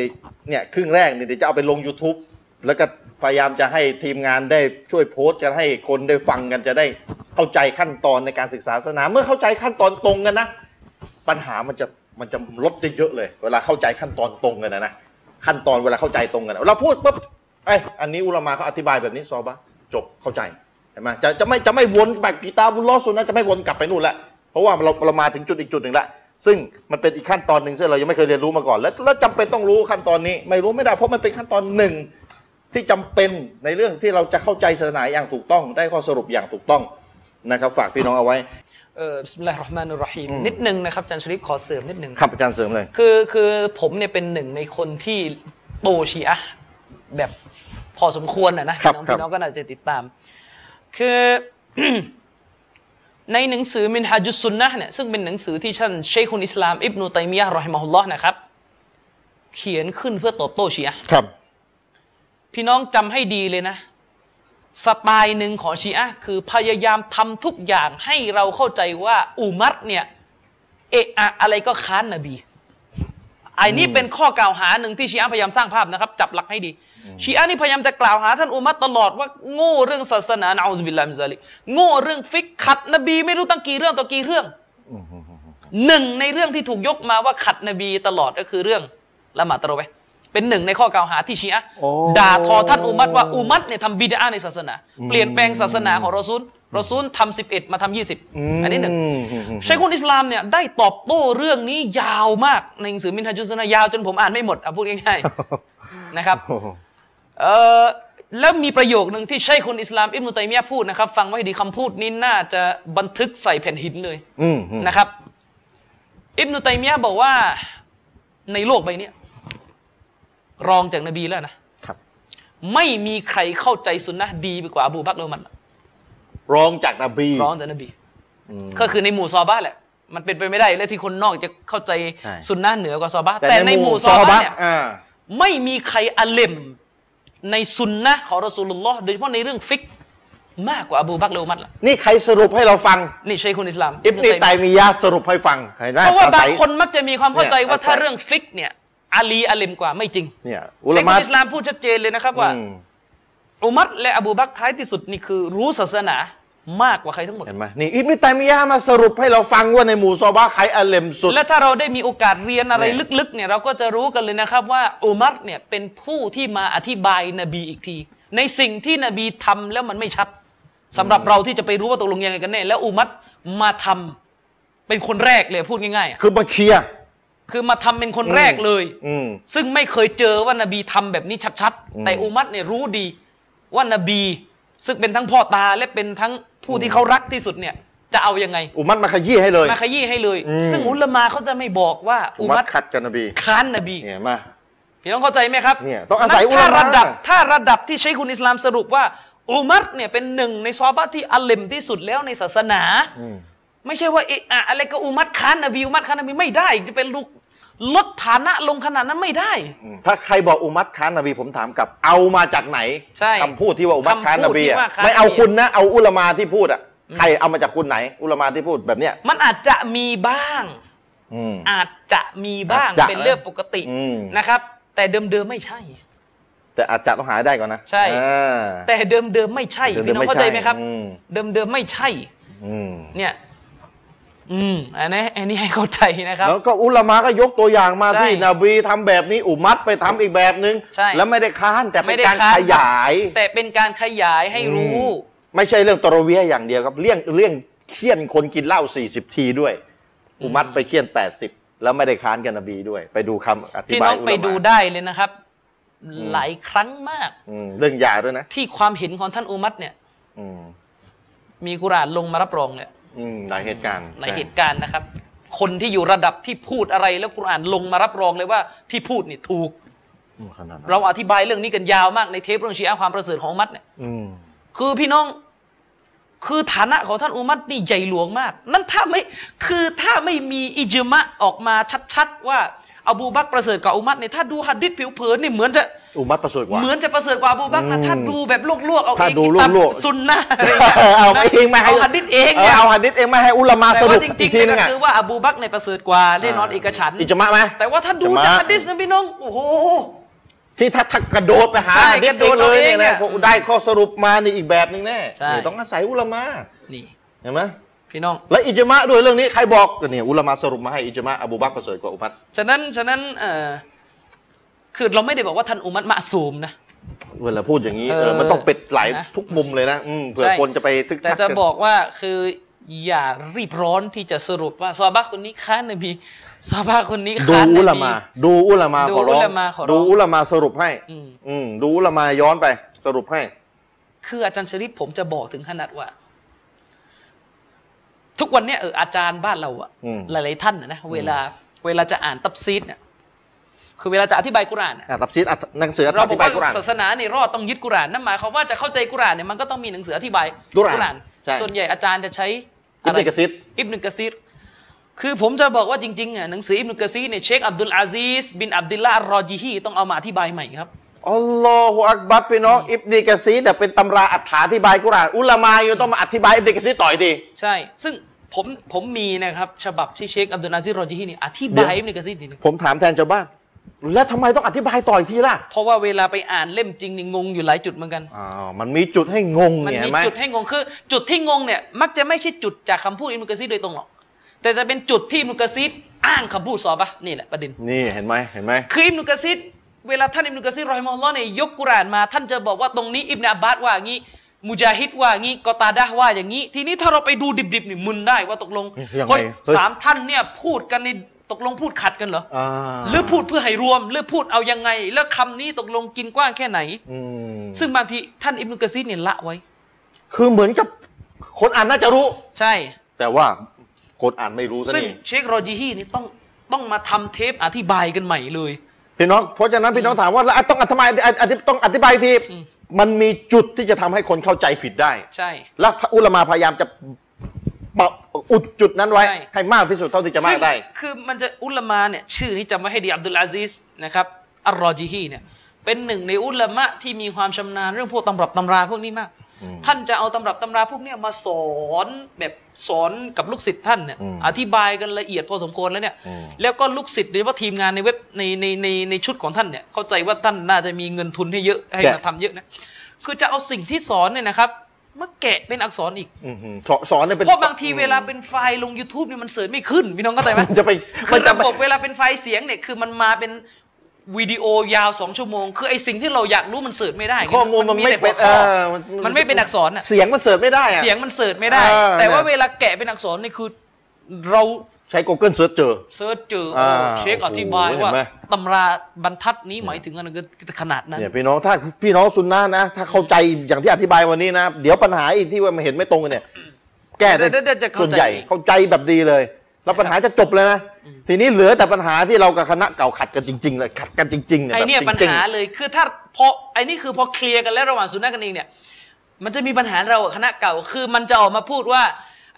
เนี่ยครึ่งแรกเนี่ยเดี๋ยวจะเอาไปลง YouTube แล้วก็ พยายามจะให้ทีมงานได้ช่วยโพสต์กันให้คนได้ฟังกันจะได้เข้าใจขั้นตอนในการศึกษาศาสนา เมื่อเข้าใจขั้นตอนตรงกันนะ ปัญหามันจะมันจะลดได้เยอะเลย เวลาเข้าใจขั้นตอนตรงกันนะนะขั้นตอนเวลาเข้าใจตรงกันเราพูดปุ๊บไออันนี้อุลามาเขาอธิบายแบบนี้ซอบะจบเข้าใจเห็นไหมจะจะไม่จะไม่วนแบบกีตาบุลลอฮ์สุนนะจะไม่วนกลับไปนู่นละเพราะว่าเราเรามาถึงจุดอีกจุดหนึ่งละซึ่งมันเป็นอีกขั้นตอนหนึ่งซึ่งเรายังไม่เคยเรียนรู้มาก่อน แล้วแล้วจำเป็นต้องรู้ขั้นตอนนี้ ไม่รู้ไม่ได้เพราะมันเป็นขั้นตอนหนึ่ง ที่จำเป็นในเรื่องที่เราจะเข้าใจศาสนาอย่างถูกต้อง ได้ข้อสรุปอย่างถูกต้องนะครับฝากพี่น้องเอาไว้เออبسم الله الرحمن الرحيمอืมนิดนึงนะครับอาจารย์ชริฟขอเสริมนิดนึงครับอาจารย์เสริมเลยคือคือผมเนี่ยเป็นหนึ่งในคนที่โต้ชีอะห์แบบพอสมควรนะนะครับน้องครับพี่น้องก็น่าจะติดตาม คือในหนังสือมินฮาจุสซุนนะห์เนี่ยซึ่งเป็นหนังสือที่ท่านเชคุนอิสลามอิบนุตัยมียะห์رحمه اللهนะครับ เขียนขึ้นเพื่อตอบโต้ชีอะห์ครับ พี่น้องจำให้ดีเลยนะ สไตล์หนึ่งของชีอะห์คือพยายามทำทุกอย่างให้เราเข้าใจว่า อุมัรเนี่ย เอะอะอะไรก็ค้านนบีไอ้นี่เป็นข้อกล่าวหาหนึ่งที่ชีอะห์พยายามสร้างภาพนะครับ จับหลักให้ดี ชีอะห์นี่พยายามจะกล่าวหาท่านอุมัรตลอดว่าโง่เรื่องศาสนาنعوذ بالله من ذلكโง่เรื่องฟิกขัดนบี ไม่รู้ตั้งกี่เรื่องต่อกี่เรื่องหนึ่งในเรื่องที่ถูกยกมาว่าขัดนบีตลอดก็คือเรื่องละหมาดตะเราะ เวห์เป็นหนึ่งในข้อกล่าวหาที่ชีอะห์โอ้ด่าทอท่านอุมัตว่าอุมัตเนี่ยทำบิดาในศาสนา เปลี่ยนแปลงศาสนาของรอซูลรอซูลทำสิบเอ็ดมาทำยี่สิบอันนี้หนึ่งใช้คนอิสลามเนี่ยได้ตอบโต้เรื่องนี้ยาวมากในหนังสือมินฮาจุสนะยาวจนผมอ่านไม่หมดอะพูดง่ายๆนะครับเอ่อแล้วมีประโยคหนึ่งที่ใช้คนอิสลามอิบนุตัยมียะห์พูดนะครับ ฟังไว้ให้ดีคำพูดนี้น่าจะบันทึกใส่แผ่นหินเลยอืมอืมนะครับ อิบนุตัยมียะห์บอกว่าในโลกใบเนี้ย รองจากนบีแล้วนะครับ ไม่มีใครเข้าใจสุนนะห์ดีไปกว่าอบูบักรและอุมัรรองจากนบีรองจากนบีก็คือในหมู่ซอฮาบะห์แหละมันเป็นไปไม่ได้และที่คนนอกจะเข้าใจใช่สุนนะห์เหนือกว่าซอฮาบะห์แต่ในหมู่ซอฮาบะห์เนี่ยอ่าไม่มีใครอาเลมในสุนนะห์ของรอสูลุลลอฮ์โดยเฉพาะในเรื่องฟิกมากกว่าอบูบักรและอุมัรละนี่ใครสรุปให้เราฟัง นี่ใช่คุณอิสลาม อิบนีไตมียะห์สรุปให้ฟังเห็นไหมเพราะว่าอบาศังยคนมักจะมีความเข้าใจว่าเนี่ยถ้าอาศัยเรื่องฟิกเนี่ย อาลีอาเลมกว่าไม่จริงเนี่ยอุใช่ลาคุมาณอิสลามพูดชัดเจนเลยนะครับว่าอืมอุมัรและอบูบักรท้ายที่สุดนี่คือรู้ศาสนามากกว่าใครทั้งหมดเห็นไหมนี่อิบนีไตมียะห์มาสรุปให้เราฟังว่าในหมู่ซอฮาบะห์ใครอาเลมสุด และถ้าเราได้มีโอกาสเรียนอะไรเนี่ยลึกๆเนี่ยเราก็จะรู้กันเลยนะครับว่าอุมัรเนี่ยเป็นผู้ที่มาอธิบายนบีอีกที ในสิ่งที่นบีทำแล้วมันไม่ชัดสำหรับเราที่จะไปรู้ว่าตกลงยังไงกันแน่แล้วอุมัรมาทำเป็นคนแรกเลยพูดง่ายๆอะคือมาเคลียร์ คือมาทำเป็นคนแรกเลย อืมซึ่งไม่เคยเจอว่านบีทำแบบนี้ชัดๆ แต่อุมัรเนี่ยรู้ดี ว่านบี ซึ่งเป็นทั้งพ่อตาและเป็นทั้งผู้ที่เขารักที่สุดเนี่ย จะเอายังไง อุมัตมาขยี้ให้เลย มาขยี้ให้เลยอืมซึ่งอุลามาเขาจะไม่บอกว่า อุอุมัมัตรขัดกับนบีค้านนบีเนี่ยมาพี่น้องเข้าใจไหมครับเนี่ยต้องอาศัยถ้าอุลามะระดับถ้าระดับที่ใช้คุณอิสลามสรุปว่า อุมัรเนี่ยเป็นหนึ่งในซอฮาบะห์ที่อัลเลมที่สุดแล้วในศาสนาอืมไม่ใช่ว่าเอะอะอะไรก็อุมัรค้านนบีอุมัรค้านนบีไม่ได้จะเป็นลูก ลดฐานะลงขนาดนั้นไม่ได้ ถ้าใครบอกอุมัตค้านนบีผมถามกลับ เอามาจากไหนใช่คำพูดที่ว่าอุมัตค้านนบีอะคำพูดที่ว่าค้านไม่เอานบีคุณนะ เอาอุลามาที่พูดอะใครเอามาจากคุณไหน อุลามาที่พูดแบบเนี้ยมันอาจจะมีบ้าง อืม อาจจะมีบ้างอาจจะเป็นเรื่องปกติอืม นะครับ แต่เดิมๆไม่ใช่ แต่อาจจะต้องหาได้ก่อนนะใช่ อ่า แต่เดิมๆไม่ใช่เดิมๆพี่น้องเข้าใจไหมครับไม่ใช่อืม เดิมๆไม่ใช่ อืม เนี่ย อืมอันนี้อันนี้ให้เข้าใจนะครับ แล้วก็อุลามาก็ยกตัวอย่างมาใช่ที่นบีทำแบบนี้อุมัตไปทำอีกแบบนึงใช่แล้วไม่ได้ค้านแต่เป็นการค้ขยาย แต่เป็นการขยายให้รู้ ไม่ใช่เรื่องตรเวียอย่างเดียวครับเรื่องเรื่องเคี่ยนคนกินเหล้า40 ทีด้วย อุมัตไปเคี่ยน 80 แล้วไม่ได้ค้านกันนบีด้วย ไปดูคำอธิพี่บาน้ยองอุไปลาดูมาได้เลยนะครับ หลายครั้งมากอืมเรื่องยาด้วยนะ ที่ความเห็นของท่านอุมัตเนี่ยอืมมีกุรอานลงมารับรองเนี่ย อืมหลายเหตุการณ์ในเหตุการณ์นะครับ คนที่อยู่ระดับที่พูดอะไรแล้วกุรอานลงมารับรองเลยว่าที่พูดนี่ถูกอืมขนาดนั้นเราอธิบายเรื่องนี้กันยาวมากในเทปเรื่องชีอะห์ความประเสริฐของอุมัตเนี่ยอืมคือพี่น้องคือฐานะของท่านอุมัตนี่ใหญ่หลวงมาก นั่นถ้าไม่คือถ้าไม่มีอิจมะออกมาชัดๆว่า อบูบักรประเสริฐกว่าอุมัตเนี่ยถ้าดูฮัดดิษผิวเผินนี่เหมือนจะอุมัตประเสริฐกว่าเหมือนจะประเสริฐกว่าอบูบักรนะอืมถ้าดูแบบลวกๆเอาถ้าเองดูกิตับลวกๆซุนนะอะไรย่ยเอาเองมาให้เอาฮัดดิษเองเนี่ยเอาหัดดิษเองมาให้อุลามาสแต่รุว่าปจอีริกงๆทีเนี่ยนึงก็อะคือว่าอบูบักรเนี่ยประเสริฐกว่าแน่นอนเอกฉันท์อิจมะไหมแต่ว่าถ้าดูอิจมะจากฮัดดิษนะพี่น้องโอ้โหที่ถ้าถ้ากระโดดไปหาใช่หะดีษกระโดดเลยเอาเองเนี่ยเนี่นะยพอได้ข้อสรุปมานี่อีกแบบหนึงแน่ใช่นี่ต้องอาศัยอุลามานี่เห็นไหม พี่น้อง และอิจมะด้วยเรื่องนี้ใครบอกก็เนี่ยอุลามาสรุปมาให้อิจมะอบูบักรประเสริฐกว่าอุมัตฉะนั้นฉะนั้นเอ่อคือเราไม่ได้บอกว่าท่านอุมัตมะซูมนะเวลาพูดอย่างนี้เออเออมันต้องเป็ดหลายนะทุกมุมเลยนะอืมเผื่อใช่คนจะไปทึกแต่ทักจะกันบอกว่าคืออย่ารีบร้อนที่จะสรุปว่าซอฮาบะห์คนนี้ค้านนบีซอฮาบะห์คนนี้ดูค้านนอุบีลามาดูอุลามา ดูขอร้องอุลามาขอร้องดูอุลามาสรุปให้ อืมอืมดูอุลามาย้อนไป สรุปให้ คืออาจารย์ชริปผมจะบอกถึงขนาดว่า ทุกวันเนี้ยเอออาจารย์บ้านเราอะอืม หลายๆท่านนะนะเวลาเวลาจะอ่านตับซีดเนี่ยคือเวลาจะอธิบายกุรอานน่ะอะตับซีดอะหนังสืออเราบอธิกบาว่ายกุรอาน ศาสนานี่รอดต้องยึดกุรอานนั่นหมายความว่าจะเข้าใจกุรอานเนี่ยมันก็ต้องมีหนังสืออธิบายกุรอานใช่ส่วนใหญ่อาจารย์จะใช้อิบนุกะซีร อิบนุกะซีรคือผมจะบอกว่าจริงๆอะหนังสืออิบนุกะซีรเนี่ยเชคอับดุลอาซีสบินอับดุลลาห์อัลรอจิฮีต้องเอามาอธิบายใหม่ครับ الله أكبرพี่น้องอิบนิกะซีรเนี่ยเป็นตำราอัฐาธิบายกุรอานอุลามาอยู่ต้องมาอธิบายอิบนิกะซีรต่อยที ใช่ ซึ่ง ผมผมมีนะครับ ฉบับที่เชคอับดุลอาซีซรอจิฮีเนี่ยอธิเดี๋บายยวอิบนุกะซีรทีนึงผมถามแทนชาวบ้าน แล้วทำไมต้องอธิบายต่อยทีล่ะเพราะว่าเวลาไปอ่านเล่มจริงนี่งงอยู่หลายจุดเหมือนกัน อ๋อมันมีจุดให้งงมันเนี่ยมีเห็นไหมจุดให้งงคือ จุดที่งงเนี่ยมักจะไม่ใช่จุดจากคำพูดอิบนุกะซีรโดยตรงหรอก แต่จะเป็นจุดที่อิบนุกะซีรอ้างคำพูดซอฮาบะห์นี่แหละประเด็น นี่เห็นไหมเห็นไหม คืออิบนุกะซีรเวลาท่านอิบนุกะซีรรอฮิมะฮุลลอฮ์เนี่ยยกกุรอานมา ท่านจะบอกว่าตรงนี้อิบนุอับบาสว่าอย่างนี้ มุจาฮิดว่าอย่างนี้กอตาดะห์ว่าอย่างนี้ ทีนี้ถ้าเราไปดูดิบๆนี่มึนได้ว่าตกลงยังไงเฮ้ยเฮ้ยสามท่านเนี่ยพูดกันในตกลงพูดขัดกันเหรออ่าหรือพูดเพื่อให้รวม หรือพูดเอายังไง แล้วคำนี้ตกลงกินกว้างแค่ไหนอืมซึ่งบางทีท่านอิบนุกะซีรเนี่ยละไว้ คือเหมือนกับคนอ่านน่าจะรู้ ใช่ แต่ว่าคนอ่านไม่รู้ซะซึ่งนี่เชคโรจิฮีนี่ต้องต้องมาทำเทปอธิบายกันใหม่เลย พี่น้องเพราะฉะนั้นพี่น้องถามว่าแล้วต้องอธิบายอธิต้องอธิบายทีอืมมันมีจุดที่จะทำให้คนเข้าใจผิดได้ ใช่ แล้วอุลามาพยายามจะปะอุดจุดนั้นไว้ใช่ให้มากที่สุดเท่าที่จะมากได้ซึ่งคือมันจะอุลามาเนี่ยชื่อนี้จำไว้ให้ดีอับดุลอาซิสนะครับอัลรอจิฮีเนี่ยเป็นหนึ่งในอุลามะที่มีความชำนาญเรื่องพวกตำรับตำราพวกนี้มาก ท่านจะเอาตำรับตำราพวกเนี้ยมาสอนแบบสอนกับลูกศิษย์ท่านเนี่ยอืมอธิบายกันละเอียดพอสมควรแล้วเนี่ยอืมแล้วก็ลูกศิษย์หรือว่าทีมงานในเว็บในในในในชุดของท่านเนี่ยเข้าใจว่าท่านน่าจะมีเงินทุนให้เยอะให้มาทำเยอะนะคือจะเอาสิ่งที่สอนเนี่ยนะครับมาแกะเป็นอักษรอีกอื้อหือสอนสอนเนี่ยเป็นเพราะบางทีเวลาเป็นไฟล์ลง YouTube เนี่ยมันเสิร์ชไม่ขึ้นพี่น้องเข้าใจไหมมันจะไปคืมัอนจะระไปบบเวลาเป็นไฟล์เสียงเนี่ยคือมันมาเป็น วิดีโอยาวสองชั่วโมง คือไอสิ่งที่เราอยากรู้มัน search ไม่ได้ข้อมูลมันไม่แต่เป็นหัวข้อเออมันไม่เป็นอักษรน่ะเสียงมัน search ไม่ได้อะเสียงมัน search ไม่ได้เออแต่ว่าเนี่ยเวลาแกะเป็นอักษรนี่คือเราใช้ Google search เจอ search เจออ่าเชคอธิบายโอ้โหว่าเห็นไหมตำราบรรทัดนี้หมายถึงอะไรก็ขนาดนั้นเนี่ยพี่น้องถ้าพี่น้องซุนนะนะ ถ้าเข้าใจอย่างที่อธิบายวันนี้นะ เดี๋ยวปัญหาอีกที่ว่ามันเห็นไม่ตรงกันเนี่ย แก้ได้เดี๋ยวเดี๋ยวจะเข้าใจส่วนใหญ่เข้าใจแบบดีเลย แล้วปัญหาจะจบเลยนะ ทีนี้เหลือแต่ปัญหาที่เรากับคณะเก่าขัดกันจริงๆเลยขัดกันจริงๆเนี่ยไอเนี่ยแบบปัญจริงหาเลยคือถ้าพอไอนี่คือพอเคลียร์กันแล้วระหว่างสุนนะกันเองเนี่ย มันจะมีปัญหาเรากับคณะเก่าคือมันจะออกมาพูดว่า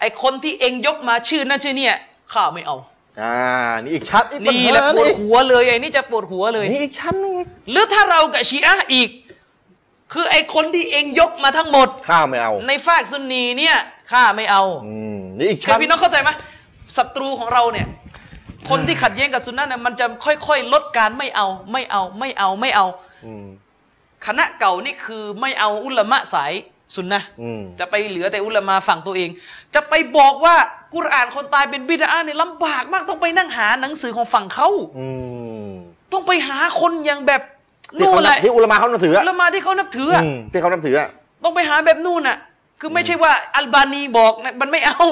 ไอคนที่เองยกมาชื่อนั่นชื่อเนี่ยข้าไม่เอาๆอ่านี่อีกชั้นอีกปัญนี่หาแหละปวดนี่หัวเลยไอ้นี่จะปวดหัวเลยนี่อีกชั้นหนึงหรือถ้าเรากับชีอะห์อีก คือไอคนที่เองยกมาทั้งหมดข้าไม่เอา ในฝากซุนนีเนี่ยข้าไม่เอาอืมนี่อีกคือชั้นพี่น้องเข้าใจไหมศัตรูของเราเนี่ย คนที่ขัดแย้งกับซุนนะเนี่ยมันจะค่อยๆ ลดการไม่เอาไม่เอาไม่เอาไม่เอาอืมคณะเก่านี่คือไม่เอาอุลามะสายซุนนะห์อืมจะไปเหลือแต่อุลามาฝั่งตัวเอง จะไปบอกว่ากุรอานคนตายเป็นบิดาเนี่ยลำบากมากต้องไปนั่งหาหนังสือของฝั่งเขาอืมต้องไปหาคนอย่างแบบที่นู่เขานแหนับละที่อุลามาเขานับถืออุอะลามาที่เขานับถืออะอืมที่เขานับถืออะต้องไปหาแบบนู่นอะ คือไม่ใช่ว่าอัลบานีบอกนะมันไม่เอา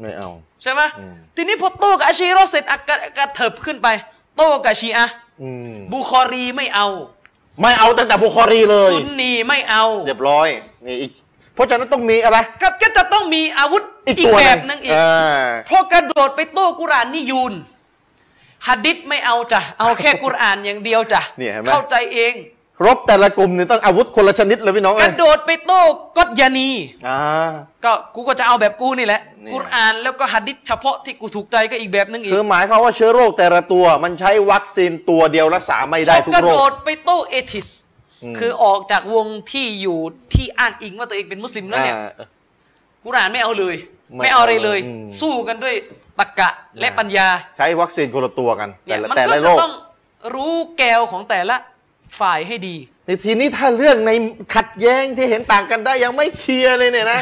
ไม่เอา ใช่ไหมอืมทีนี้พอโต้กับอาชีรอเสร็จอากะกระเถิบขึ้นไป โต้กับชีอะห์อืมบุคอรีไม่เอา ไม่เอาตั้งแต่บุคอรีเลยซุนนีไม่เอา เรียบร้อยนี่อีกเพราะฉะนั้นต้องมีอะไรกับก็จะต้องมีอาวุธอีกอีกตัวแบหบหนึงอีกอ่าพอกระโดดไปโต้กุรอานนี่ยูนฮัดดิษไม่เอาจ้ะเอาแค่กุรอานอย่างเดียวจ้ะเนี่ยเห็นไหมเข้าใจเอง รบแต่ละกลุ่มเนี่ยต้องอาวุธคนละชนิดเลยพี่น้องกเอ้ระยโดดไปโต้กอดยานี อ่า ก็กูก็จะเอาแบบกูนี่แหละเนี่ยกุรอานแล้วก็ฮัดดิษเฉพาะที่กูถูกใจก็อีกแบบนึงอีกคือหมายความว่าเชื้อโรคแต่ละตัว มันใช้วัคซีนตัวเดียวรักษาไม่ได้ทุกกระโรโดค ดไปโต้เอทิส อืม คือออกจากวงที่อยู่ที่อ้างอิงว่าตัวเองเป็นมุสลิมแล้วเนี่ย อ่า กุรอานไม่เอาเลย ไม่ไม่เอาอะไรเลย อืม สู้กันด้วยตรรกะและอ่าปัญญาใช้วัคซีนคนละตัวกัน เนี่แต่ยละมันแต่ก็ละจะโรคต้องรู้แกวของแต่ละ ฝ่ายให้ดีในทีนี้ถ้าเรื่องในขัดแย้งที่เห็นต่างกันได้ยังไม่เคลียร์เลยเนี่ยนะ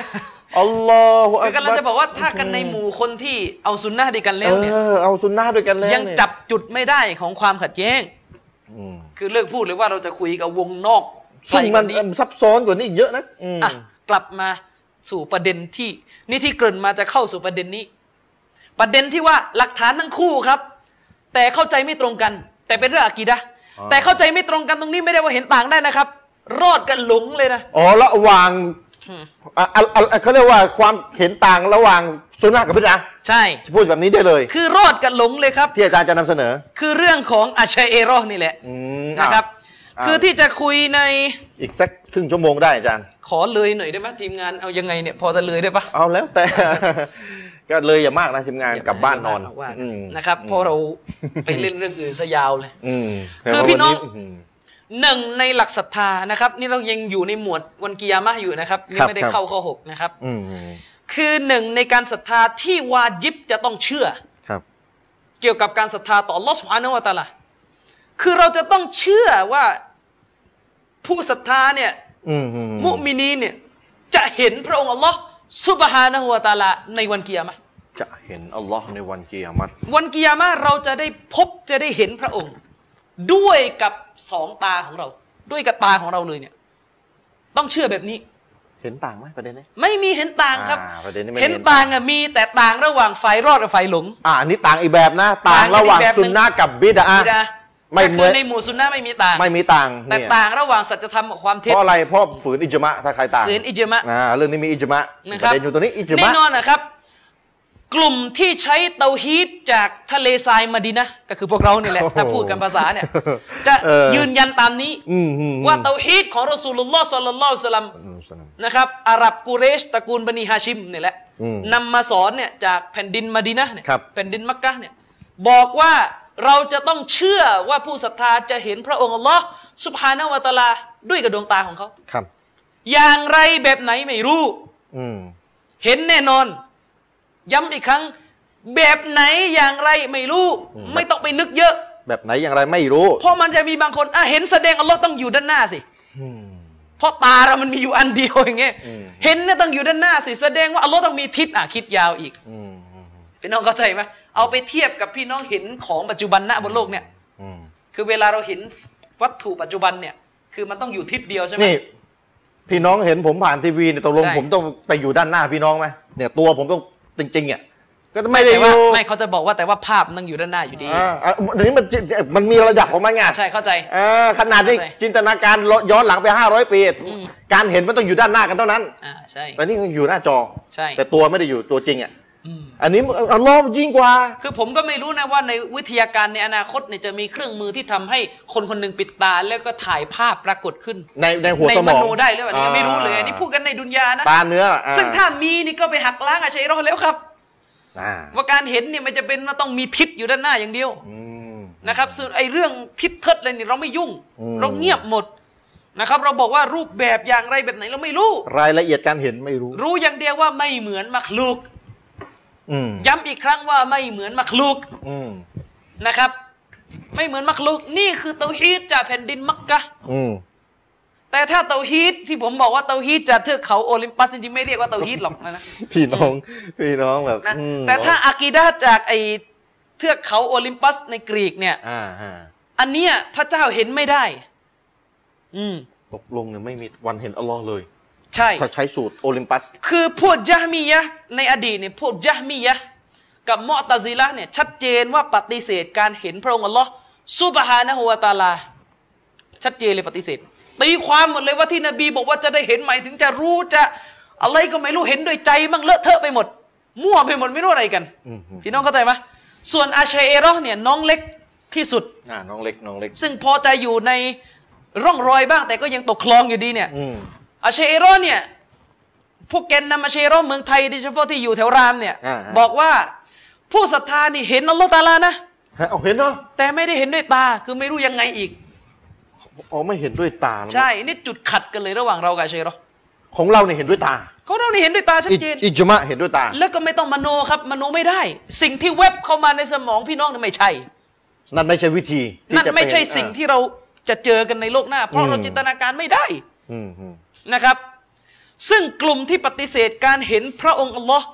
อัลลอฮฺคือกำลังจะบอกว่าถ้ากันในหมู่คนที่เอาซุนนะห์ด้วยกันแล้วเนี่ยเออเอาซุนนะห์ด้วยกันแล้วยังเนี่ยจับจุดไม่ได้ของความขัดแย้งอืมคือเลิกพูดเลยว่าเราจะคุยกับวงนอกซึ่งมันไกลกว่านี้ซับซ้อนกว่านี้อีกเยอะนะอืมอะกลับมาสู่ประเด็นที่ นี่ที่เกริ่นมาจะเข้าสู่ประเด็นนี้ ประเด็นที่ว่าหลักฐานทั้งคู่ครับ แต่เข้าใจไม่ตรงกัน แต่เป็นเรื่องอากีดะห์อ๋อ แต่เข้าใจไม่ตรงกันตรงนี้ไม่ได้ว่าเห็นต่างได้นะครับ รอดกันหลงเลยนะอ๋อระหว่างอะอะอะเขาเรียกว่าความเห็นต่างระหว่างซุนนะห์กับพิดะห์ใช่ พูดแบบนี้ได้เลย คือรอดกันหลงเลยครับ ที่อาจารย์จะนำเสนอ คือเรื่องของอาชัยเอรอห์นี่แหละอืมนะครับอะคือที่จะคุยในอีกสักครึ่งชั่วโมงได้อาจารย์ ขอเลยหน่อยได้ไหมทีมงานเอายังไงเนี่ยพอจะเลยได้ปะ เอาแล้วแต่ ก็เลยอย่ามากนะทีมงานกลับบ้านนอนเดี๋ยวว่าอืมนะครับเพราะเราไปเล่นเรื่องอื่นซะยาวเลยอืมคือพี่น้องแต่ว่าวัมหนึ่งในหลักศรัทธานะครับ นี่เรายังอยู่ในหมวดวันกิยามะห์อยู่นะครับนี่ครับไม่ได้ครับเข้าข้อหกนะครับอืมอืมคือหนึ่งในการศรัทธาที่วาจิบจะต้องเชื่อครับ เกี่ยวกับการศรัทธาต่อ Allah Subhanahu wa Taala คือเราจะต้องเชื่อว่าผู้ศรัทธาเนี่ยอืมอืมมุมินีนเนี่ยจะเห็นพระองค์ Allah Subhanahu wa Taala ในวันกิยามะห์จะเห็นอัลลอฮ์ในวันกิยามัตวันกิยามะห์เราจะได้พบจะได้เห็นพระองค์ ด้วยกับสองตาของเรา ด้วยกับตาของเราเลยเนี่ย ต้องเชื่อแบบนี้ เห็นต่างไหมประเด็นนี้ไม่มีเห็นต่างครับ อ่าประเด็นนี้ไม่เห็นเห็นต่างอะมีแต่ต่างระหว่างฝ่ายรอดกับฝ่ายหลง อ่าอันนี้ต่างอีกแบบนะ ต่างต่างกันระหว่างอีกแบบหนึ่งซุนนะห์กับบิดาบิดา ไม่แต่เหคืมืออนในหมู่ซุนนะห์ไม่มีต่าง ไม่มีต่างแต่เนี่ยต่างระหว่างสัจธรรมกับความเพเท็จราะอะไรเพราะฝืนอิจมะถ้าใครต่างฝืนอิจมะ อ่าเรื่องนี้มีอิจมะนะปครับระเด็นอยู่ตรงนี้อิจแน่มะนอนนะครับ กลุ่มที่ใช้เตาฮีดจากทะเลทรายมาดีนะห์ก็คือพวกเรานี่แหละโอ้โหถ้าพูดกันภาษาเนี่ย จะเออยืนยันตามนี้ อืมอืมว่าเตาฮีดของรอสูลุลลอฮ์สัลลัลลอฮุอะลัยฮิวะสัลลัมอืมสนับนะครับอาหรับกุเรชตระกูลบันีฮาชิมนี่แหละอืมนำมาสอนเนี่ยจากแผ่นดินมาดีนะห์เนี่ยครับ แผ่นดินมักกะฮ์เนี่ยบอกว่า เราจะต้องเชื่อว่าผู้ศรัทธาจะเห็นพระองค์อัลลอฮ์สุบฮานาวะตะอาลาด้วยกับดวงตาของเขาครับ อย่างไรแบบไหนไม่รู้อืมเห็นแน่นอน ย้ำอีกครั้ง แบบไหนอย่างไรไม่รู้ ไม่ต้องไปนึกเยอะ แบบไหนอย่างไรไม่รู้ เพราะมันจะมีบางคนอะเห็นแสดงอัลลอฮ์ต้องอยู่ด้านหน้าสิอืมเพราะตาเรามันมีอยู่อันเดียวอย่างเงี้ยอืมเห็นเนี่ยต้องอยู่ด้านหน้าสิแสดงว่าอัลลอฮ์ต้องมีทิศอะคิดยาวอีกอืมอืมพี่น้องเข้าใจไหม เอาไปเทียบกับพี่น้องเห็นของปัจจุบันณบนโลกเนี่ยอืมคือเวลาเราเห็นวัตถุปัจจุบันเนี่ย คือมันต้องอยู่ทิศเดียวใช่ไหมนี่พี่น้องเห็นผมผ่านทีวีเนี่ยตกลงใช่ผมต้องไปอยู่ด้านหน้าพี่น้องไหมเนี่ยตัวผมต้องจริงๆอะก็ไม่ได้แต่อว่ายู่ไม่เขาจะบอกว่าแต่ว่าภาพมันต้องอยู่ด้านหน้าอยู่ดีอ่าอะอันนี้มันมันมีระดับของมันไงใช่เข้าใจเออขนาดนี้เข้าใจจินตนาการย้อนหลังไป 500 ปีอืมการเห็นมันต้องอยู่ด้านหน้ากันเท่านั้นอ่าใช่แต่นี่มันอยู่หน้าจอใช่แต่ตัวไม่ได้อยู่ตัวจริงอะ อืมอันนี้อัลลอฮ์ยิ่งกว่า คือผมก็ไม่รู้นะว่าในวิทยาการในอนาคตเนี่ยจะมีเครื่องมือที่ทำให้คนคนหนึ่งปิดตา แล้วก็ถ่ายภาพปรากฏขึ้น ในในหัวในสมมองโนได้หรือเปล่าอันนี้ไม่รู้เลยอันนี้พูดกันในดุนยานะตาเนื้ออ่าซึ่งถ้ามีนี่ก็ไปหักล้างอาชัยรอห์แล้วครับอ่าว่าการเห็นเนี่ยมันจะเป็นว่าต้องมีทิศอยู่ด้านหน้าอย่างเดียวอืมนะครับส่วนไอ้เรื่องทิศเทิดอะไรนี่เราไม่ยุ่งอืมเราเงียบหมดนะครับ เราบอกว่ารูปแบบอย่างไรแบบไหนเราไม่รู้ รายละเอียดการเห็นไม่รู้ รู้อย่างเดียวว่าไม่เหมือนมักลูกอืม ย้ำอีกครั้งว่าไม่เหมือนมักลูกอืมนะครับ ไม่เหมือนมักลูกนี่คือเตาฮีดจากแผ่นดินมักกะอืมแต่ถ้าเตาฮีดที่ผมบอกว่าเตาฮีดจากเทือกเขาโอลิมปัสจริงๆไม่เรียกว่าเตาฮีดหรอกนะพี่น้องพี่น้องแบบนะอืมแต่ถ้าอากีดาจากไอเทือกเขาโอลิมปัสในกรีกเนี่ยอ่าฮะอันเนี้ยพระเจ้าเห็นไม่ได้ อืมตกลงเนี่ยไม่มีวันเห็นอัลลอฮ์เลย ใช่ถ้าใช้สูตรโอลิมปัส คือพวกยะฮ์มียะห์ในอดีตเนี่ยพวกยะฮ์มียะห์กับมอตะซิละห์เนี่ยชัดเจนว่าปฏิเสธการเห็นพระองค์อัลลอฮ์ซุบฮานะฮูวะตะอาลา ชัดเจนเลยปฏิเสธตีความหมดเลยว่าที่นบีบอกว่าจะได้เห็นหมายถึงจะรู้จะอะไรก็ไม่รู้เห็นด้วยใจมั่งเลอะเทอะไปหมด มั่วไปหมดไม่รู้อะไรกันอืมอืมพี่น้องเข้าใจไหมส่วนอาชัยเอรอห์เนี่ยน้องเล็กที่สุดอ่าน้องเล็กน้องเล็ก ซึ่งพอจะอยู่ในร่องรอยบ้างแต่ก็ยังตกคลองอยู่ดีเนี่ย อืมอาชัยเอรอห์เนี่ยพวกแกนนำอาชัยเอรอห์เมืองไทยโดยเฉพาะที่อยู่แถวรามเนี่ยอ่าบอกว่าผู้ศรัทธานี่เห็นอัลลอฮ์ตะอาลานะฮะเอาเห็นเนาะแต่ไม่ได้เห็นด้วยตาคือไม่รู้ยังไงอีกอ๋อไม่เห็นด้วยตานะใช่นี่จุดขัดกันเลยระหว่างเรากับอาชัยเอรอห์ของเราเนี่ยเห็นด้วยตาเขาเรานี่เห็นด้วยตาชัดอิเจนอิจมะเห็นด้วยตา แล้วก็ไม่ต้องมโนครับมโนไม่ได้ สิ่งที่เว็บเข้ามาในสมองพี่น้องนี่ไม่ใช่ นั่นไม่ใช่วิธีที่นั่นจะปไม่ใช่เห็สิ่งอ่าที่เราจะเจอกันในโลกหน้า เพราะเราอืมจินตนาการไม่ได้ อืมอืม นะครับ ซึ่งกลุ่มที่ปฏิเสธการเห็นพระองค์อัลลอฮ์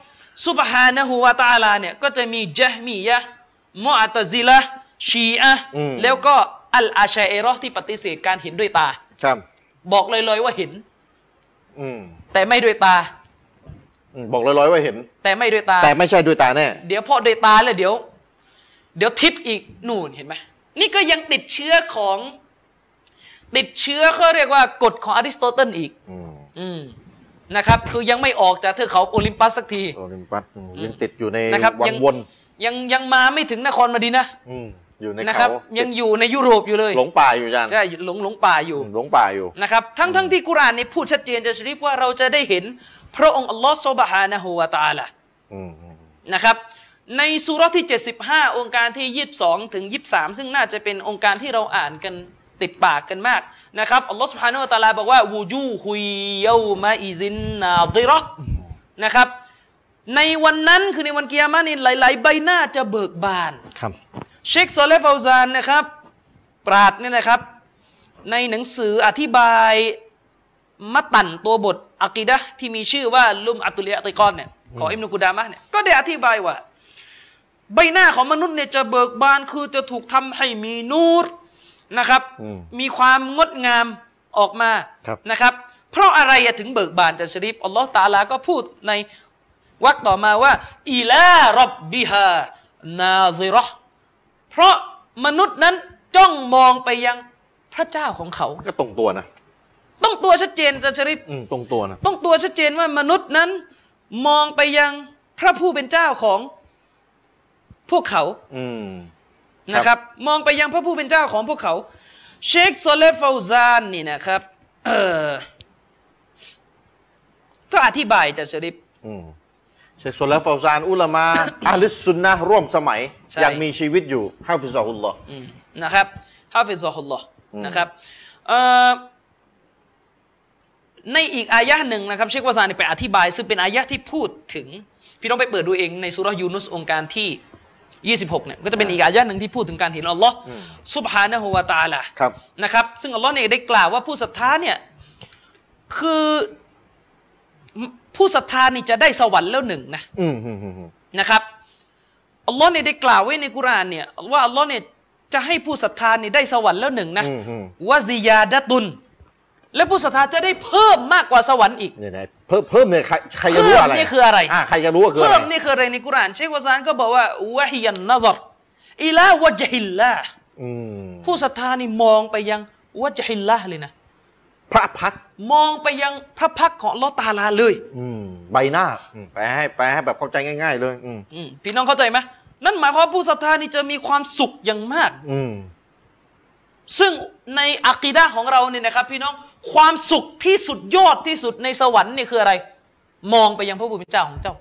ซุบฮานะฮูวาตาลาเนี่ยก็จะมีจฮมียะห์มุอ์ตะซิละห์ชีอะห์แล้วก็อัลอาชัยเอรอห์ที่ปฏิเสธการเห็นด้วยตา ครับ บอกเลยๆว่าเห็นอืมแต่ไม่ด้วยตาอืมบอกลอยๆว่าเห็น แต่ไม่ด้วยตา แต่ไม่ใช่ด้วยตาแน่เดี๋ยวพอด้วยตาแล้วเดี๋ยว เดี๋ยวทิปอีกนู่นเห็นไหมนี่ก็ยังติดเชื้อของ ติดเชื้อเขาเรียกว่ากฎของอริสโตเติลอีกอืมอืมนะครับ คือยังไม่ออกจากเทือกเขาโอลิมปัสสักทีโอลิมปัสอืมยังติดอยู่ในนะครับวัยังงวนยังยังมาไม่ถึงนครมาดีนะอืมอยู่ในนะครับเขายังอยู่ในยุโรปอยู่เลย หลงป่าอยู่ยันใช่หลงหลงป่าอยู่หลงป่าอยู่นะครับทั้งทั้งที่กุรอานนี่พูดชัดเจนจะชริฟว่าเราจะได้เห็น พระองค์อัลลอฮ์ซุบฮานะฮูวะตะอาลาอืมอืมนะครับ ในสุเราะห์ที่ 75 องค์การที่ 22 ถึง 23 ซึ่งน่าจะเป็นองค์การที่เราอ่านกัน ติดปากกันมากนะครับอัลลอฮฺสุบฮานุตะลาบอกว่าวูจูฮุยเยามาอิซินนาดิรกนะครับ ในวันนั้นคือในวันกิยามะนี่หลาย ๆ ใบหน้าจะเบิกบานครับเชคโซเลฟอาซานนะครับ ปราดเนี่ยนะครับ ในหนังสืออธิบายมัตตันตัวบทอะกิดะที่มีชื่อว่าลุมอัตุลีอติกอนเนี่ยของอิมนุกุดามะเนี่ยก็ได้อธิบายว่า ใบหน้าของมนุษย์เนี่ยจะเบิกบานคือจะถูกทำให้มีนูร นะครับอืมมีความงดงามออกมาครับนะครับ เพราะอะไรอะถึงเบิกบานจะชริฟอัลลอฮ์ตะอาลาก็พูดในวรรคต่อมาว่า อีลารับบิฮานาซิเราะห์เพราะมนุษย์นั้นจ้องมองไปยังพระเจ้าของเขา ก็ตรงตัวนะ ต้องตัวชัดเจนจะชริฟอืมตรงตัวนะต้องตัวชัดเจนว่ามนุษย์นั้น มองไปยังพระผู้เป็นเจ้าของพวกเขา อืม นะครับ มองไปยังพระผู้เป็นเจ้าของพวกเขา เชคซอและห์เฟาซานนี่นะครับเออก็อธิบายจะชริฟอืมเชคซอและห์เฟาซานอุลามาอะฮ์ลิสซุนนะห์ร่วมสมัยใช่ยังมีชีวิตอยู่حفظه اللهอืมนะครับحفظه اللهอืมนะครับเอ่อในอีกอายะห์หนึ่งนะครับ เชคเฟาซานนี่ไปอธิบาย ซึ่งเป็นอายะห์ที่พูดถึง พี่ต้องไปเปิดดูเองในสุราะห์ยูนุสองค์การที่ 26เนี่ยก็จะเป็นอีกอายะห์หนึ่งที่พูดถึงการเห็นอัลลอฮ์ซุบฮานะฮูวะตะอาลาครับนะครับ ซึ่งอัลลอฮ์เนี่ยได้กล่าวว่าผู้ศรัทธาเนี่ยคือผู้ศรัทธานี่จะได้สวรรค์แล้วหนึ่งนะอืมอืมอืมอืมนะครับอัลลอฮ์เนี่ยได้กล่าวไว้ในกุรอานเนี่ยว่าอัลลอฮ์เนี่ยจะให้ผู้ศรัทธานี่ได้สวรรค์แล้วหนึ่งนะอืมอืมวะซิยาดะตุน และผู้ศรัทธาจะได้เพิ่มมากกว่าสวรรค์อีกเนี่ยนะเพิ่มเพิ่มเนี่ยใครใครจะรู้อะไรเพิ่มนี่คืออะไรอ่าใครจะรู้ว่าคืออะไรเพิ่ไรมนี่คืออะไรในกุรอานเชคเฟาซานก็บอกว่าوهي النظر إلى وجه اللهอืมผู้ศรัทธานี่มองไปยังوجه اللهเลยนะพระพักตร์มองไปยังพระพักตร์ของอัลลอฮ์ตาลาเลย อืมใบหน้าอืมแปลให้แปลให้แบบเข้าใจง่าย ๆ เลย อืมอืมพี่น้องเข้าใจไหมนั่นหมายความว่าผู้ศรัทธานี่จะมีความสุขอย่างมาก อืม ซึ่งในอักีดะห์ของเราเนี่ยนะครับ พี่น้องความสุขที่สุดยอดที่สุดในสวรรค์นี่คืออะไร มองไปยังพระผู้เป็นเจ้าของเจ้า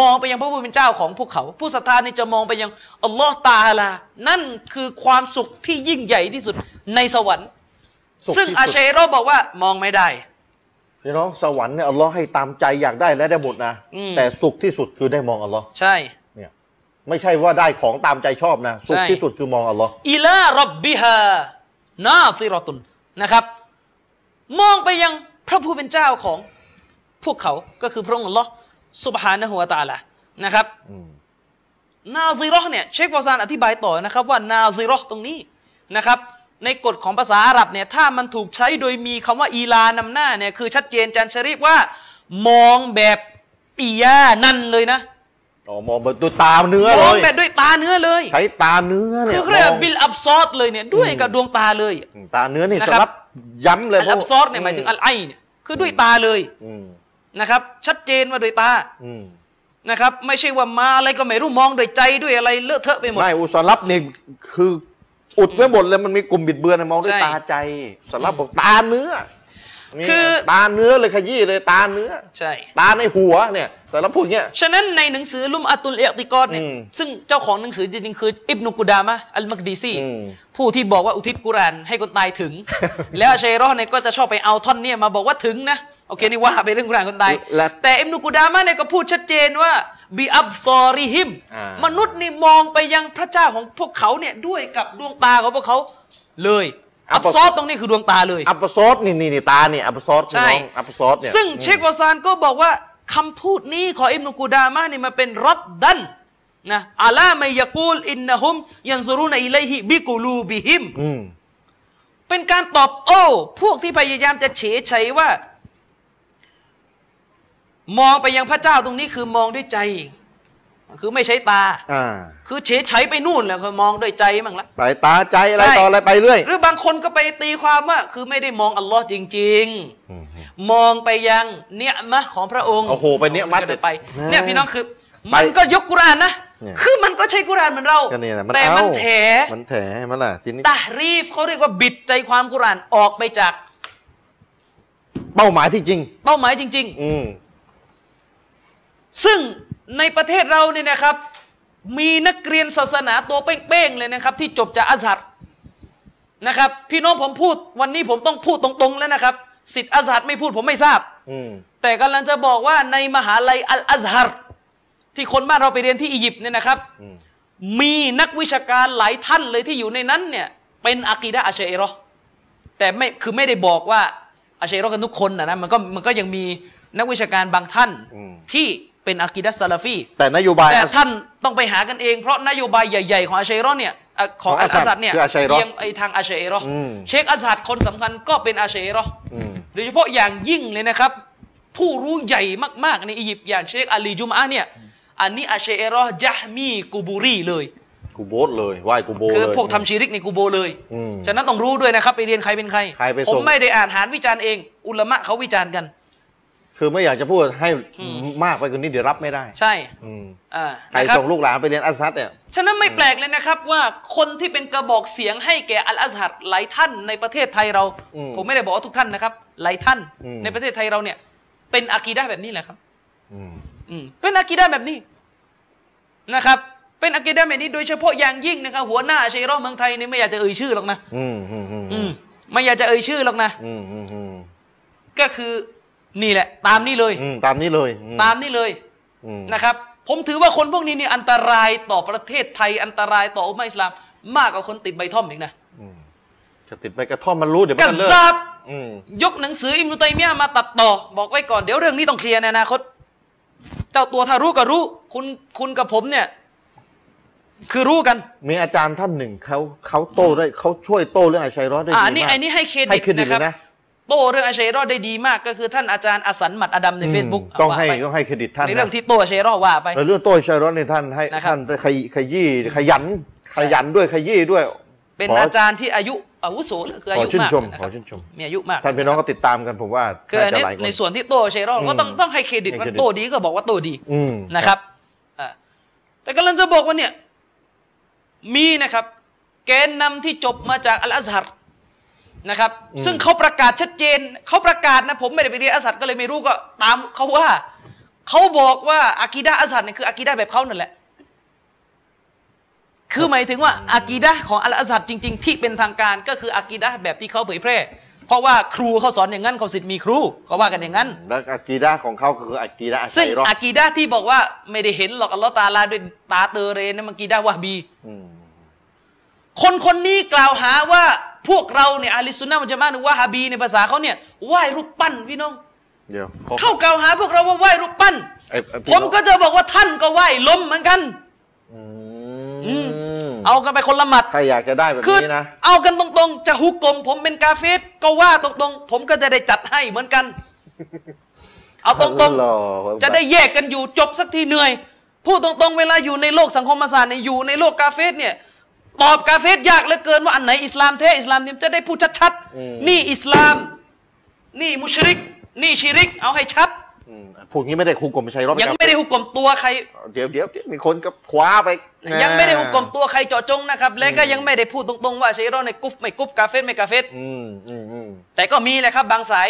มองไปยังพระผู้เป็นเจ้าของพวกเขา ผู้ศรัทธานี่จะมองไปยังอัลลอฮ์ตาลา นั่นคือความสุขที่ยิ่งใหญ่ที่สุดในสวรรค์สุขซึ่งที่อาสุดเชโรบอกว่ามองไม่ได้พี่น้องสวรรค์เนี่ยอัลลอฮ์ให้ตามใจอยากได้และได้หมดนะอืมแต่สุขที่สุดคือได้มองอัลลอฮ์ใช่เนี่ย ไม่ใช่ว่าได้ของตามใจชอบนะ สุขใช่ที่สุดคือมองอัลลอฮ์อิลารับบิฮานาฟิรอตุนนะครับ มองไปยังพระผู้เป็นเจ้าของพวกเขาก็คือพระองค์อัลลอฮ์สุบฮานะฮูวะตะอาลานะครับอืมนาซิเราะห์เนี่ยเชคบอซานอธิบายต่อนะครับ ว่านาซิเราะห์ตรงนี้นะครับ ในกฎของภาษาอาหรับเนี่ยถ้ามันถูกใช้โดยมีคำว่าอีลานำหน้าเนี่ยคือชัดเจนจันชรีฟว่า มองแบบอียานั่นเลยนะ อ๋อมองแบบด้วยตาเนื้อมเลองย แบบด้วยตาเนื้อเลยใช้ตาเนื้อเนี่คืยอเขาเรียกมว่าองบิลอับซอดเลยเนี่ยด้วยกับดวงตาเลยอืมตาเนื้อนี่นะครับ สำหรับย้ำเลยอัลอับซอดเนี่ยหมายถึงอัลไอเนี่ยคือด้วยตาเลยอืมนะครับ ชัดเจนว่าด้วยตาอืมนะครับ ไม่ใช่ว่ามาอะไรก็ไม่รู้มองโดวยใจด้วยอะไรเลอะเทอะไปหมด ไม่อุสลับนี่คืออุดไว้หมดเลยมันมีกลุ่มบิดเบือนมองด้วยใช่ ตาใจสลับบอกตาเนื้อนี่ คือตาเนื้อเลยขยี้เลยตาเนื้อ ใช่ ตาในหัวเนี่ยสลับพูดอย่างเงี้ย ฉะนั้นในหนังสือลุมอัตุลเอติกอดเนี่ยอืมซึ่งเจ้าของหนังสือจริงๆคืออิบนุกุดามะอัลมักดีซีอืมผู้ที่บอกว่าอุทิศกุรอานให้คนตายถึง แล้วอาชัยรอห์เนี่ยก็จะชอบไปเอาท่อนเนี่ยมาบอกว่าถึงนะโอเคนี่ว่าไปเรื่องกุรอานคนตายและแต่อิบนุกุดามะเนี่ยก็พูดชัดเจนว่าบีอับซอริฮิมอ่ามนุษย์นี่มองไปยังพระเจ้าของพวกเขาเนี่ยด้วยกับดวงตาของพวกเขาเลย أبصارตรงนี้คือดวงตาเลย أبصارนี่นี่นี่ตาเนี่ยأبصارใช่น้องأبصارเนี่ยซึ่งเชคเฟาซานก็บอกว่าคำพูดนี้ของอิบนุกูดามะนี่มันเป็นردا على من يقول إنهم ينظرون إليه بقلوبهمอืมเป็นการตอบโต้พวกที่พยายามจะเฉยเฉยว่า มองไปยังพระเจ้าตรงนี้คือมองด้วยใจ คือไม่ใช้ตา อ่า คือเฉยเฉยไปนู่นแหละคือมองด้วยใจมั่งละสายตาใจอะไรใช่ต่ออะไรไปเรื่อย หรือบางคนก็ไปตีความว่า คือไม่ได้มองอัลลอฮ์จริงๆอืมมองไปยังเนียมะของพระองค์ โอ้โหไปเนียมะก็ดินไปเด็ดเนี่ยพี่น้องคือไปมันก็ยกกุรอานนะเนี่ยคือมันก็ใช้กุรอานเหมือนเราก็เนี่ยแหละมันแต่เอามันแถ มันแถมันล่ะทีนี้ตะรีฟเขาเรียกว่าบิดใจความกุรอานออกไปจาก เป้าหมายที่จริง เป้าหมายจริงอืมๆซึ่ง ในประเทศเราเนี่ยนะครับ มีนักเรียนศาสนาตัวเป้งๆเลยนะครับ ที่จบจากอัซฮัรนะครับ พี่น้องผมพูดวันนี้ผมต้องพูดตรงๆแล้วนะครับ สิทธิ์อัซฮัรไม่พูดผมไม่ทราบอืมแต่กำลังจะบอกว่าในมหาลัยอัลอัซฮัรที่คนบ้านเราไปเรียนที่อียิปต์เนี่ยนะครับอืมมีนักวิชาการหลายท่านเลยที่อยู่ในนั้นเนี่ยเป็นอะกีดะห์อัชชัยเรอห์แต่ไม่คือไม่ได้บอกว่าอัชชัยเรอห์กันทุกคนนะนะมันก็มันก็ยังมีนักวิชาการบางท่านอืมที่ เป็นอะกีดะห์ซาลาฟีแต่นโยบายแต่อัสท่านต้องไปหากันเองเพราะนโยบายใหญ่ๆ ของอัชชัยเรอห์เนี่ยอะของของอัอัลสฮัอาดซัดเนี่ยคืออัชชัยเรอห์เอียงไปทางอัชชัยเรอห์อืมเชคอัสฮัดคนสำคัญก็เป็นอัชชัยเรอห์อืมโดยเฉพาะอย่างยิ่งเลยนะครับ ผู้รู้ใหญ่มากๆ ในอียิปต์อย่างเชคอาลีจุมอะห์เนี่ยอันนี้อาเชเอรอห์จะฮมีกูบูรีเลยกูโบสเลยไหว้กูโบคือเลยพวกทำชีริกในกูโบเลยอืมฉะนั้นต้องรู้ด้วยนะครับ ไปเรียนใครเป็นใครใครไปผมส่งไม่ได้อ่านหารวิจารณ์เอง อุลามะเขาวิจารณ์กัน คือไม่อยากจะพูดให้อืมมากไปกว่านี้เดี๋ยวรับไม่ได้ ใช่อืมอ่าใครนะครับส่งลูกหลานไปเรียนอัสซัดเนี่ยฉะนั้นไม่แปลกเลยนะครับว่าคนที่เป็นกระบอกเสียงให้แก่อัลอาซฮัดหลายท่านในประเทศไทยเราอืมผมไม่ได้บอกว่าทุกท่านนะครับ หลายท่านอืมในประเทศไทยเราเนี่ย เป็นอากีดะห์แบบนี้แหละครับอืมอืมเป็นอากีดะห์แบบนี้นะครับ เป็นอากีดะห์แบบนี้โดยเฉพาะอย่างยิ่งนะครับ หัวหน้าอาชัยเรอห์เมืองไทยเนี่ยไม่อยากจะเอ่ยชื่อหรอกนะอืมอืมอืมอืมไม่อยากจะเอ่ยชื่อหรอกนะอืมอืมอืมก็คือ นี่แหละ ตามนี้เลย อืมตามนี้เลยอืตามนี้เลยอืมนะครับ ผมถือว่าคนพวกนี้นี่อันตรายต่อประเทศไทยอันตรายต่ออุมมะอิสลาม มากกว่าคนติดใบท่อมอีกนะอืมจะติดไปกระท่อมมันรู้เดี๋ยวมักนจะเลิกซับอืมยกหนังสืออิมนุตัยมียะห์มาตัดต่อ บอกไว้ก่อนเดี๋ยวเรื่องนี้ต้องเคลียร์ในอนาคต เจ้าตัวถ้ารู้ก็รู้ คุณคุณกับผมเนี่ย คือรู้กัน มีอาจารย์ท่านหนึ่งเขาเขาโต้ได้เขาช่วยโต้เรื่องไอชัยรอดได้ดีอ่ามาอันนี้กอันนี้ให้เครให้ดิตเครดิตนะคเลรับยนะ โตเรื่องอาชัยรอดได้ดีมากก็คือท่านอาจารย์อสันหมัดอดัมใน Facebook อืมต้องให้ว่าไปต้องให้เครดิตท่านในเรื่องนะที่โตอาชัยรอดว่าไปแต่เรื่องโต้ไอชัยรอดในท่านให้นะครับท่านได้ขยขยี้ขยันขยันด้วยขยี้ด้วย เป็นขอาจารย์ที่อายุอาวุโสเหลือคืออาขอยุชื่นมากชมนะคขรัอบชื่นชมมีอายุมากท่านพี่น้องก็ติดตามกันผมว่าคืออันน่านี้จะหลายคนในส่วนที่โตอาชัยรอดก็ต้องอืมต้องให้เครดิตให้ว่าเครดิตโตดีก็บอกว่าโตดีอืมนะครับอ่าแต่กำลังจะบอกว่าเนี่ยมีนะครับ แกนนำที่จบมาจากอัลอาซฮัร นะครับ ซึ่งเขาประกาศชัดเจนเขาประกาศนะผมไม่ได้ไปเรียนอัลอาซฮัรก็เลยไม่รู้ก็ตามเขาว่าเขาบอกว่าอากีดะห์อัลอาซฮัรเนี่ยคืออากีดะห์แบบเขานั่นแหละ คือหมายถึงว่าอากีดะห์ของอัลอาซฮัรจริง ๆ ที่เป็นทางการก็คืออากีดะห์แบบที่เขาเผยแพร่ เพราะว่าครูเขาสอนอย่างนั้นเขาสิทธิ์มีครูเขาว่ากันอย่างนั้น แล้วอากีดาของเขาคืออากีดาซึ่งชัยรอดอากีดะห์ที่บอกว่าไม่ได้เห็นหรอกอัลลอฮ์ตาอาลาด้วยตาเตอเรนนั่นมันกีดะห์วะฮ์บีอืมคนคนนี้กล่าวหาว่า พวกเราเนี่ยอาลิสุนนะมันจะมาหรือว่าฮาบีในภาษาเขาเนี่ยไหว้รูปปั้นพี่น้องเดี๋ยวเข้ากล่าวหาพวกเราว่าไหว้รูปปั้น ไอ้ไอ้พี่ผมน้องก็จะบอกว่าท่านก็ไหว้ล้มเหมือนกัน อือืมเอากันไปคนละหมัดใครอยากจะได้แบบคือนี้นะ เอากันตรงๆ จะฮุกกลม ผมเป็นกาเฟสก็ว่าตรงๆ ผมก็จะได้จัดให้เหมือนกัน เอาตรงหล่อๆจะได้แยกกันอยู่จบสักทีเหนื่อย พูดตรงๆ เวลาอยู่ในโลกสังคมศาสตร์เนี่ยอยู่ในโลกกาเฟสเนี่ย ตอบกาเฟสยากเหลือเกินว่าอันไหนอิสลามแท้อิสลามเนี่ยจะได้พูดชัดๆนี่อิสลาม นี่มุชริก นี่ชิริก เอาให้ชัดอืมพูดงี้ไม่ได้ครูกลมไม่ใช่รอบยังไม่ได้หุกกลมตัวใครเดี๋ยวเดี๋ยวเดี๋ยวมีคนก็คว้าไป ยังไม่ได้หุกกลมตัวใครเจาะจงนะครับ และก็ยังไม่ได้พูดตรงๆว่าชัยรอในกุฟไม่กุฟกาเฟสไม่กาเฟสอืมอืมอืมแต่ก็มีแหละครับ บางสาย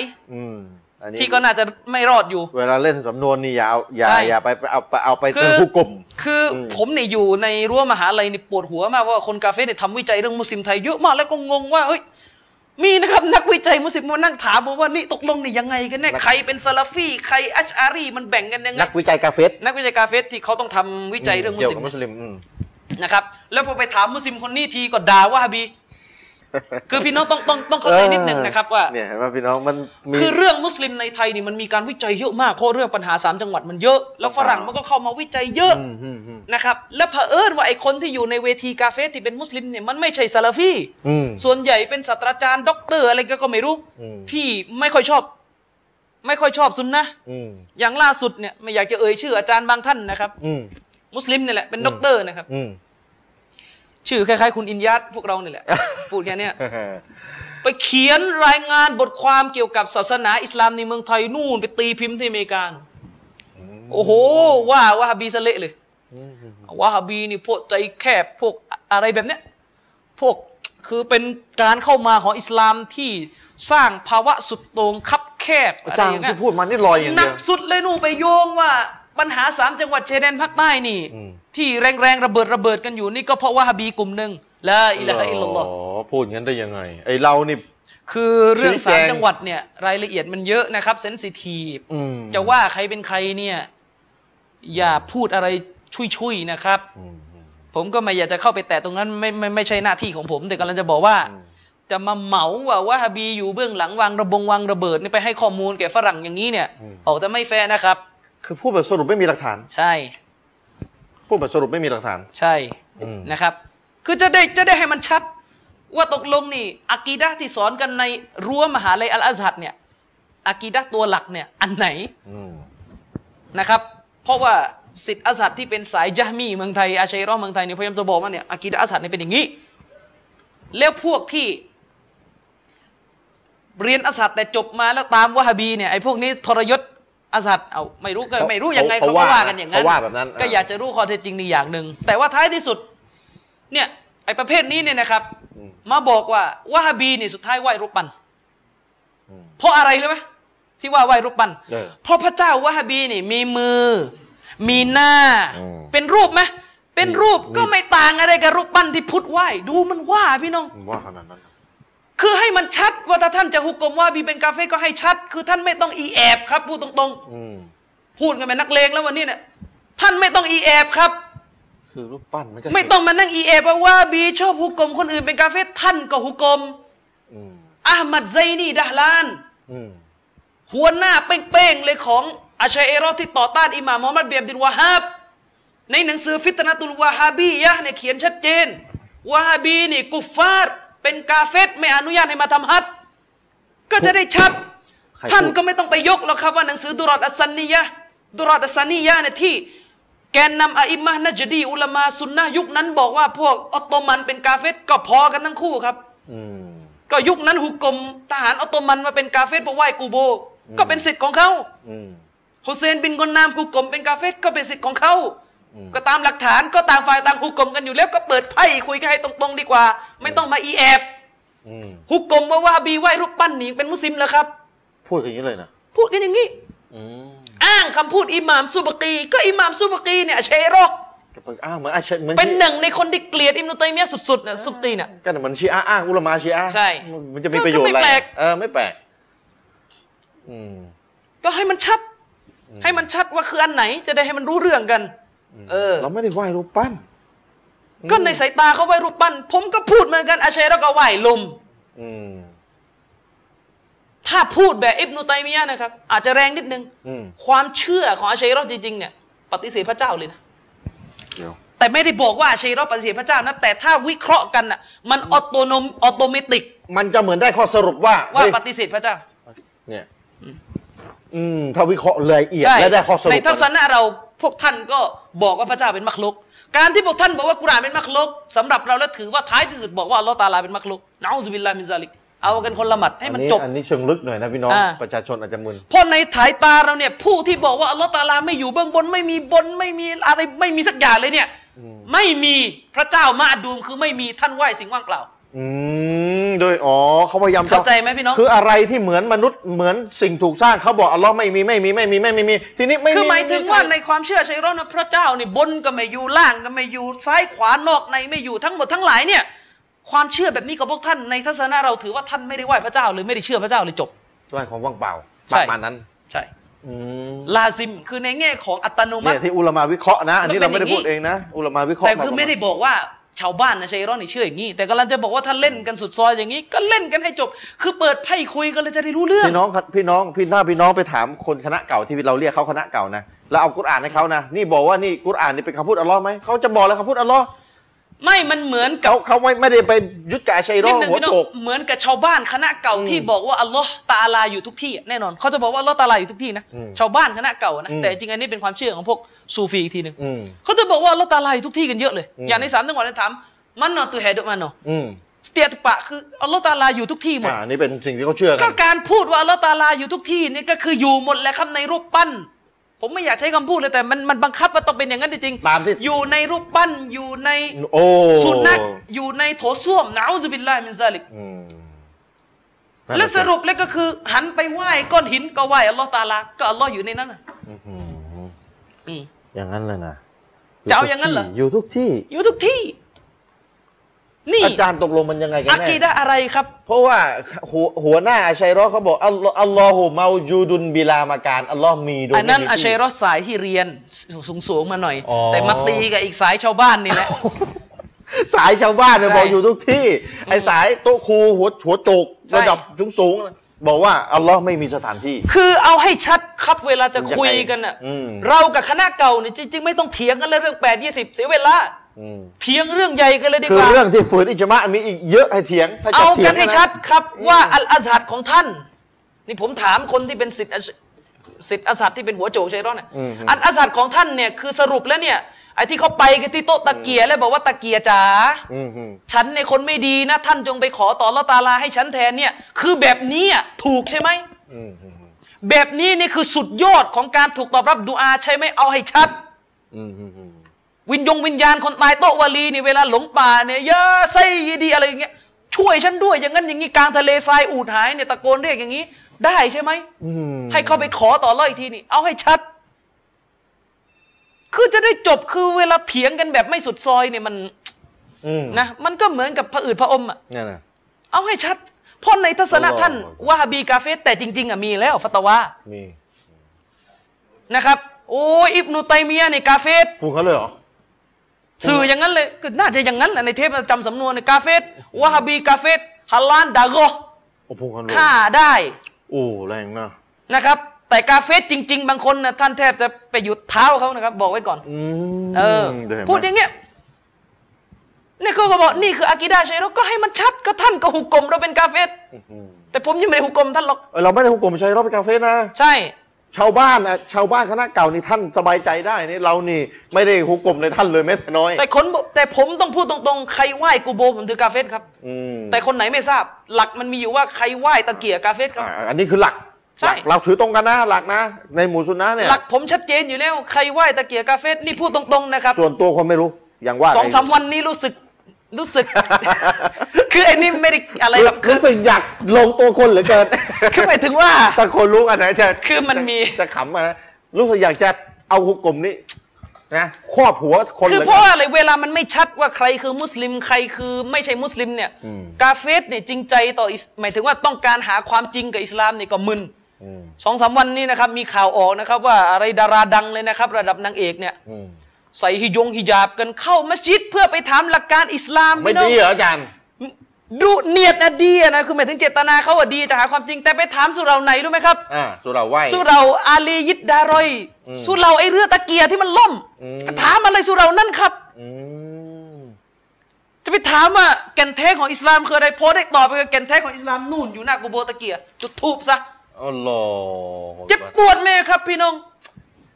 อืมอันนี้ ที่ก็น่าจะไม่รอดอยู่ เวลาเล่นสำนวนนี่อย่าเอาอย่าใช่อย่าไปเอาไปเอาไปคือ เป็นผู้กลมคืออม ผมเนี่ยอยู่ในรั้วมหาลัยนี่ปวดหัวมากว่าคนกาเฟสเนี่ยทำวิจัยเรื่องมุสลิมไทยเยอะมากแล้วก็งงว่าเฮ้ยมีนะครับนักวิจัยมุสลิมมานั่งถามผมว่านี่ตกลงนี่ยังไงกันแน่ใครเป็นซาลาฟีใครอัชอารีมันแบ่งกันยังไงนักวิจัยกาเฟสนักวิจัยกาเฟสที่เขาต้องทำวิจัยเรื่องมุเกี่ยสวลิมกับมุสลิมอืมนะครับแล้วพอไปถามมุสลิมคนนี้ทีก็ด่าว่าวะฮาบี คือพี่น้องต้องต้องต้องเข้าใจนิดนึงนะครับว่าเนี่ยเห็นไหมพี่น้องมันมีคือเรื่องมุสลิมในไทยนี่มันมีการวิจัยเยอะมากเพราะเรื่องปัญหาสามจังหวัดมันเยอะ แล้วฝรั่งมันก็เข้ามาวิจัยเยอะอืมอืมอืมนะครับและเผอิญว่าไอ้คนที่อยู่ในเวทีกาเฟสที่เป็นมุสลิมเนี่ยมันไม่ใช่ซาลาฟีอืมส่วนใหญ่เป็นศาสตราจารย์ด็อกเตอร์อะไรก็ก็ไม่รู้อืมที่ไม่ค่อยชอบ ไม่ค่อยชอบซุนนะห์อืมอย่างล่าสุดเนี่ยไม่อยากจะเอ่ยชื่ออาจารย์บางท่านนะครับอืมมุสลิมเนี่ยแหละเป็นด็อกเตอร์นะครับอืม ชื่อคล้ายๆ คุณอินยัตพวกเราเนี่ยแหละ พูดแค่เนี้ยไปเขียนรายงานบทความเกี่ยวกับศาสนาอิสลามในเมืองไทยนู่น ไปตีพิมพ์ที่อเมริกานู่นโอ้โห ว่าว่าฮาบีสะเละเลยว่าฮาบีนี่พวกใจแคบพวกอะไรแบบเนี้ยพวกคือเป็นการเข้ามาของอิสลามที่สร้างภาวะสุดโต่งคับแคบอาอะไรจารอย์ย่างเงี้ที่ยพูดมานี่ลอยอย่างหเดีนัยกวสุดเลยนู่นไปโยงว่าปัญหาสามจังหวัดชายแดนภาคใต้นี่อืม ที่แรงๆระเบิดระเบิดกันอยู่นี่ก็เพราะว่าฮาบีกลุ่มหนึ่งละอิละฮะอิลลัลลอฮ์อ๋อพูดงั้นได้ยังไง ไอเรานี่คือเรื่องชี้สาแจมงจังหวัดเนี่ยรายละเอียดมันเยอะนะครับเซนซิทีฟอืมจะว่าใครเป็นใครเนี่ย อย่าพูดอะไรชุยๆนะครับอืมอืมผมก็ไม่อยากจะเข้าไปแตะตรงนั้นไม่ไม่ไม่ใช่หน้าที่ของผม แต่กำลังจะบอกว่าอืมจะมาเหมาว่าว่าฮาบีอยู่เบื้องหลังวางระบงวางระเบิดนี่ไปให้ข้อมูลแก่ฝรั่งอย่างนี้เนี่ย ออกจะไม่แฟร์นะครับ คือพูดแบบสรุปไม่มีหลักฐานใช่ พูดแบบสรุปไม่มีหลักฐาน ใช่อืมนะครับ คือจะได้จะได้ให้มันชัด ว่าตกลงนี่อากีดะห์ที่สอนกันในรั้วมหาลัยอัลอาซัดเนี่ยอากีดะห์ตัวหลักเนี่ยอันไหนอืมนะครับ เพราะว่าสิทธิ์อัสฮัดที่เป็นสายจาฮ์มีเมืองไทยอาชัยรอห์เมืองไทยเนี่ยพยายามจะบอกว่าเนี่ยอากีดะห์อัสฮัดเนี่ยเป็นอย่างนี้ แล้วพวกที่เรียนอัสฮัดแต่จบมาแล้วตามวะฮาบีเนี่ยไอ้พวกนี้ทรยศ อัสฮัดเอาไม่รู้ก็เขาไม่รู้ยังไงเขาเขาก็ว่าว่ากันอย่างนั้นเขาว่าแบบนั้นก็อ่าอยากจะรู้ข้อเท็จจริงในอย่างหนึ่งแต่ว่าท้ายที่สุด เนี่ยไอ้ประเภทนี้เนี่ยนะครับอืมมาบอกว่าวะฮาบีเนี่ยสุดท้ายไหว้รูปปั้นอืมเพราะอะไรรู้ไหมที่ว่าไหว้รูปปั้นเออเพราะพระเจ้าวะฮาบีนี่มีมือ มีหน้าอืมเป็นรูปไหมเป็นรูปมีก็ไม่ต่างอะไรกับรูปปั้นที่พุทธไหว้ดูมันว่าพี่น้องผมว่าขนาดนั้น คือให้มันชัดว่าถ้าท่านจะหุกกลมว่าบีเป็นกาเฟ่ก็ให้ชัด คือท่านไม่ต้องอีแอบครับพูดตรงอืมๆพูดกันเป็นนักเลงแล้ววันนี้เนี่ยท่านไม่ต้องอีแอบครับ คือรูปปั้นมันก็ไม่ต้องมานั่งอีแอบว่าว่าบีชอบหุกกลมคนอื่นเป็นกาเฟ่ท่านก็หุกกลมอืมอาหมัดไซนีดะฮลานอืมหัวหน้าเป้งๆเลยของอาชัยเอรอที่ต่อต้านอิหม่ามมุฮัมมัดเบียบดินวะฮาบในหนังสือฟิตนะตุลวาฮาบียะห์เนี่ยเขียนชัดเจนวาฮาบีนี่กุฟฟาร์ เป็นกาเฟรไม่อนุญาตให้มาทำฮัจญ์ก็จะได้ชัดใครท่านพูดก็ไม่ต้องไปยกหรอกครับว่าหนังสือดุรอดอัสซันนียะห์ดุรอดอัสซันนียะห์เนี่ยที่ แกนนำอะอิมมะห์นัจดีอุลามาซุนนะห์ยุคนั้นบอกว่าพวกออตโตมันเป็นกาเฟรก็พอกันทั้งคู่ครับอืมก็ยุคนั้นหุกกลมทหารออตโตมันมาเป็นกาเฟรเพราะไหว้กูโบ ก็เป็นสิทธิ์ของเขาอืมฮุเซนบินกอนนามหุกกลมเป็นกาเฟรก็เป็นสิทธิ์ของเขาอืม ก็ตามหลักฐานก็ต่างฝ่ายต่างหุกกลมกันอยู่แล้วก็เปิดไพ่คุยกันให้ตรงๆ ดีกว่า ไม่ต้องมาอีแอบอืมหุกกลมว่าว่าบีไหว้รูปปั้นนี่เป็นมุสลิมแล้วครับ พูดอย่างนี้เลยนะพูดกันอย่างนี้อืมอ้างคำพูดอิหม่ามซุบกี ก็อิหม่ามซุบกีเนี่ยเชโรอกก็ไปอ้างเหมือนอาเชเหมือนเป็นชีหนึ่งในคนที่เกลียดอิมนุตัยมียะห์สุดๆนะซุบกีเนี่ยก็เหมือนชีอะห์อ้างอุลามาชีอะห์ใช่มันจะมีประโยชน์อะไรก็ไม่แปลกเออไม่แปลกอืมก็ให้มันชัด ให้มันชัดว่าคืออันไหน จะได้ให้มันรู้เรื่องกัน เออ เราไม่ได้ไหว้รูปปั้น ก็ในสายตาเขาไหว้รูปปั้น ผมก็พูดเหมือนกันอาชาอิเราะห์ก็ไหว้ลมอืมถ้าพูดแบบอิบนุตัยมียะห์นะครับ อาจจะแรงนิดนึงอืมความเชื่อของอาชาอิเราะห์จริงๆเนี่ยปฏิเสธพระเจ้าเลยนะเดี๋ยวแต่ไม่ได้บอกว่าอาชาอิเราะห์ปฏิเสธพระเจ้านะแต่ถ้าวิเคราะห์กันน่ะ มันออโตโนม automatic มันจะเหมือนได้ข้อสรุปว่า ว่าเฮ้ยปฏิเสธพระเจ้า เนี่ย อืมถ้าวิเคราะห์ละเอียดใช่และได้ข้อสรุปในทัศนะเรา พวกท่านก็บอกว่าพระเจ้าเป็นมักลุก การที่พวกท่านบอกว่ากุรอานเป็นมักลุกสำหรับเราแล้วถือว่าท้ายที่สุดบอกว่าอัลลอฮ์ตาลาเป็นมักลุกنعوذ بالله من ذلكเอากันคนละหมัดให้มันอัจบ อันนี้เชิงลึกหน่อยนะพี่น้องอ่าประชาชนอาจจะมึนเพราะในสายตาเราเนี่ย ผู้ที่บอกว่าอัลลอฮ์ตะอาลาไม่อยู่เบื้องบนไม่มีบนไม่มีอะไรไม่มีสักอย่างเลยเนี่ย ไม่มีพระเจ้ามาอดูมคือไม่มีท่านไหว้สิ่งว่างเปล่า อืมโดยอ๋อเขาพยายามะเข้าใจไหมพี่น้อง คืออะไรที่เหมือนมนุษย์เหมือนสิ่งถูกสร้างเขาบอกอัลลอฮ์ไม่มีไม่มีไม่มีไม่มีไม่มีทีนี้ไม่มีคือหมายถึงว่าในไม่ความเชื่อชัยรอนะพระเจ้านี่บนก็ไม่อยู่ล่างก็ไม่อยู่ซ้ายขวานอกในไม่อยู่ทั้งหมดทั้งหลายเนี่ย ความเชื่อแบบนี้กับพวกท่านในทัศนะเราถือว่าท่านไม่ได้ไหว้พระเจ้าหรือไม่ได้เชื่อพระเจ้าเลยจบด้วยของว่างเปล่าใช่ประมาณนั้นใช่อืมลาซิมคือในแง่ของอัตโนมัเนี่ติยที่อุลามาวิเคราะห์นะ อันนี้มัเรานเป็นไม่ได้อย่างนี้พูดเองนะ อุลามาวิเคราะห์แต่คือไม่ได้บอกว่า ชาวบ้านนะชัยรอนนี่เชื่ออย่างนี้แต่กำลังจะบอกว่าถ้าเล่นกันสุดซอยอย่างนี้ ก็เล่นกันให้จบ คือเปิดไพ่คุยกันเลยจะได้รู้เรื่องพี่น้องพี่น้องพี่หน้าพี่น้องไปถามคนคณะเก่าที่เราเรียกเขาคณะเก่านะแล้วเอากุรอานให้เขานะนี่บอกว่านี่กุรอานนี่เป็นคำพูดอัลลอฮ์ไหมเขาจะบอกเลยคำพูดอัลลอฮ์ ไม่มันเหมือนกับเขาเขาไม่ไม่ได้ไปยึดกับอาชัยรนิอดนึงหัวพี่น้องโจกเหมือนกับชาวบ้านคณะเก่าที่บอกว่าอัลลอฮ์ตาอาลาอยู่ทุกที่แน่นอนเขาจะบอกว่าอัลลอฮ์ตาอาลาอยู่ทุกที่นะอืมชาวบ้านคณะเก่านะอืมแต่จริงอันนี้เป็นความเชื่อของพวกซูฟีอีกทีหนึ่งอืมเขาจะบอกว่าอัลลอฮ์ตาอาลาอยู่ทุกที่กันเยอะเลยอืมอย่างในสามจังหวัดเนี่ยถาม mana Tuhan mana อืม setiap tempat คืออัลลอฮ์ตาอาลาอยู่ทุกที่หมดอ่านี่เป็นสิ่งที่เขาเชื่อกัก็นการพูดว่าอัลลอฮ์ตาอาลาอยู่ทุกที่นี่ก็คืออยู่หมดแหละครับในรูปปั้น ผมไม่อยากใช้คำพูดเลยแต่มันมันบังคับว่าต้องเป็นอย่างนั้นจริงๆตามที่อยู่ในรูปปั้นอยู่ในโอ้สุนัขอยู่ในโถส้วมنعوذ بالله من ذلكอืมและสรุปเลยก็คือ หันไปไหว้ก้อนหินก็ไหว้อัลลอฮ์ตาอาลาก็อัลลอฮ์อยู่ในนั้นน่ะอื้อหืออืมอย่างนั้นเลยนะจะเอาอย่างนั้นเหรออยู่ทุกที่อยู่ทุกที่ นี่อาจารย์ตกลงมันยังไงกันอาแน่กีดะห์อะไรครับ เพราะว่าหัวหัวหน้าอาชัยรอเขาบอกอัลลอฮ์อัลลอฮุเมาจูดุนบิลามาการอัลลอฮ์มีโดยอันนั้นไม่มีอาชัยที่รอดสายที่เรียนสูงสูงๆมาหน่อยอ๋อแต่มาตีกับอีกสายชาวบ้านนี่แหละสายชาวบ้านเนี่ยใช่บอกอยู่ทุกที่ ไอ้สายโต๊ะครูหัวหัวโจกใช่ระดับสูงสูงๆบอกว่าอัลลอฮ์ไม่มีสถานที่ คือเอาให้ชัดครับเวลาจะคุยกันน่ะอืมเรากับคณะเก่าเนี่ยจริงๆไม่ต้องเถียงกันเลยเรื่องแปดยี่สิบเสียเวลาอืม เถียงเรื่องใหญ่กันเลยดีคืกอว่า เรื่องที่ฝืนอิจมะมีอีกเยอะให้เถียงถ้าจะเอาเถียกังนให้ะชัดครับว่าอัลอาซัดของท่าน นี่ผมถามคนที่เป็นสิทธิ์อัชสิทธิ์อาซัดที่เป็นหัวโจกชัยร้อนเนี่ยอัลอาซัดของท่านเนี่ยคือสรุปแล้วเนี่ยไอ้ที่เขาไปกันที่โต๊ะตะเกียแล้วบอกว่าตะเกียจ๋าอืมอืมฉันในยคนไม่ดีนะ ท่านจงไปขอต่อละตาลาให้ฉันแทนเนี่ยคือแบบนี้อะถูกใช่ไหม อืมอืมแบบนี้นี่คือสุดยอดของการถูกตอบรับดุอาใช่ไหมเอาให้ชัด อืมอืมอืม วิญญงวิญญาณคนตายโตะวาลีนี่เวลาหลงป่าเนี่ยเยอะไซยีดีอะไรอย่างเงี้ยช่วยฉันด้วยอย่างนั้นอย่างนี้กลางทะเลทรายอูดหายเนี่ยตะโกนเรียกอย่างนี้ ได้ใช่ไหมอืมให้เขาไปขอต่อเล่าอีกทีนี่ เอาให้ชัด คือจะได้จบคือเวลาเถียงกันแบบไม่สุดซอยเนี่ยมันอืมนะมันก็เหมือนกับพระอืดพระอมอะเนี่ยนะเอาให้ชัดเพราะในทัศนะอัลลอฮ์ท่านวะฮาบีกาเฟสแต่จริง ๆอะมีแล้วฟัตวามีนะครับ โอ้ยอิบนุตัยมียะห์เนี่ยกาเฟสพูดเขาเลยเหรอ สื่ออย่างนั้นเลยก็น่าจะอย่างนั้นแหละในเทปจำสำนวนในกาเฟสวะฮาบีกาเฟสฮัลลานดาโกโอ้พูดเขาเลยฆ่าได้โอ้แรงนะนะครับ แต่กาเฟสจริง ๆ บางคนนะท่านแทบจะไปหยุดเท้าเขานะครับ บอกไว้ก่อนอืมเออดี๋ยวเห็นไหมพูดอย่างเงี้ยนี่เขาก็บอกนี่คืออากิดาชัยเราก็ให้มันชัดก็ท่านก็หุกกลมเราเป็นกาเฟสอืมแต่ผมยังไม่ได้หุกกลมท่านหรอกเออเราไม่ได้หุกกลมใช้รอบไปคาเฟ่นะใช่ ชาวบ้านนะชาวบ้านคณะเก่านี่ท่านสบายใจได้นี่เรานี่ไม่ได้หุกกลมในท่านเลยแม้แต่น้อย แต่คนบอกแต่ผมต้องพูดตรงๆ ใครไหว้กูโบผมถือกาเฟสครับอืมแต่คนไหนไม่ทราบ หลักมันมีอยู่ว่าใครไหว้ตะเกียกาเฟสครับอ่าอันนี้คือหลักใช่หลักเราถือตรงกันนะหลักนะ ในหมู่ซุนนะเนี่ยหลักผมชัดเจนอยู่แล้วใครไหว้ตะเกียกาเฟสนี่พูดตรงๆนะครับส่วนตัวคนไม่รู้อย่างว่าสองสามวันนี้รู้สึก รู้สึก คือไอ้นี่ไม่ได้อะไรหรอกคือรู้สึกอยากลงตัวคนเหลือเกินคือหมายถึงว่าถ้าคนรู้กันไหนจะคือมันมีจะจะขำอะนะรู้สึกอยากจะเอาหุกกลมนี้นะครอบหัวคนเหคือลือเพราะเกินว่าอะไรเวลามันไม่ชัดว่าใครคือมุสลิมใครคือไม่ใช่มุสลิมเนี่ยอืมกาเฟสเนี่ยจริงใจต่ออิสหมายถึงว่าต้องการหาความจริงกับอิสลามเนี่ยก็มึนอืมสองสามวันนี้นะครับ มีข่าวออกนะครับ ว่าอะไรดาราดังเลยนะครับ ระดับนางเอกเนี่ยอืม ใส่ฮิยงฮิญาบกันเข้ามัสยิดเพื่อไปถามหลักการอิสลามไม่พี่น้องดีเหรออาจารย์ดูเนียดนะดีอะนะคือหมายถึงเจตนาเขาอะดีจะหาความจริง แต่ไปถามสุเราไหนรู้ไหมครับอ่าสุเราไหวสุเราอาลียิดดารอยอืมสุเราไอเรือตะเกียที่มันล่มอืมก็ถามอะไรสุเรานั่นครับอืมจะไปถามว่าแก่นแท้ของอิสลามคืออะไรพอได้ตอบไปกับแก่นแท้ของอิสลามนู่นอยู่หน้ากูโบตะเกียจุดทูบซะอัลลอฮ์เจ็บปวดไหมครับพี่น้อง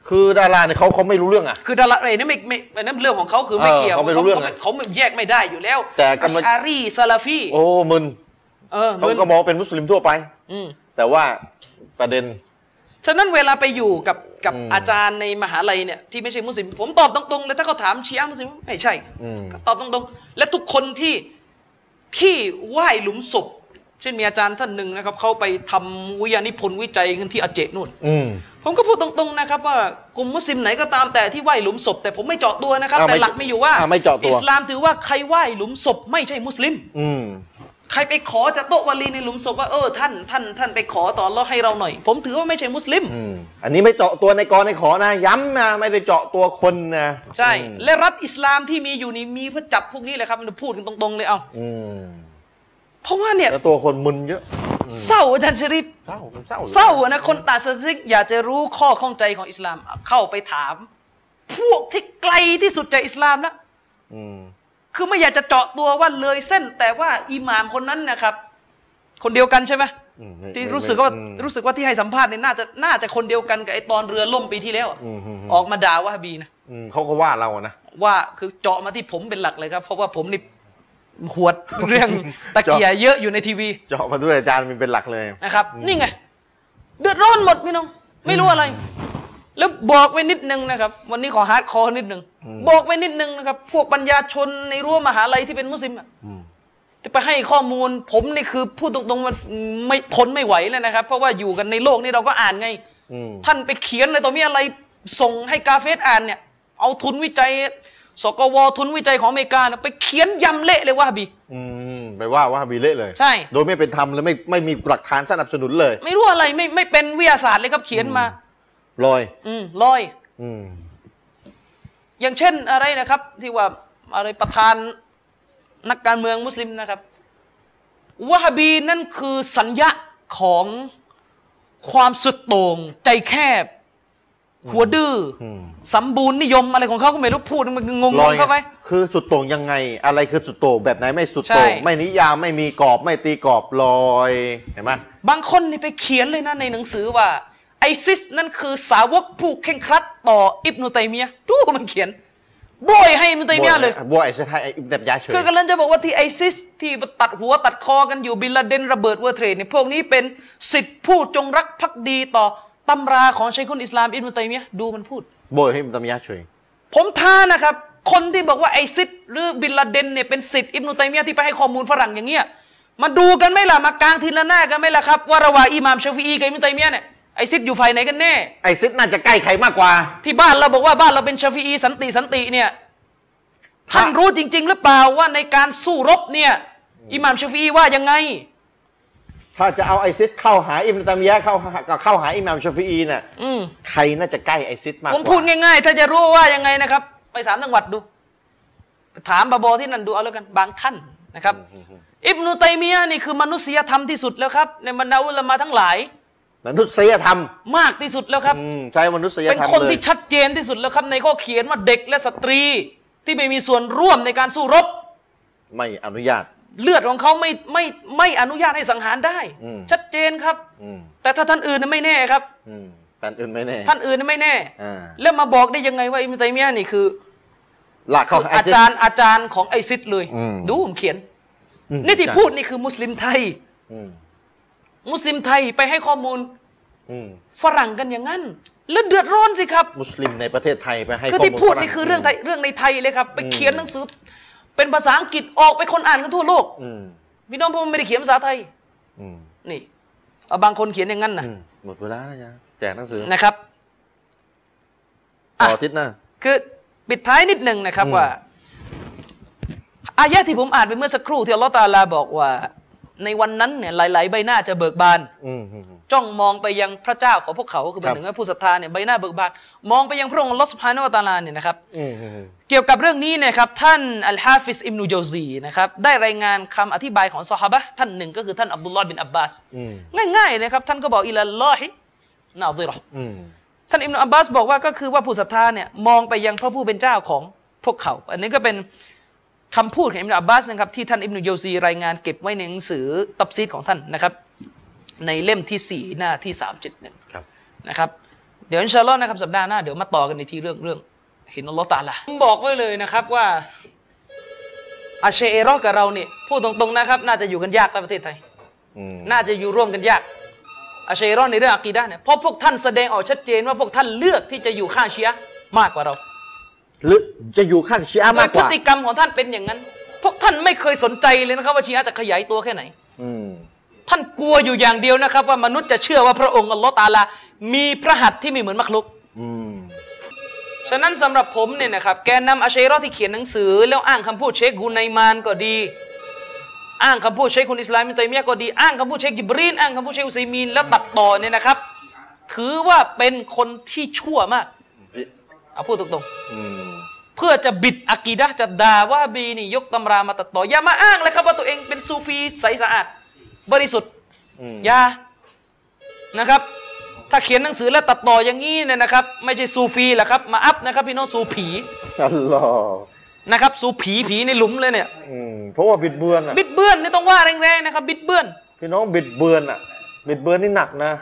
คือดาราเนี่ยเขาเขาไม่รู้เรื่องอะ คือดาราไอ้นี่ไม่ไม่ไอ้นั่นเรื่องของเขาคือไม่เออเกี่ยวเขาไม่รู้เรื่องเขาอะเขาไม่แยกไม่ได้อยู่แล้วแต่กำลังอัชอารีซาลาฟีโอ้มึนเออเหเขามือนก็มองเป็นมุสลิมทั่วไป อืม แต่ว่าประเด็น ฉะนั้นเวลาไปอยู่กับกับอืมอาจารย์ในมหาลัยเนี่ยที่ไม่ใช่มุสลิมผมตอบตรงๆเลยถ้าเขาถามชีอะห์มุสลิมไม่ใช่อืม ก็ตอบตรงๆ และทุกคนที่ที่ไหว้หลุมศพ เช่นมีอาจารย์ท่านหนึ่งนะครับเขาไปทำวิทยานิพนธ์วิจัยกันที่อาเจนู่นอืมผมก็พูดตรงๆนะครับว่ากลุ่มมุสลิมไหนก็ตามแต่ที่ไหว้หลุมศพ แต่ผมไม่เจาะตัวนะครับอ่าแต่ไม่หลักไม่อยู่ว่าอ่าไม่เจาะตัวอิสลามถือว่าใครไหว้หลุมศพไม่ใช่มุสลิม อืมใครไปขอจากโต๊ะวาลีในหลุมศพว่าเออท่านท่านท่านไปขอต่อแล้วให้เราหน่อย ผมถือว่าไม่ใช่มุสลิมอืมอันนี้ไม่เจาะตัวในกรในขอนะย้ำนะไม่ได้เจาะตัวคนนะใช่อืมและรัฐอิสลามที่มีอยู่นี่มีเพื่อจับพวกนี้เลยครับมันพูดกันตรงๆเลยเอาอืม เพราะว่าเนี่ยแล้วตัวคนมึนเยอะเศร้าอาจารย์ชริปเศร้ามันเศร้าลยเศร้าอะนะคนตาสซิกอยากจะรู้ข้อข้องใจของอิสลาม เข้าไปถาม พวกที่ไกลที่สุดจากอิสลามนะอืมคือไม่อยากจะเจาะตัวว่าเลยเส้น แต่ว่าอิหม่ามคนนั้นนะครับ คนเดียวกันใช่ไหมอืมไม่ที่ไม่รู้สึกว่าอืมรู้สึกว่าที่ให้สัมภาษณ์เนี่ยน่าจะน่าจะคนเดียวกันกับไอตอนเรือล่มปีที่แล้วอะอืมอืมอืมออกมาด่าว่าฮาบีนะอืมเขาก็ว่าเราอะนะว่าคือเจาะมาที่ผมเป็นหลักเลยครับ เพราะว่าผมนี่ หวดเรื่องตะเกียเยอะอยู่ในทีวีเจาะมาด้วยอาจารย์มันเป็นหลักเลยนะครับ นี่ไง เดือดร้อนหมดพี่น้อง ไม่รู้อะไร แล้วบอกไว้นิดนึงนะครับ วันนี้ขอ hardcore นิดนึง บอกไว้นิดนึงนะครับ พวกปัญญาชนในรั้วมหาลัยที่เป็นมุสลิมอะอืมจะไปให้ข้อมูล ผมนี่คือพูดตรงๆมันไม่ทนไม่ไหวเลยนะครับ เพราะว่าอยู่กันในโลกนี้เราก็อ่านไงอืมท่านไปเขียนอะไรต่อมีอะไรส่งให้กาเฟรอ่านเนี่ย เอาทุนวิจัย สกว.ทุนวิจัยของอเมริกานะไปเขียนยำเละเลยวาฮาบีอืมไปว่าวาฮาบีเละเลย ใช่ โดยไม่เป็นธรรมและไม่ไม่มีหลักฐานสนับสนุนเลย ไม่รู้อะไรไม่ไม่เป็นวิทยาศาสตร์เลยครับเขียนมาลอย อืมลอย อืมอย่างเช่นอะไรนะครับ ที่ว่าอะไรประธานนักการเมืองมุสลิมนะครับวะฮาบีนั่นคือสัญญาของความสุดโต่งใจแคบ หัวดื้ออมสมบูรณ์นิยมอะไรของเขาก็ไม่รู้พูดมันงงลอยๆเข้าไปคือสุดโต่งยังไง อะไรคือสุดโต่งแบบไหนไม่สุดใช่โต่งไม่นิยามไม่มีกรอบไม่ตีกรอบลอยเห็นไหมบางคนนี่ไปเขียนเลยนะในหนังสือว่าไอซิสนั่นคือสาวกผู้เข่งครัดต่ออิบนุตัยมียะห์ดูมันเขียนโบยให้อิบนุตัยมียะห์เลยบัวไอ้สถายไอ้แบบยาเฉยคือกำลังจะบอกว่าที่ไอซิสที่ตัดหัวตัดคอกันอยู่บินลาเดนระเบิดเวอร์เทรดเนี่ยพวกนี้เป็นสิทธิผู้จงรักภักดีต่อ ตำราของชัยคุนอิสลามอิบนุตัยมียะห์ดูมันพูด โบยให้มันตำยาเฉยผมท้านะครับ คนที่บอกว่าไอซิดหรือบินลาเดนเนี่ยเป็นสิทธิ์อิบนุตัยมียะห์ที่ไปให้ข้อมูลฝรั่งอย่างเงี้ยมาดูกันไหมล่ะมากางทีละหน้ากันไหมล่ะครับ ว่าระหว่างอิหม่ามชาฟีอีกับอิบนุตัยมียะห์เนี่ยไอซิสอยู่ฝ่ายไหนกันแน่ไอซิสน่าจะใกล้ใครมากกว่า ที่บ้านเราบอกว่าบ้านเราเป็นชาฟีอีสันติสันติเนี่ยท่านฮะรู้จริง ๆ หรือเปล่าว่าในการสู้รบเนี่ยอิหม่ามชาฟีอีว่ายังไง ถ้าจะเอาไอซิสเข้าหาอิบนุตัยมียะห์เข้าหาเข้าหาอิหม่ามชาฟีอีน่ะอืมใครน่าจะใกล้ไอซิสมากกผว่ามพูดง่ายๆ ถ้าจะรู้ว่ายังไงนะครับ ไปสามจังหวัดดู ถามบาโบที่นั่นดูเอาแล้วกันบางท่านนะครับ อิบนุตัยมียะห์นี่คือมนุษยธรรมที่สุดแล้วครับ ในบรรดาอุลามะทั้งหลาย มนุษยธรรมมากที่สุดแล้วครับอืมใช้มนุษยธรเป็รนมคนเลยที่ชัดเจนที่สุดแล้วครับ ในข้อเขียนว่าเด็กและสตรีที่ไม่มีส่วนร่วมในการสู้รบ ไม่อนุญาต เลือดของเขาไม่ไม่ไม่อนุญาตให้สังหารได้ อืม ชัดเจนครับ อืมแต่ถ้าท่านอื่นน่ะไม่แน่ครับ อืมแต่อื่นไม่แน่ท่านอื่นน่ะไม่แน่ อ่าแล้วมาบอกได้ยังไงว่าอิบนุตัยมียะห์นี่คือหลักเข้าคือไออาซิดจารย์อาจารย์ของไอซิดเลย อืม ดูผมเขียน อืมนี่ที่ใช่พูดนี่คือมุสลิมไทย อืมมุสลิมไทยไปให้ข้อมูลอืมฝรั่งกันอย่างนั้น แล้วเดือดร้อนสิครับ มุสลิมในประเทศไทยไปให้คือข้อที่มูลพูดฝนี่คือเรื่องไทยเรื่องในไทยเลยครับ ไปอืมเขียนหนังสือ เป็นภาษาอังกฤษออกไปคนอ่านกันทั่วโลกอืมพี่น้องผมไม่ได้เขียนภาษาไทยอืมนี่เอาบางคนเขียนอย่างนั้นนะอืมหมดเวลาแล้วจ้ะแจกหนังสือนะครับต่อะออาทิตย์หน้าคือปิดท้ายนิดหนึ่งนะครับอืมว่า อายะที่ผมอ่านไปเมื่อสักครู่ที่อัลลอฮฺตะอาลาบอกว่า ในวันนั้นเนี่ยหลาย ๆ ใบหน้าจะเบิกบานอืมอืมอืม จ้องมองไปยังพระเจ้าของพวกเขาคือหครัมายบถึงว่าผู้ศรัทธาเนี่ยใบหน้าเบิกบานมองไปยังพระองค์อัลลอฮฺสุบฮานะฮูวะตะอาลาเนี่ยนะครับอืมอืมอืมเกี่ยวกับเรื่องนี้เนะครับท่านอัลฮาฟิซอิบนุเญาซีนะครับได้รายงานคำอธิบายของซอฮาบะห์ท่านหนึ่งก็คือท่านอับดุลลอฮ์บินอับบาสอืมง่ายๆเลยครับท่านก็บอกอิลลอฮินาซิเราะห์อืมท่านอิมนุอับบาสบอกว่าก็คือว่าผู้ศรัทธาเนี่ยมองไปยังพระผู้เป็นเจ้าของพวกเขา อันนี้ก็เป็นคำพูดของอิมนุอับบาสนะครับที่ท่านอิมนุโยซีรายงานเก็บไว้ในหนังสือตับซีดของท่านนะครับ ในเล่มที่สี่หน้าที่สามเจ็ดหนึ่งครับนะครับ เดี๋ยวอินชาอัลลอฮ์นะครับสัปดาห์หน้าเดี๋ยวมาต่อกันในที่เรื่องเรื่องเห็นอัลลอฮ์ตะอาละผมบอกไว้เลยนะครับว่าอาเชเอรอกับเราเนี่ยพูดตรงๆนะครับ น่าจะอยู่กันยากในประเทศไทยอืมน่าจะอยู่ร่วมกันยากอาชัยรอนในเรื่องอากีดะห์เนี่ยเพราะพวกท่านแสดงออกชัดเจนว่าพวกท่านเลือกที่จะอยู่ข้างชียะห์มากกว่าเราหรือจะอยู่ข้างชีอะห์โดมายกพกฤว่าติกรรมของท่านเป็นอย่างนั้น พวกท่านไม่เคยสนใจเลยนะครับว่าชียะห์จะขยายตัวแค่ไหนอืม ท่านกลัวอยู่อย่างเดียวนะครับ ว่ามนุษย์จะเชื่อว่าพระองค์อัลลอฮ์ตะอาลา มีพระหัตถ์ที่ไม่เหมือนมักลุกอืมฉะนั้นสำหรับผมเนี่ยนะครับแกนนำอาชัยรอที่เขียนหนังสือ แล้วอ้างคำพูดเชคกุนัยมานก็ดี อ้างคำพูดเชคคุณอิสลามมินตัยมียะห์ก็ดี อ้างคำพูดเชคจิบรีนอ้างคำพูดเชคอุซัยมีนแล้วตัดต่อเนี่ยนะครับ ถือว่าเป็นคนที่ชั่วมากเอาพูดตรงอืมๆเพื่อจะบิดอากีดะห์จะด่าว่าบีนี่ยกตำรามาตัดต่ออย่ามาอ้างเลยครับว่าตัวเองเป็นซูฟีใสสะอาด บริสุทธิ์อืมอย่านะครับ ถ้าเขียนหนังสือแล้วตัดต่ออย่างนี้เนี่ยนะครับ ไม่ใช่ซูฟีแหละครับ มาอัพนะครับพี่น้องซูผีอัลลอฮ์นะครับซูผีผีในหลุมเลยเนี่ยอืมเพราะว่าบิดเบือนอะบิดเบือนนี่ต้องว่าแรงๆนะครับ บิดเบือน พี่น้องบิดเบือนอะ บิดเบือนนี่หนักนะ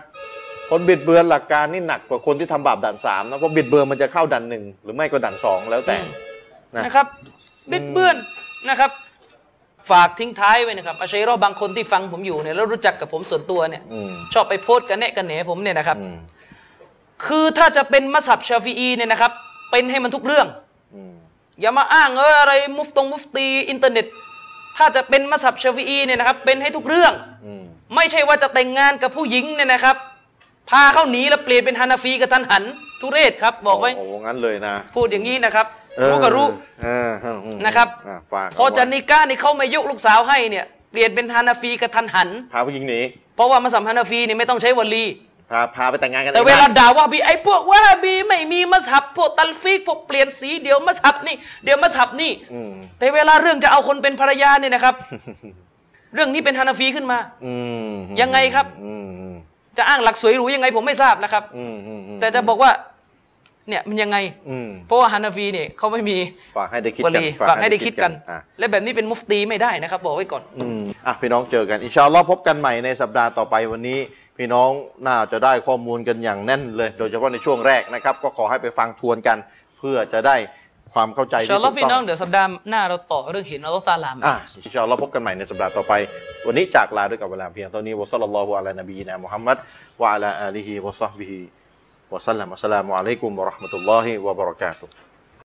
คนบิดเบือนหลักการนี่หนักกว่าคนที่ทำบาปด่านสามนะเพราะบิดเบือนมันจะเข้าด่านหนึ่งหรือไม่ก็ด่านสองแล้วแต่อืมนะนะครับ บิดเบือนนะครับ ฝากทิ้งท้ายไว้นะครับอาชัยรอบางคนที่ฟังผมอยู่เนี่ยแล้วรู้จักกับผมส่วนตัวเนี่ยอืมชอบไปโพสต์กันแนะกันแหนผมเนี่ยนะครับอืมคือถ้าจะเป็นมัซฮับชาฟีอีเนี่ยนะครับ เป็นให้มันทุกเรื่องอืมอย่ามาอ้างเอออะไรมุฟตงมุฟตีอินเทอร์เน็ต ถ้าจะเป็นมัซฮับชาฟีอีเนี่ยนะครับ เป็นให้ทุกเรื่องอืมไม่ใช่ว่าจะแต่งงานกับผู้หญิงเนี่ยนะครับ พาเขาหนีแล้วเปลี่ยนเป็นฮานาฟีกะทันหัน ทุเรศครับบอกไว้โอ้โหงั้นเลยนะ พูดอย่างนี้นะครับเออรู้ก็รู้เออเออเออนะครับอ่ฝากพอจะเอาไว้นิก้านี่เขาไม่ยกลูกสาวให้เนี่ยเปลี่ยนเป็นฮานาฟีกะทันหันพาผู้หญิงหนีเพราะว่ามัสฮับฮานาฟีเนี่ยไม่ต้องใช้วลีพาพาไปแต่งงานกันแต่ในเวลาบ้นด่าว่าบีไอ้พวกว่าบีไม่มีมัสฮับพวกตัลฟีกพวกเปลี่ยนสีเดี๋ยวมัสฮับนี่เดี๋ยวมัสฮับนี่อืมแต่เวลาเรื่องจะเอาคนเป็นภรรยาเนี่ยนะครับ เรื่องนี้เป็นฮานาฟีขึ้นมาอืมยังไงครับอืมอืมจะอ้างหลักสวยหรูยังไงผมไม่ทราบนะครับอืมอืมอืมแต่จะบอกว่า เนี่ยมันยังไงอืมเพราะว่าฮานาฟีเนี่ยเขาไม่มีฝากให้ได้คิดวกันลีฝากให้ได้คิดกันอะและแบบนี้เป็นมุฟตีไม่ได้นะครับ บอกไว้ก่อนอืมอะพี่น้องเจอกันอินชาอัลลอฮ์พบกันใหม่ในสัปดาห์ต่อไปวันนี้ พี่น้องน่าจะได้ข้อมูลกันอย่างแน่นเลย โดยเฉพาะในช่วงแรกนะครับ ก็ขอให้ไปฟังทวนกัน เพื่อจะได้ความเข้าใจอินที่ชาอัลลอถูฮ์กพี่ต้น้อองงเดี๋ยวสัปดาห์หน้าเราต่อเรื่องเห็นอัลลอฮ์ตะอาลามอะอินชาอัลลอฮ์พบกันใหม่ในสัปดาห์ต่อไป วันนี้จากลาด้วยกับเวลาเพียงเท่านี้วะซัลลัลลอฮุอะลานบีนะมุฮัมมัดวะอะลาอาลีฮิวะซอฮบิฮิ วะซัลลัม